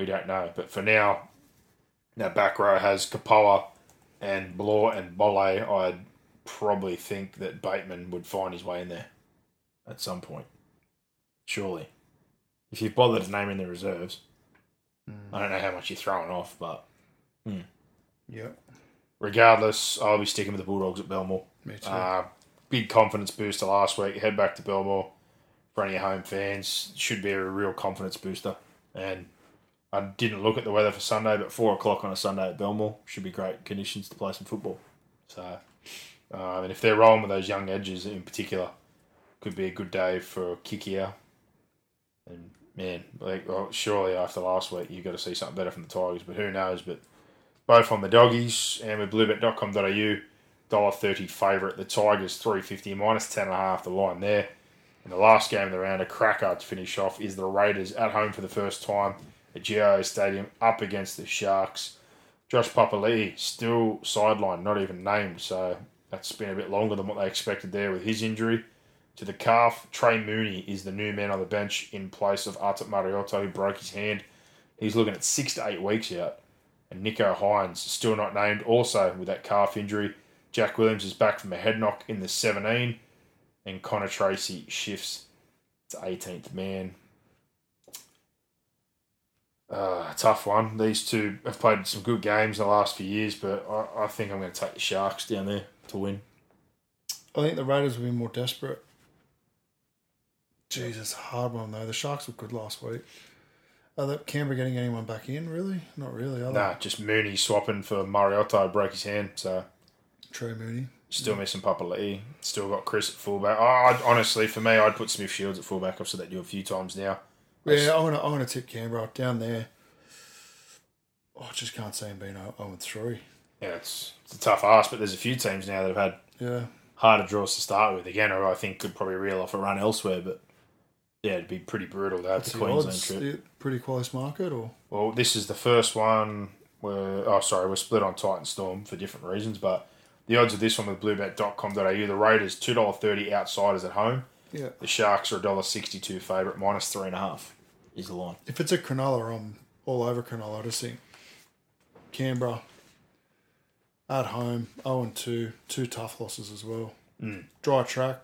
We don't know. But for now, that back row has Kapoa and Blore and Pole. I'd probably think that Bateman would find his way in there at some point. Surely. If you've bothered to name in the reserves. Mm. I don't know how much you're throwing off, but. Hmm. Yep. Regardless, I'll be sticking with the Bulldogs at Belmore. Me too. Uh, big confidence booster last week. Head back to Belmore for any home fans. Should be a real confidence booster. And I didn't look at the weather for Sunday, but four o'clock on a Sunday at Belmore should be great conditions to play some football. So, uh, and if they're rolling with those young edges in particular, could be a good day for Kikau. And man, like well, surely after last week, you've got to see something better from the Tigers, but who knows? But both on the doggies and with bluebet.com.au, dollar thirty favourite. The Tigers three fifty minus ten and a half. The line there. And the last game of the round, a cracker to finish off, is the Raiders at home for the first time at Stadium up against the Sharks. Josh Papali'i still sidelined, not even named, so that's been a bit longer than what they expected there with his injury to the calf. Trey Mooney is the new man on the bench in place of Ata Mariota, who broke his hand. He's looking at six to eight weeks out. And Nicho Hynes, still not named, also with that calf injury. Jack Williams is back from a head knock in the 17. And Connor Tracey shifts to 18th man. Uh, tough one. These two have played some good games in the last few years, but I, I think I'm going to take the Sharks down there to win. I think the Raiders will be more desperate. Jesus, hard one though. The Sharks were good last week. Are the Canberra getting anyone back in? Really? Not really. Are nah, just Mooney swapping for Mariota broke his hand. So Trey Mooney. Still yeah. missing Papali'i. Still got Kris at fullback. Oh, I'd, honestly, for me, I'd put Smith Shields at fullback. I've said that to you a few times now. Yeah, I'm gonna I'm gonna tip Canberra down there. Oh, I just can't see him being 0 and three. Yeah, it's, it's a tough ask, but there's a few teams now that have had yeah harder draws to start with. Again, or I think could probably reel off a run elsewhere, but yeah, it'd be pretty brutal to have the, the Queensland odds? trip. Pretty close market, or well, this is the first one where oh sorry, we're split on Titan Storm for different reasons, but the odds of this one with bluebet.com.au, the Raiders two dollar thirty outsiders at home. Yeah. The Sharks are a dollar sixty two favourite, minus three and a half is the line. If it's a Cronulla, I'm all over Cronulla. I just think Canberra at home, 0 and 2, two tough losses as well. Mm. Dry track.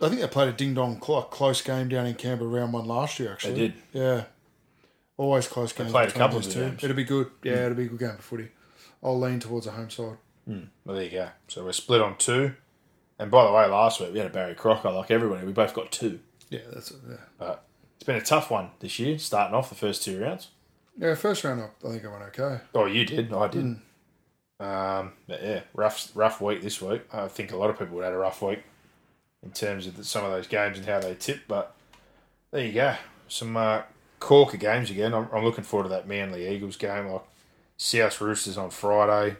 I think they played a ding dong clock close game down in Canberra round one last year. Actually, they did. Yeah, always close games. They played a couple of. Games. It'll be good. Yeah, mm. it'll be a good game for footy. I'll lean towards the home side. Mm. Well, there you go. So we're split on two. And by the way, last week we had a Barry Crocker like everybody. We both got two. Yeah, that's it. Yeah. But it's been a tough one this year, starting off the first two rounds. Yeah, first round I think I went okay. Oh, you did. I didn't. Mm. Um, but yeah, rough rough week this week. I think a lot of people would have had a rough week in terms of the, some of those games and how they tip. But there you go. Some uh, corker games again. I'm, I'm, looking forward to that Manly Eagles game. Like South Roosters on Friday.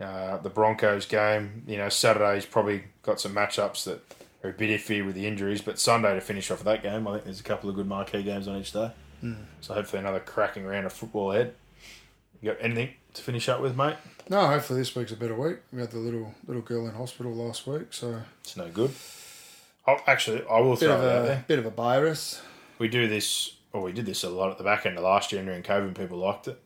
Uh, the Broncos game. You know, Saturday's probably got some matchups that are a bit iffy with the injuries, but Sunday to finish off that game, I think there's a couple of good marquee games on each day. Mm. So hopefully another cracking round of football ahead. You got anything to finish up with, mate? No, hopefully this week's a better week. We had the little little girl in hospital last week, so it's no good. Oh, actually, I will bit throw of a, there. Bit of a virus. We do this, or we did this a lot at the back end of last year during COVID, and people liked it.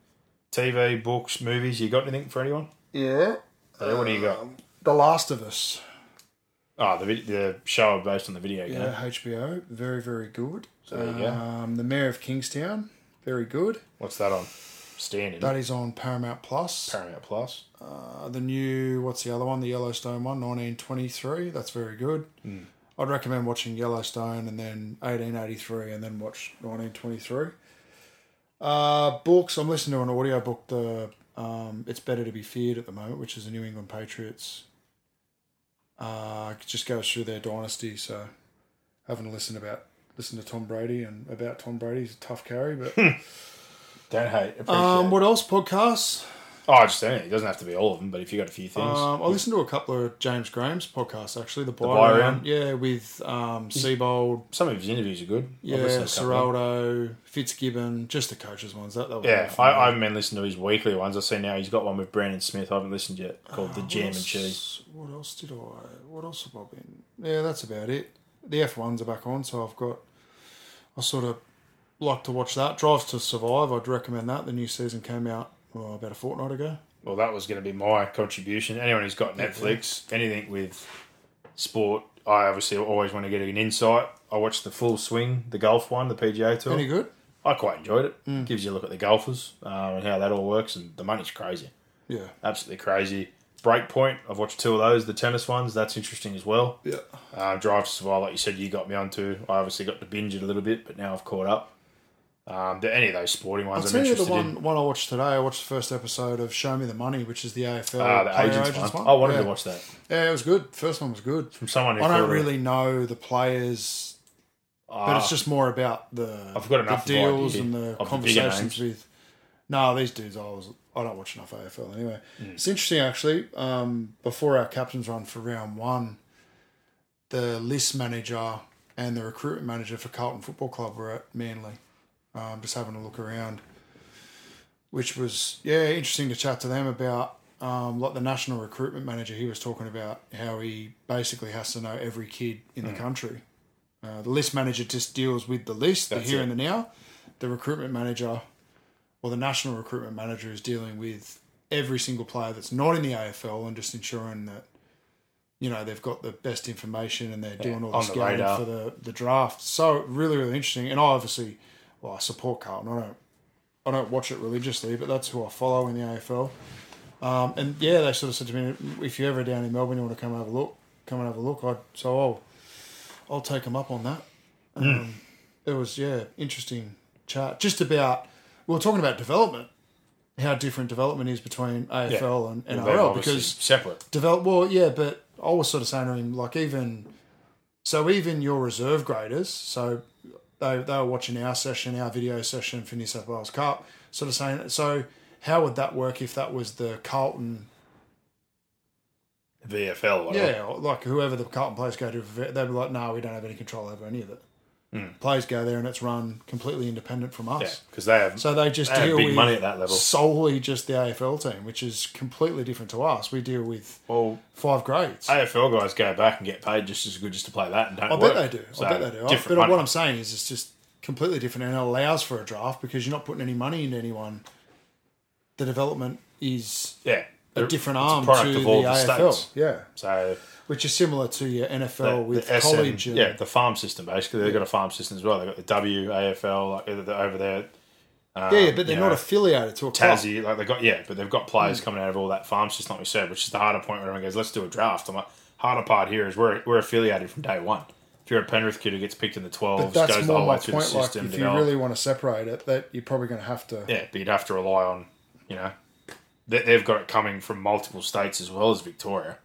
TV, books, movies. You got anything for anyone? Yeah. Yeah, what do you got? The Last of Us. Oh, the vid- the show based on the video game. Yeah, HBO. Very, very good. So there you go. Um, the Mayor of Kingstown. Very good. What's that on? Standard. That is on Paramount Plus. Paramount Plus. Uh, the new, what's the other one? The Yellowstone one, 1923. That's very good. Hmm. I'd recommend watching Yellowstone and then 1883 and then watch 1923. Uh, books, I'm listening to an audio book, the um, It's Better to Be Feared at the moment, which is the New England Patriots. Uh, just goes through their dynasty, so having to listen about listen to Tom Brady and about Tom Brady's a tough carry, but Don't hate. Appreciate. um, what else? Podcasts. Oh, just anything. It doesn't have to be all of them, but if you got a few things, Um, I listened to a couple of James Graham's podcasts actually. The buy, Buy round, Round? yeah, with um, Seibold, some of his interviews are good. Yeah, listened to a couple. Ciraldo, Fitzgibbon, just the coaches ones. That, that Yeah. I, I haven't been listening to his weekly ones. I see now he's got one with Brandon Smith. I haven't listened yet, called The Uh, What Jam and Cheese. What else did I? What else have I been? Yeah, that's about it. The F ones are back on, so I've got. I sort of like to watch that. Drive to Survive. I'd recommend that. The new season came out well, about a fortnight ago. Well, that was going to be my contribution. Anyone who's got Netflix, anything with sport, I obviously always want to get an insight. I watched the full swing, the golf one, the PGA tour. Any good? I quite enjoyed it. Mm. Gives you a look at the golfers um, and how that all works, and the money's crazy, Yeah. absolutely crazy. Breakpoint, I've watched two of those, the tennis ones. That's interesting as well. Yeah. Uh, Drive to Survive, like you said, you got me onto. I obviously got to binge it a little bit, but now I've caught up. Um, the, any of those sporting I'll ones I'm tell you the one, in. one I watched today. I watched the first episode of Show Me the Money, which is the AFL Ah, the player agents, one. I wanted yeah. to watch that Yeah, it was good. First one was good. from someone who I don't really know the players, but it's Ah, just more about the I've got enough the deals and the of the conversations with. No, these dudes, I was I don't watch enough AFL anyway. Hmm. It's interesting actually. Um, before our captains run for round one, the list manager and the recruitment manager for Carlton Football Club were at Manly, um, just having a look around, which was yeah interesting to chat to them about. Um, like the national recruitment manager, he was talking about how he basically has to know every kid in Hmm. the country. Uh, the list manager just deals with the list, the here it. and the now. The recruitment manager, or the national recruitment manager, is dealing with every single player that's not in the AFL and just ensuring that you know they've got the best information and they're doing all the scouting for the the draft. So really, really interesting. And I obviously, well, I support Carlton. I don't, I don't watch it religiously, but that's who I follow in the AFL. Um, and yeah, they sort of said to me, if you're ever down in Melbourne, you want to come have a look, come and have a look. I so I'll, I'll take them up on that. Um, It was yeah, interesting chat just about we were talking about development, how different development is between AFL and Well, NRL because separate. develop well yeah but i was sort of saying to him like even so even your reserve graders so they, they were watching our session our video session for new south wales cup sort of saying so how would that work if that was the carlton VFL. whatever. yeah or like whoever the carlton players go to they'd be like no we don't have any control over any of it Mm. players go there and it's run completely independent from us Yeah, because they have so they just They deal with money at that level. solely just the AFL team, which is completely different to us. We deal with well, five grades. AFL guys go back and get paid just as good just to play that and don't I work. bet they do. So, I bet they do. I- But money. what I'm saying is, it's just completely different, and it allows for a draft because you're not putting any money into anyone. The development is yeah, a different arm to the the AFL. states. Yeah, So which is similar to your NFL the, with the SM college. And, yeah, the farm system basically. They've got a farm system as well. They've got the W AFL like they're over there. Um, yeah, but they're not know, affiliated to a club. Tassie, like they got yeah, but they've got Mm. players coming out of all that farm system, like we said, which is the harder point where everyone goes, "Let's do a draft." I'm like, harder part here is we're we're affiliated from day one. If you're a Penrith kid who gets picked in the But 12s, that's goes the whole my way through the point. Like, system, if you develop- really want to separate it, that you're probably going to have to. yeah, but you'd have to rely on, you know, they, they've got it coming from multiple states as well as Victoria.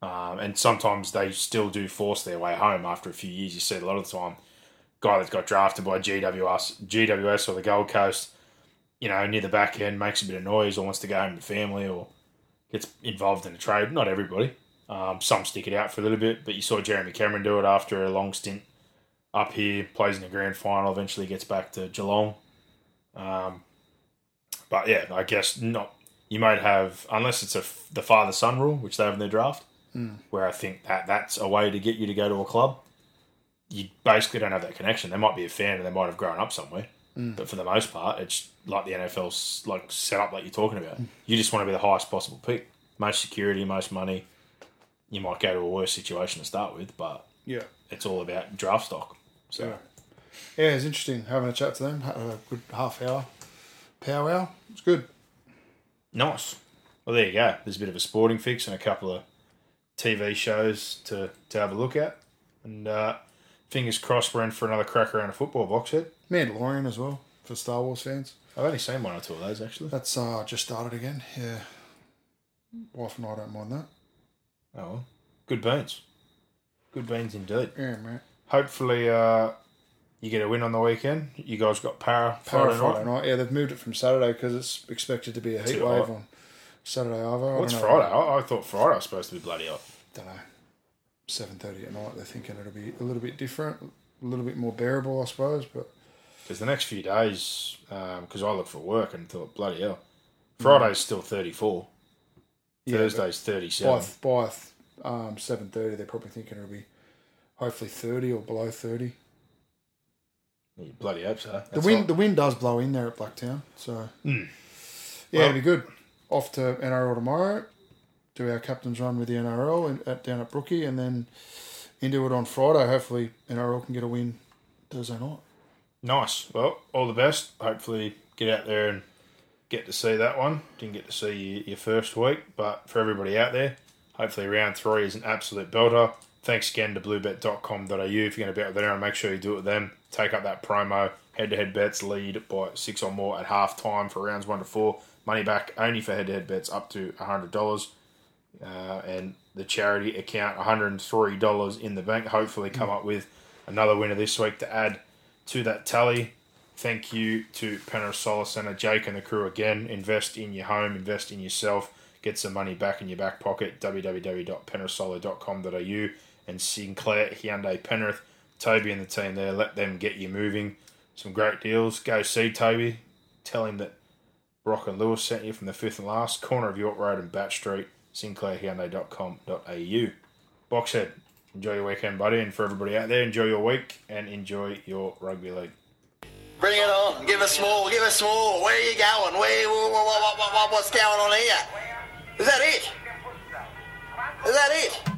Um, and sometimes they still do force their way home after a few years. You see a lot of the time, guy that's got drafted by GWS, GWS or the Gold Coast, you know, near the back end, makes a bit of noise or wants to go home to family or gets involved in a trade. Not everybody. Um, some stick it out for a little bit, but you saw Jeremy Cameron do it after a long stint up here, plays in the grand final, eventually gets back to Geelong. Um, but yeah, I guess not. You might have, unless it's a the father son rule, which they have in their draft, where I think that that's a way to get you to go to a club. You basically don't have that connection. They might be a fan and they might have grown up somewhere, but for the most part, it's like the NFL's like set up like you're talking about. You just want to be the highest possible pick. most security, most money. You might go to a worse situation to start with, but Yeah. it's all about draft stock. So Yeah. Yeah, it's interesting having a chat to them. Had a good half hour, power hour. It's good. nice. Well, there you go. There's a bit of a sporting fix and a couple of TV shows to, to have a look at. And uh, fingers crossed we're in for another crack around a football box head. Mandalorian as well for Star Wars fans. I've only seen one or two of those actually. That's uh just started again. Yeah. Wife and I don't mind that. Oh, well. good beans. Good beans indeed. Yeah, mate. Hopefully, uh, you get a win on the weekend. You guys got power Friday, Friday, Friday night. night. Yeah, they've moved it from Saturday because it's expected to be a heat Too wave hot. on Saturday either. What's. Friday? I, I thought Friday was supposed to be bloody hot. Don't know. Seven thirty at night. They're thinking it'll be a little bit different, a little bit more bearable, I suppose. But Because the next few days, because I looked for work and thought, bloody hell. Friday's still 34. Yeah, Thursday's 37. by by um, seven thirty, they're probably thinking it'll be hopefully thirty or below thirty. You bloody hope so. The wind, hot. the wind does blow in there at Blacktown, so Hmm. yeah, Well- it'll be good. Off to NRL tomorrow. Do our captain's run with the NRL and at, down at Brookie, and then into it on Friday. Hopefully, NRL can get a win Thursday night. Nice. Well, all the best. Hopefully, get out there and get to see that one. Didn't get to see your, your first week, but for everybody out there, hopefully round three is an absolute belter. Thanks again to bluebet.com.au. If you're going to bet with them, make sure you do it with them. Take up that promo. Head to head bets lead by six or more at half time for rounds one to four. Money back only for head to head bets up to $100. Uh, and the charity account, $103 in the bank. Hopefully, come up with another winner this week to add to that tally. Thank you to Penrith Solar Centre, Jake and the crew again. Invest in your home, invest in yourself, get some money back in your back pocket. www.penrithsolar.com.au and Sinclair Hyundai Penrith, Toby and the team there. Let them get you moving. Some great deals. Go see Toby. Tell him that Brock and Lewis sent you from the fifth and last corner of York Road and Batt Street. SinclairHyundai.com.au. Boxhead, enjoy your weekend, buddy, and for everybody out there, enjoy your week and enjoy your rugby league. Bring it on. Give us more. Give us more. Where are you going? Where? What, what, what, what, what's going on here? Is that it? Is that it?